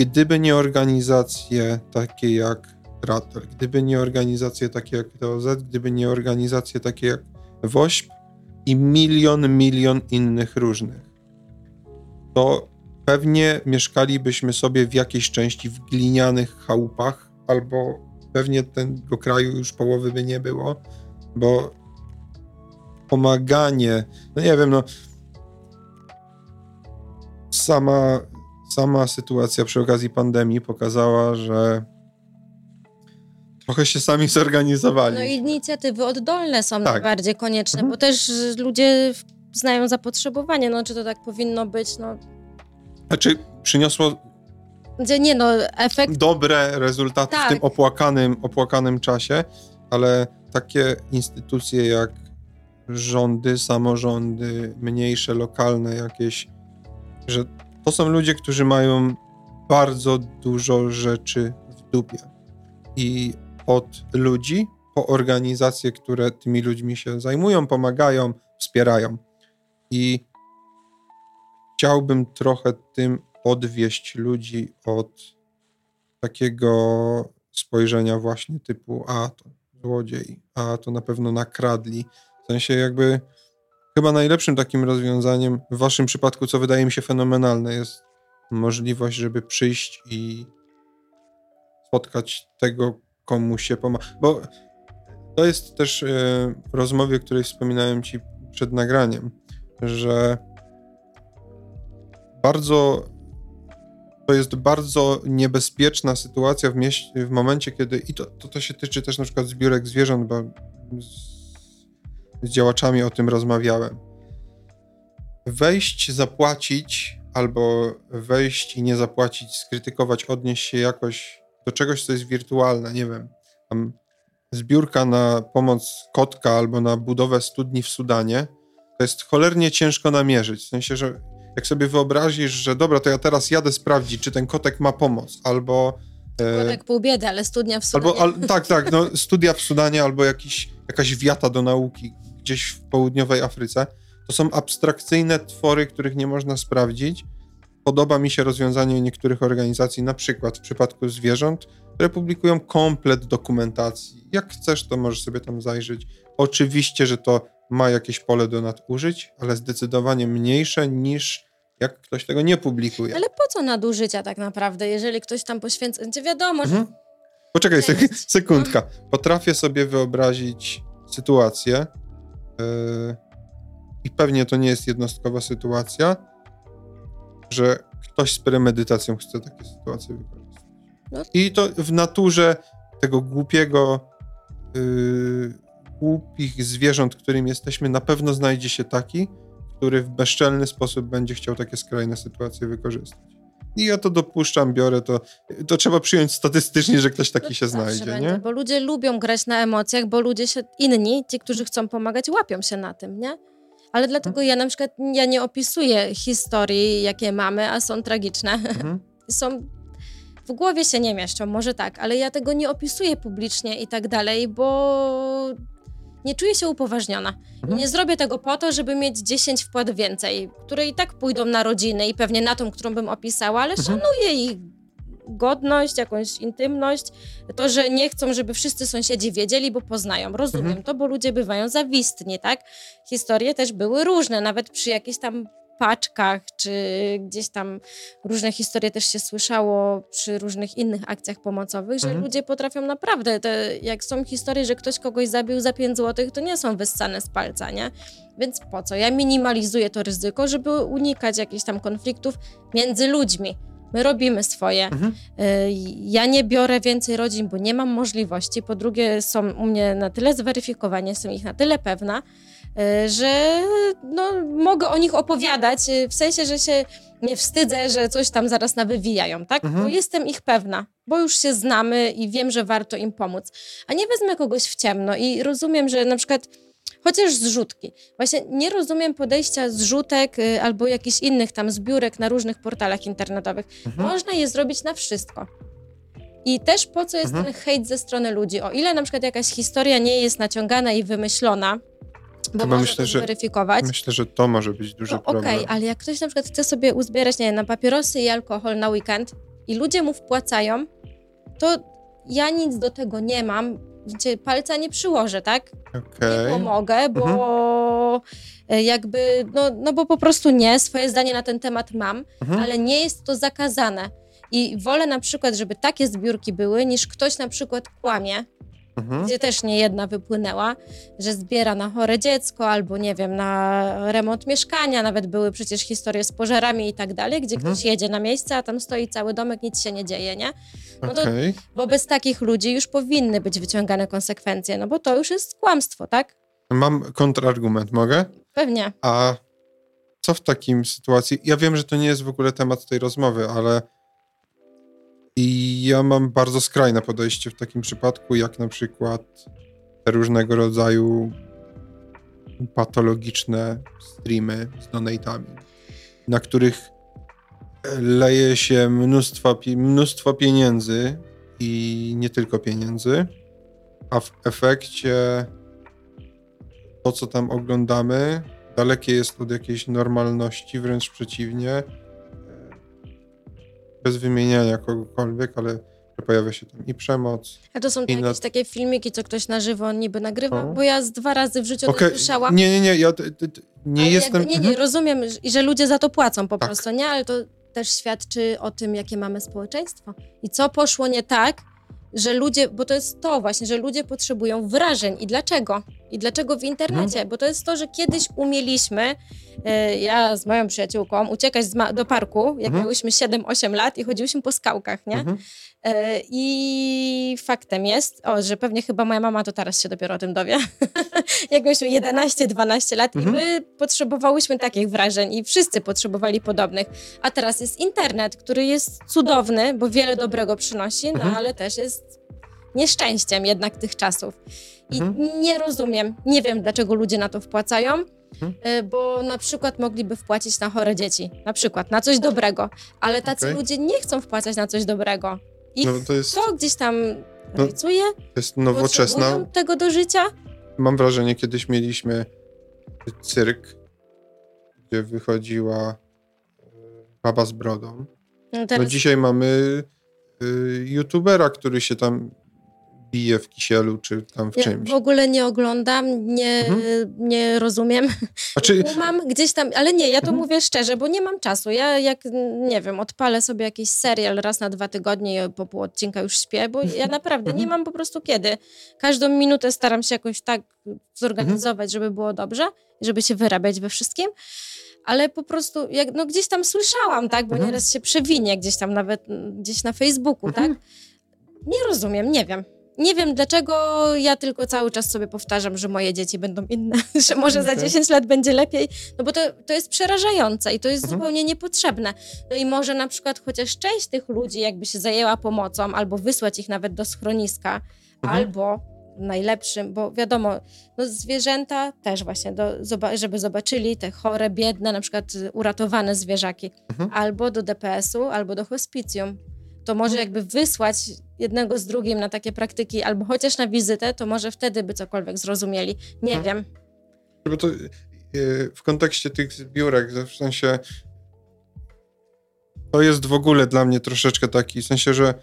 gdyby nie organizacje takie jak Ratel, gdyby nie organizacje takie jak TOZ, gdyby nie organizacje takie jak WOŚP i milion, milion innych różnych, to pewnie mieszkalibyśmy sobie w jakiejś części w glinianych chałupach, albo pewnie tego kraju już połowy by nie było, bo pomaganie, no nie wiem, no sama, sama sytuacja przy okazji pandemii pokazała, że trochę się sami zorganizowali. No inicjatywy oddolne są tak. najbardziej konieczne, mhm. bo też ludzie znają zapotrzebowanie, no czy to tak powinno być, no. Znaczy przyniosło nie no, efekt... dobre rezultaty tak. w tym opłakanym, opłakanym czasie, ale takie instytucje jak rządy, samorządy, mniejsze, lokalne jakieś, że to są ludzie, którzy mają bardzo dużo rzeczy w dupie. I od ludzi po organizacje, które tymi ludźmi się zajmują, pomagają, wspierają. I chciałbym trochę tym odwieść ludzi od takiego spojrzenia właśnie typu a to złodziej, a to na pewno nakradli. W sensie jakby chyba najlepszym takim rozwiązaniem w waszym przypadku, co wydaje mi się fenomenalne, jest możliwość, żeby przyjść i spotkać tego, komu się pomaga. Bo to jest też y, rozmowie, o której wspominałem ci przed nagraniem, że bardzo to jest bardzo niebezpieczna sytuacja w, mieście, w momencie, kiedy i to, to, to się tyczy też na przykład zbiórek zwierząt, bo z, z działaczami o tym rozmawiałem. Wejść, zapłacić albo wejść i nie zapłacić, skrytykować, odnieść się jakoś do czegoś, co jest wirtualne, nie wiem, tam zbiórka na pomoc kotka albo na budowę studni w Sudanie, to jest cholernie ciężko namierzyć. W sensie, że jak sobie wyobrazisz, że dobra, to ja teraz jadę sprawdzić, czy ten kotek ma pomoc, albo... E, kotek pół biedy, ale studnia w Sudanie. Albo, al, tak, tak, no, studia w Sudanie albo jakiś, jakaś wiata do nauki gdzieś w południowej Afryce. To są abstrakcyjne twory, których nie można sprawdzić, Podoba mi się rozwiązanie niektórych organizacji, na przykład w przypadku zwierząt, które publikują komplet dokumentacji. Jak chcesz, to możesz sobie tam zajrzeć. Oczywiście, że to ma jakieś pole do nadużyć, ale zdecydowanie mniejsze niż jak ktoś tego nie publikuje. Ale po co nadużycia tak naprawdę, jeżeli ktoś tam poświęca, wiadomo, mhm. że... Poczekaj sek sekundka. Potrafię sobie wyobrazić sytuację yy, i pewnie to nie jest jednostkowa sytuacja, że ktoś z premedytacją chce takie sytuacje wykorzystać. No. I to w naturze tego głupiego, yy, głupich zwierząt, którym jesteśmy, na pewno znajdzie się taki, który w bezczelny sposób będzie chciał takie skrajne sytuacje wykorzystać. I ja to dopuszczam, biorę to. To trzeba przyjąć statystycznie, że ktoś taki no się znajdzie, będzie, nie? Bo ludzie lubią grać na emocjach, bo ludzie się, inni, ci, którzy chcą pomagać, łapią się na tym, nie? Ale dlatego mhm. ja na przykład ja nie opisuję historii, jakie mamy, a są tragiczne. <laughs> Mhm. są w głowie się nie mieszczą, może tak, ale ja tego nie opisuję publicznie i tak dalej, bo nie czuję się upoważniona. Mhm. I nie zrobię tego po to, żeby mieć 10 wpłat więcej, które i tak pójdą na rodziny i pewnie na tą, którą bym opisała, ale mhm. szanuję ich godność, jakąś intymność, to, że nie chcą, żeby wszyscy sąsiedzi wiedzieli, bo poznają. Rozumiem mhm. to, bo ludzie bywają zawistni, tak? Historie też były różne, nawet przy jakichś tam paczkach, czy gdzieś tam różne historie też się słyszało przy różnych innych akcjach pomocowych, że mhm. ludzie potrafią naprawdę, te, jak są historie, że ktoś kogoś zabił za 5 złotych, to nie są wyssane z palca, nie? Więc po co? Ja minimalizuję to ryzyko, żeby unikać jakichś tam konfliktów między ludźmi My robimy swoje. Mhm. Y, ja nie biorę więcej rodzin, bo nie mam możliwości. Po drugie, są u mnie na tyle zweryfikowane, jestem ich na tyle pewna, że no, mogę o nich opowiadać, y, w sensie, że się nie wstydzę, że coś tam zaraz nawywijają, tak? Mhm. Bo jestem ich pewna, bo już się znamy i wiem, że warto im pomóc. A nie wezmę kogoś w ciemno i rozumiem, że na przykład Chociaż zrzutki. Właśnie nie rozumiem podejścia zrzutek y, albo jakichś innych tam zbiórek na różnych portalach internetowych. Mhm. Można je zrobić na wszystko. I też po co jest mhm. ten hejt ze strony ludzi? O ile na przykład jakaś historia nie jest naciągana i wymyślona, bo Chyba myślę, że, weryfikować. Myślę, że to może być duży no, problem. Okej, okay, ale jak ktoś na przykład chce sobie uzbierać, nie wiem, na papierosy i alkohol na weekend i ludzie mu wpłacają, to ja nic do tego nie mam, gdzie palca nie przyłożę, tak? Okay. Nie pomogę, bo mhm. jakby, no, no bo po prostu nie, swoje zdanie na ten temat mam, mhm. ale nie jest to zakazane. I wolę na przykład, żeby takie zbiórki były, niż ktoś na przykład kłamie, mhm. gdzie też nie jedna wypłynęła, że zbiera na chore dziecko albo nie wiem, na remont mieszkania, nawet były przecież historie z pożarami i tak dalej, gdzie mhm. ktoś jedzie na miejsce, a tam stoi cały domek, nic się nie dzieje, nie? No to okay. wobec takich ludzi już powinny być wyciągane konsekwencje, no bo to już jest kłamstwo, tak? Mam kontrargument, mogę? Pewnie. A co w takim sytuacji? Ja wiem, że to nie jest w ogóle temat tej rozmowy, ale i ja mam bardzo skrajne podejście w takim przypadku, jak na przykład te różnego rodzaju patologiczne streamy z donatami, na których leje się mnóstwo, mnóstwo pieniędzy i nie tylko pieniędzy, a w efekcie to, co tam oglądamy, dalekie jest od jakiejś normalności, wręcz przeciwnie bez wymieniania kogokolwiek, ale pojawia się tam i przemoc. A to są jakieś na... takie filmiki, co ktoś na żywo niby nagrywa? Bo ja z dwa razy w życiu okay. to słyszałam. Nie, nie, nie, ja nie ale jestem... nie, nie, mhm. rozumiem, i że ludzie za to płacą po tak. prostu, nie? Ale to też świadczy o tym, jakie mamy społeczeństwo. I co poszło nie tak, że ludzie, bo to jest to właśnie, że ludzie potrzebują wrażeń. I dlaczego? I dlaczego w internecie? No. Bo to jest to, że kiedyś umieliśmy, e, ja z moją przyjaciółką, uciekać do parku, jak mhm. miałyśmy 7-8 lat i chodziłyśmy po skałkach, nie? Mhm. E, I faktem jest, o, że pewnie chyba moja mama to teraz się dopiero o tym dowie, <laughs> jak mieliśmy 11-12 lat mhm. i my potrzebowałyśmy takich wrażeń i wszyscy potrzebowali podobnych. A teraz jest internet, który jest cudowny, bo wiele dobrego przynosi, no mhm. ale też jest nieszczęściem jednak tych czasów. I mhm. nie rozumiem, nie wiem dlaczego ludzie na to wpłacają, mhm. E, bo na przykład mogliby wpłacić na chore dzieci, na przykład na coś dobrego, ale tacy okay. ludzie nie chcą wpłacać na coś dobrego. I no, to, jest, to gdzieś tam no, pracuje. To jest nowoczesna. tego do życia. Mam wrażenie, kiedyś mieliśmy cyrk, gdzie wychodziła e, baba z brodą. No, teraz... no dzisiaj mamy y, youtubera, który się tam bije w kisielu, czy tam w ja czymś. w ogóle nie oglądam, nie, mhm. nie rozumiem. Znaczy... <laughs> Mam gdzieś tam, ale nie, ja to mhm. mówię szczerze, bo nie mam czasu. Ja jak, nie wiem, odpalę sobie jakiś serial raz na dwa tygodnie i po pół odcinka już śpię, bo ja naprawdę nie mhm. mam po prostu kiedy. Każdą minutę staram się jakoś tak zorganizować, mhm. żeby było dobrze, żeby się wyrabiać we wszystkim ale po prostu jak, no gdzieś tam słyszałam, tak, bo mhm. nieraz się przewinie gdzieś tam nawet gdzieś na Facebooku, mhm. tak. Nie rozumiem, nie wiem. Nie wiem dlaczego, ja tylko cały czas sobie powtarzam, że moje dzieci będą inne, <laughs> że może za 10 lat będzie lepiej, no bo to, to jest przerażające i to jest mhm. zupełnie niepotrzebne. No i może na przykład chociaż część tych ludzi jakby się zajęła pomocą, albo wysłać ich nawet do schroniska, mhm. albo najlepszym, bo wiadomo, no zwierzęta też właśnie, do, żeby zobaczyli te chore, biedne, na przykład uratowane zwierzaki, mhm. albo do DPS-u, albo do hospicjum to może jakby wysłać jednego z drugim na takie praktyki, albo chociaż na wizytę, to może wtedy by cokolwiek zrozumieli. Nie mhm. wiem. Bo to e, w kontekście tych zbiórek, w sensie to jest w ogóle dla mnie troszeczkę taki, w sensie, że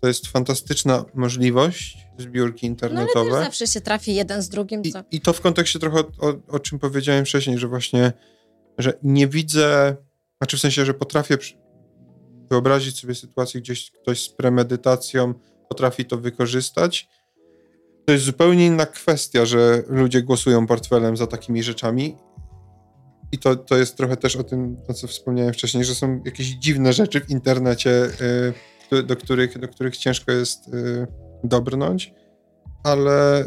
to jest fantastyczna możliwość zbiórki internetowe. No ale zawsze się trafi jeden z drugim. Co? I, I, to w kontekście trochę o, o, czym powiedziałem wcześniej, że właśnie, że nie widzę, znaczy w sensie, że potrafię wyobrazić sobie sytuację, gdzie ktoś z premedytacją potrafi to wykorzystać. To jest zupełnie inna kwestia, że ludzie głosują portfelem za takimi rzeczami. i to, to jest trochę też o tym, o co wspomniałem wcześniej, że są jakieś dziwne rzeczy w internecie, y, do, których, do których ciężko jest y, dobrnąć, ale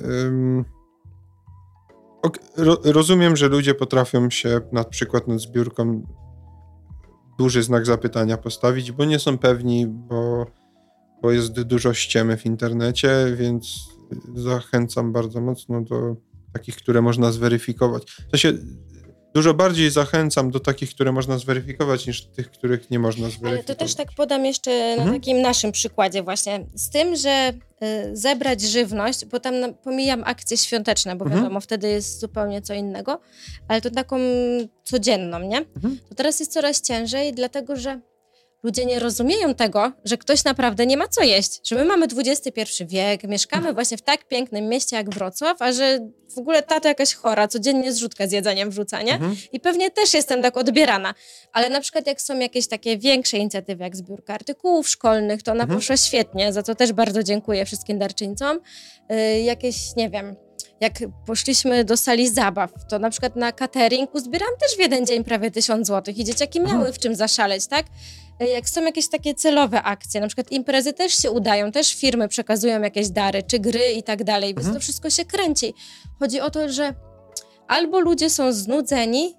ro, rozumiem, że ludzie potrafią się na przykład nad zbiórką duży znak zapytania postawić, bo nie są pewni, bo, bo jest dużo ściemy w internecie, więc zachęcam bardzo mocno do takich, które można zweryfikować. To się dużo bardziej zachęcam do takich, które można zweryfikować, niż tych, których nie można zweryfikować. Ale to też tak podam jeszcze mhm. na takim naszym przykładzie właśnie. Z tym, że y, zebrać żywność, bo tam pomijam akcje świąteczne, bo mhm. wiadomo, wtedy jest zupełnie co innego, ale to taką codzienną, nie? Mhm. To teraz jest coraz ciężej, dlatego że ludzie nie rozumieją tego, że ktoś naprawdę nie ma co jeść. Że my mamy XXI wiek, mieszkamy właśnie w tak pięknym mieście jak Wrocław, a że w ogóle tato jakaś chora, codziennie zrzutka z jedzeniem wrzuca, nie? Mhm. I pewnie też jestem tak odbierana. Ale na przykład jak są jakieś takie większe inicjatywy, jak zbiórka artykułów szkolnych, to ona mhm. poszła świetnie, za co też bardzo dziękuję wszystkim darczyńcom. Yy, jakieś, nie wiem, jak poszliśmy do sali zabaw, to na przykład na catering uzbieram też w jeden dzień prawie tysiąc złotych i dzieciaki miały w czym zaszaleć, tak? Jak są jakieś takie celowe akcje, na przykład imprezy też się udają, też firmy przekazują jakieś dary, czy gry i tak dalej, więc mhm. to wszystko się kręci. Chodzi o to, że albo ludzie są znudzeni,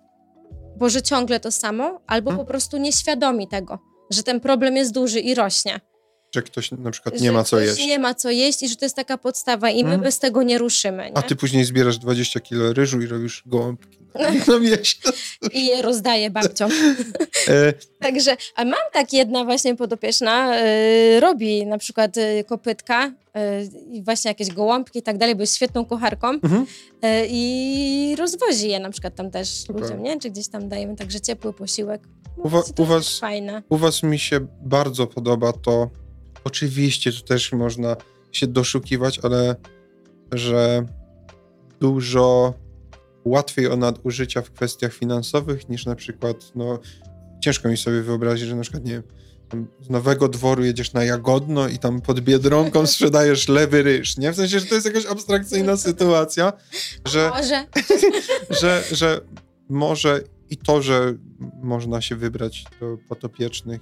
bo że ciągle to samo, albo mhm. po prostu nieświadomi tego, że ten problem jest duży i rośnie. Że ktoś na przykład nie ma co jeść. nie ma co jeść i że to jest taka podstawa i my mhm. bez tego nie ruszymy. Nie? A ty później zbierasz 20 kilo ryżu i robisz gołąbki <laughs> na miesiąc. I je rozdaję babciom. E. <laughs> Także, a mam tak jedna właśnie podopieczna, y, robi na przykład y, kopytka i właśnie jakieś gołąbki i tak dalej, bo jest świetną kucharką mhm. i rozwozi je na przykład tam też Super. ludziom, nie? Czy gdzieś tam dajemy także ciepły posiłek. No, u, wa u was, fajne. u was mi się bardzo podoba to, oczywiście tu też można się doszukiwać, ale że dużo łatwiej o nadużycia w kwestiach finansowych niż na przykład, no ciężko mi sobie wyobrazić, że na przykład, nie z Nowego Dworu jedziesz na Jagodno i tam pod Biedronką sprzedajesz lewy ryż, nie? W sensie, że to jest jakaś abstrakcyjna sytuacja, że, może. <laughs> że, że może i to, że można się wybrać do potopiecznych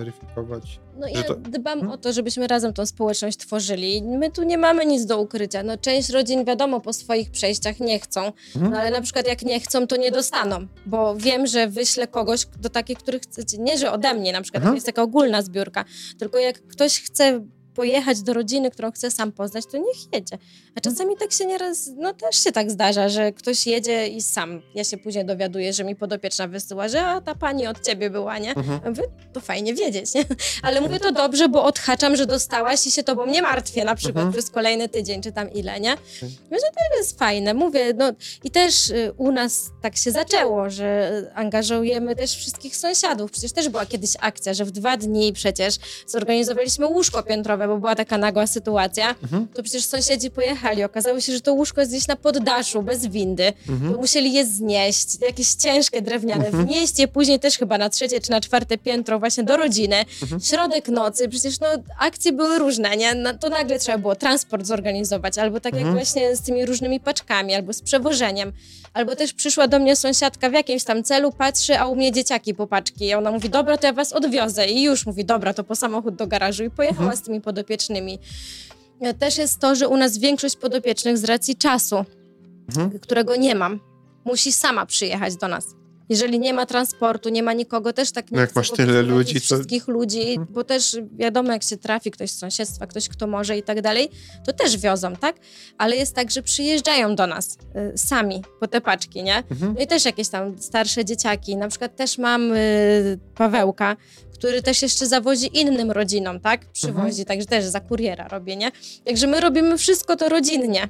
weryfikować. No ja to... dbam hmm? o to, żebyśmy razem tą społeczność tworzyli. My tu nie mamy nic do ukrycia. No część rodzin wiadomo po swoich przejściach nie chcą, hmm? no ale na przykład jak nie chcą, to nie dostaną, bo wiem, że wyślę kogoś do takich, których chcecie, nie że ode mnie na przykład, to jest taka ogólna zbiórka, tylko jak ktoś chce pojechać do rodziny, którą chce sam poznać, to niech jedzie. A czasami tak się nieraz, no też się tak zdarza, że ktoś jedzie i sam. Ja się później dowiaduję, że mi podopieczna wysyła, że a ta pani od ciebie była, nie? Mhm. Wy, to fajnie wiedzieć, nie? <laughs> Ale mówię to dobrze, bo odhaczam, że dostałaś i się tobą nie martwię na przykład mhm. przez kolejny tydzień, czy tam ile, nie? Mówię, że to jest fajne. Mówię, no i też y, u nas tak się zaczęło, że angażujemy też wszystkich sąsiadów. Przecież też była kiedyś akcja, że w dwa dni przecież zorganizowaliśmy łóżko piętrowe, bo była taka nagła sytuacja, mhm. to przecież sąsiedzi pojechali. Okazało się, że to łóżko jest gdzieś na poddaszu, bez windy. Mhm. musieli je znieść, jakieś ciężkie, drewniane, mhm. wnieść je później też chyba na trzecie czy na czwarte piętro właśnie do rodziny. Mhm. Środek nocy, przecież no akcje były różne, nie? No, to nagle trzeba było transport zorganizować, albo tak jak mhm. właśnie z tymi różnymi paczkami, albo z przewożeniem. Albo też przyszła do mnie sąsiadka w jakimś tam celu, patrzy, a u mnie dzieciaki po paczki. I ona mówi, dobra, to ja was odwiozę. I już mówi, dobra, to po samochód do garażu. I pojechała mhm. z tymi podopiecznymi. E, też jest to, że u nas większość podopiecznych z racji czasu, mhm. którego nie mam, musi sama przyjechać do nas jeżeli nie ma transportu, nie ma nikogo, też tak nie no Jak masz tyle ludzi, to... wszystkich ludzi, hmm. bo też wiadomo, jak się trafi ktoś z sąsiedztwa, ktoś, kto może i tak dalej, to też wiozą, tak? Ale jest tak, że przyjeżdżają do nas y, sami po te paczki, nie? Mhm. No i też jakieś tam starsze dzieciaki, na przykład też mam y, Pawełka, który też jeszcze zawozi innym rodzinom, tak? Przywozi, mhm. także też za kuriera robię, nie? Także my robimy wszystko to rodzinnie.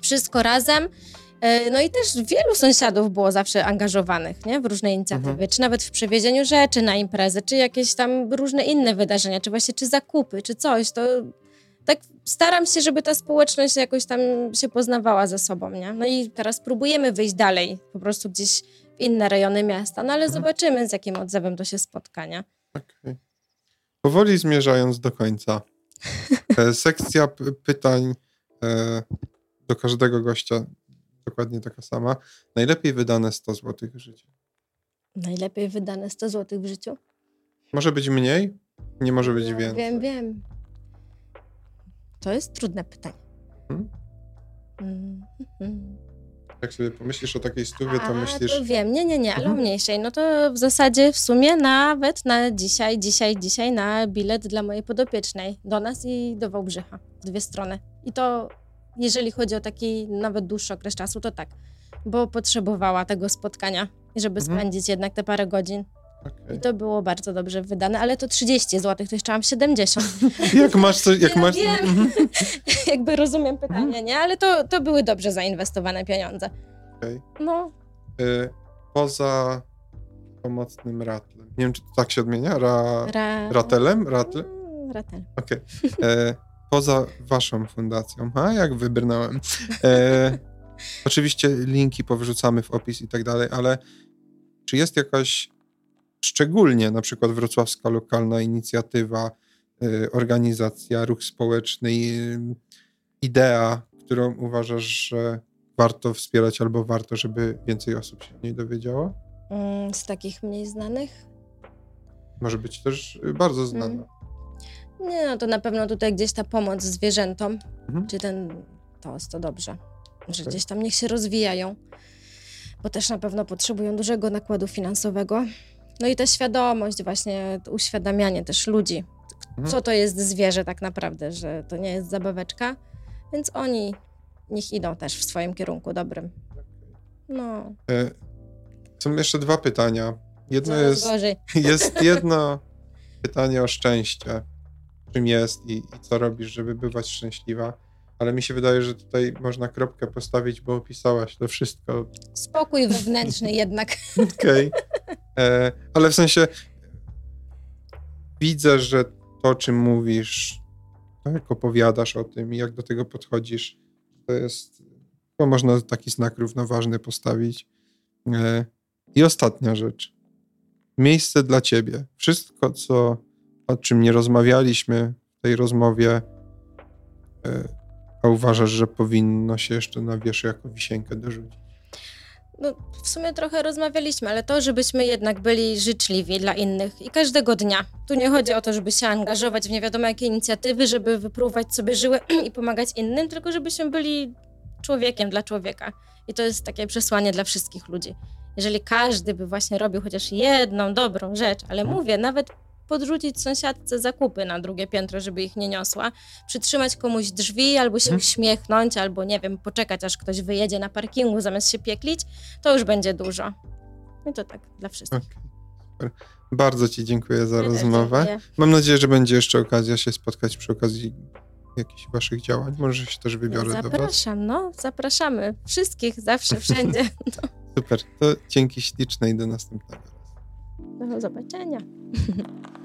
Wszystko razem. E, no i też wielu sąsiadów było zawsze angażowanych nie? w różne inicjatywy, mhm. czy nawet w przewiezieniu rzeczy na imprezę, czy jakieś tam różne inne wydarzenia, czy właśnie czy zakupy, czy coś. To tak staram się, żeby ta społeczność jakoś tam się poznawała ze sobą. Nie? No i teraz próbujemy wyjść dalej, po prostu gdzieś inne rejony miasta, no ale mhm. zobaczymy, z jakim odzewem to się spotka. Nie? Okay. Powoli zmierzając do końca. <laughs> E, sekcja pytań e, do każdego gościa dokładnie taka sama. Najlepiej wydane 100 zł w życiu. Najlepiej wydane 100 zł w życiu? Może być mniej, nie może być No, więcej. Wiem, wiem. To jest trudne pytanie. Hmm? Mm, mhm. Jak sobie pomyślisz o takiej stówie, to A, myślisz... to wiem, nie, nie, nie, ale Mhm. o mniejszej. No to w zasadzie w sumie nawet na dzisiaj, dzisiaj, dzisiaj na bilet dla mojej podopiecznej do nas i do Wałbrzycha. w Dwie strony. I to jeżeli chodzi o taki nawet dłuższy okres czasu, to tak. Bo potrzebowała tego spotkania, żeby Mhm. spędzić jednak te parę godzin. Okej. I to było bardzo dobrze wydane, ale to 30 zł, to mam 70. <laughs> Jak masz coś, jak Ja masz... wiem. Mhm. <laughs> Jakby rozumiem pytanie, nie? Ale to, to były dobrze zainwestowane pieniądze. Okej. No, Y, Poza pomocnym ratlem. Nie wiem, czy to tak się odmienia? Ra... ra... Ratelem? Ratl? Mm, Ratel. Okej. E, Poza waszą fundacją. A, jak wybrnąłem. E, <laughs> oczywiście linki powrzucamy w opis i tak dalej, ale czy jest jakaś szczególnie na przykład wrocławska lokalna inicjatywa, e, organizacja, ruch społeczny, e, idea, którą uważasz, że warto wspierać albo warto, żeby więcej osób się o niej dowiedziało? Mm, Z takich mniej znanych? Może być też e, bardzo znana. Mm. Nie, no to na pewno tutaj gdzieś ta pomoc zwierzętom, Mhm. czy ten TOS, to dobrze, że Okej. gdzieś tam niech się rozwijają, bo też na pewno potrzebują dużego nakładu finansowego. No i ta świadomość, właśnie uświadamianie też ludzi, Mhm. co to jest zwierzę tak naprawdę, że to nie jest zabaweczka, więc oni niech idą też w swoim kierunku dobrym. No, E, Są jeszcze dwa pytania. Jedno coraz jest, gorzej. <laughs> jest jedno pytanie o szczęście. Czym jest i, i co robisz, żeby bywać szczęśliwa. Ale mi się wydaje, że tutaj można kropkę postawić, bo opisałaś to wszystko. Spokój wewnętrzny <laughs> jednak. Okej. E, Ale w sensie widzę, że to, o czym mówisz, to jak opowiadasz o tym i jak do tego podchodzisz, to jest, to można taki znak równoważny postawić. E, I ostatnia rzecz. Miejsce dla ciebie. Wszystko, co, o czym nie rozmawialiśmy w tej rozmowie, e, a uważasz, że powinno się jeszcze na wierzchu jako wisienkę dorzucić. No, w sumie trochę rozmawialiśmy, ale to, żebyśmy jednak byli życzliwi dla innych i każdego dnia. Tu nie chodzi o to, żeby się angażować w nie wiadomo jakie inicjatywy, żeby wypróbować sobie żyły <clears throat> i pomagać innym, tylko żebyśmy byli człowiekiem dla człowieka. I to jest takie przesłanie dla wszystkich ludzi. Jeżeli każdy by właśnie robił chociaż jedną dobrą rzecz, ale mówię, nawet podrzucić sąsiadce zakupy na drugie piętro, żeby ich nie niosła, przytrzymać komuś drzwi, albo się Mhm. uśmiechnąć, albo nie wiem, poczekać aż ktoś wyjedzie na parkingu zamiast się pieklić, to już będzie dużo. I to tak dla wszystkich. Super. Bardzo Ci dziękuję za Ja rozmowę. dziękuję. Mam nadzieję, że będzie jeszcze okazja się spotkać przy okazji jakichś Waszych działań. Może się też wybiorę do Was. Zapraszam, no, zapraszamy wszystkich, zawsze, wszędzie. <laughs> Super. To dzięki śliczne i do następnego. Do zobaczenia. <laughs>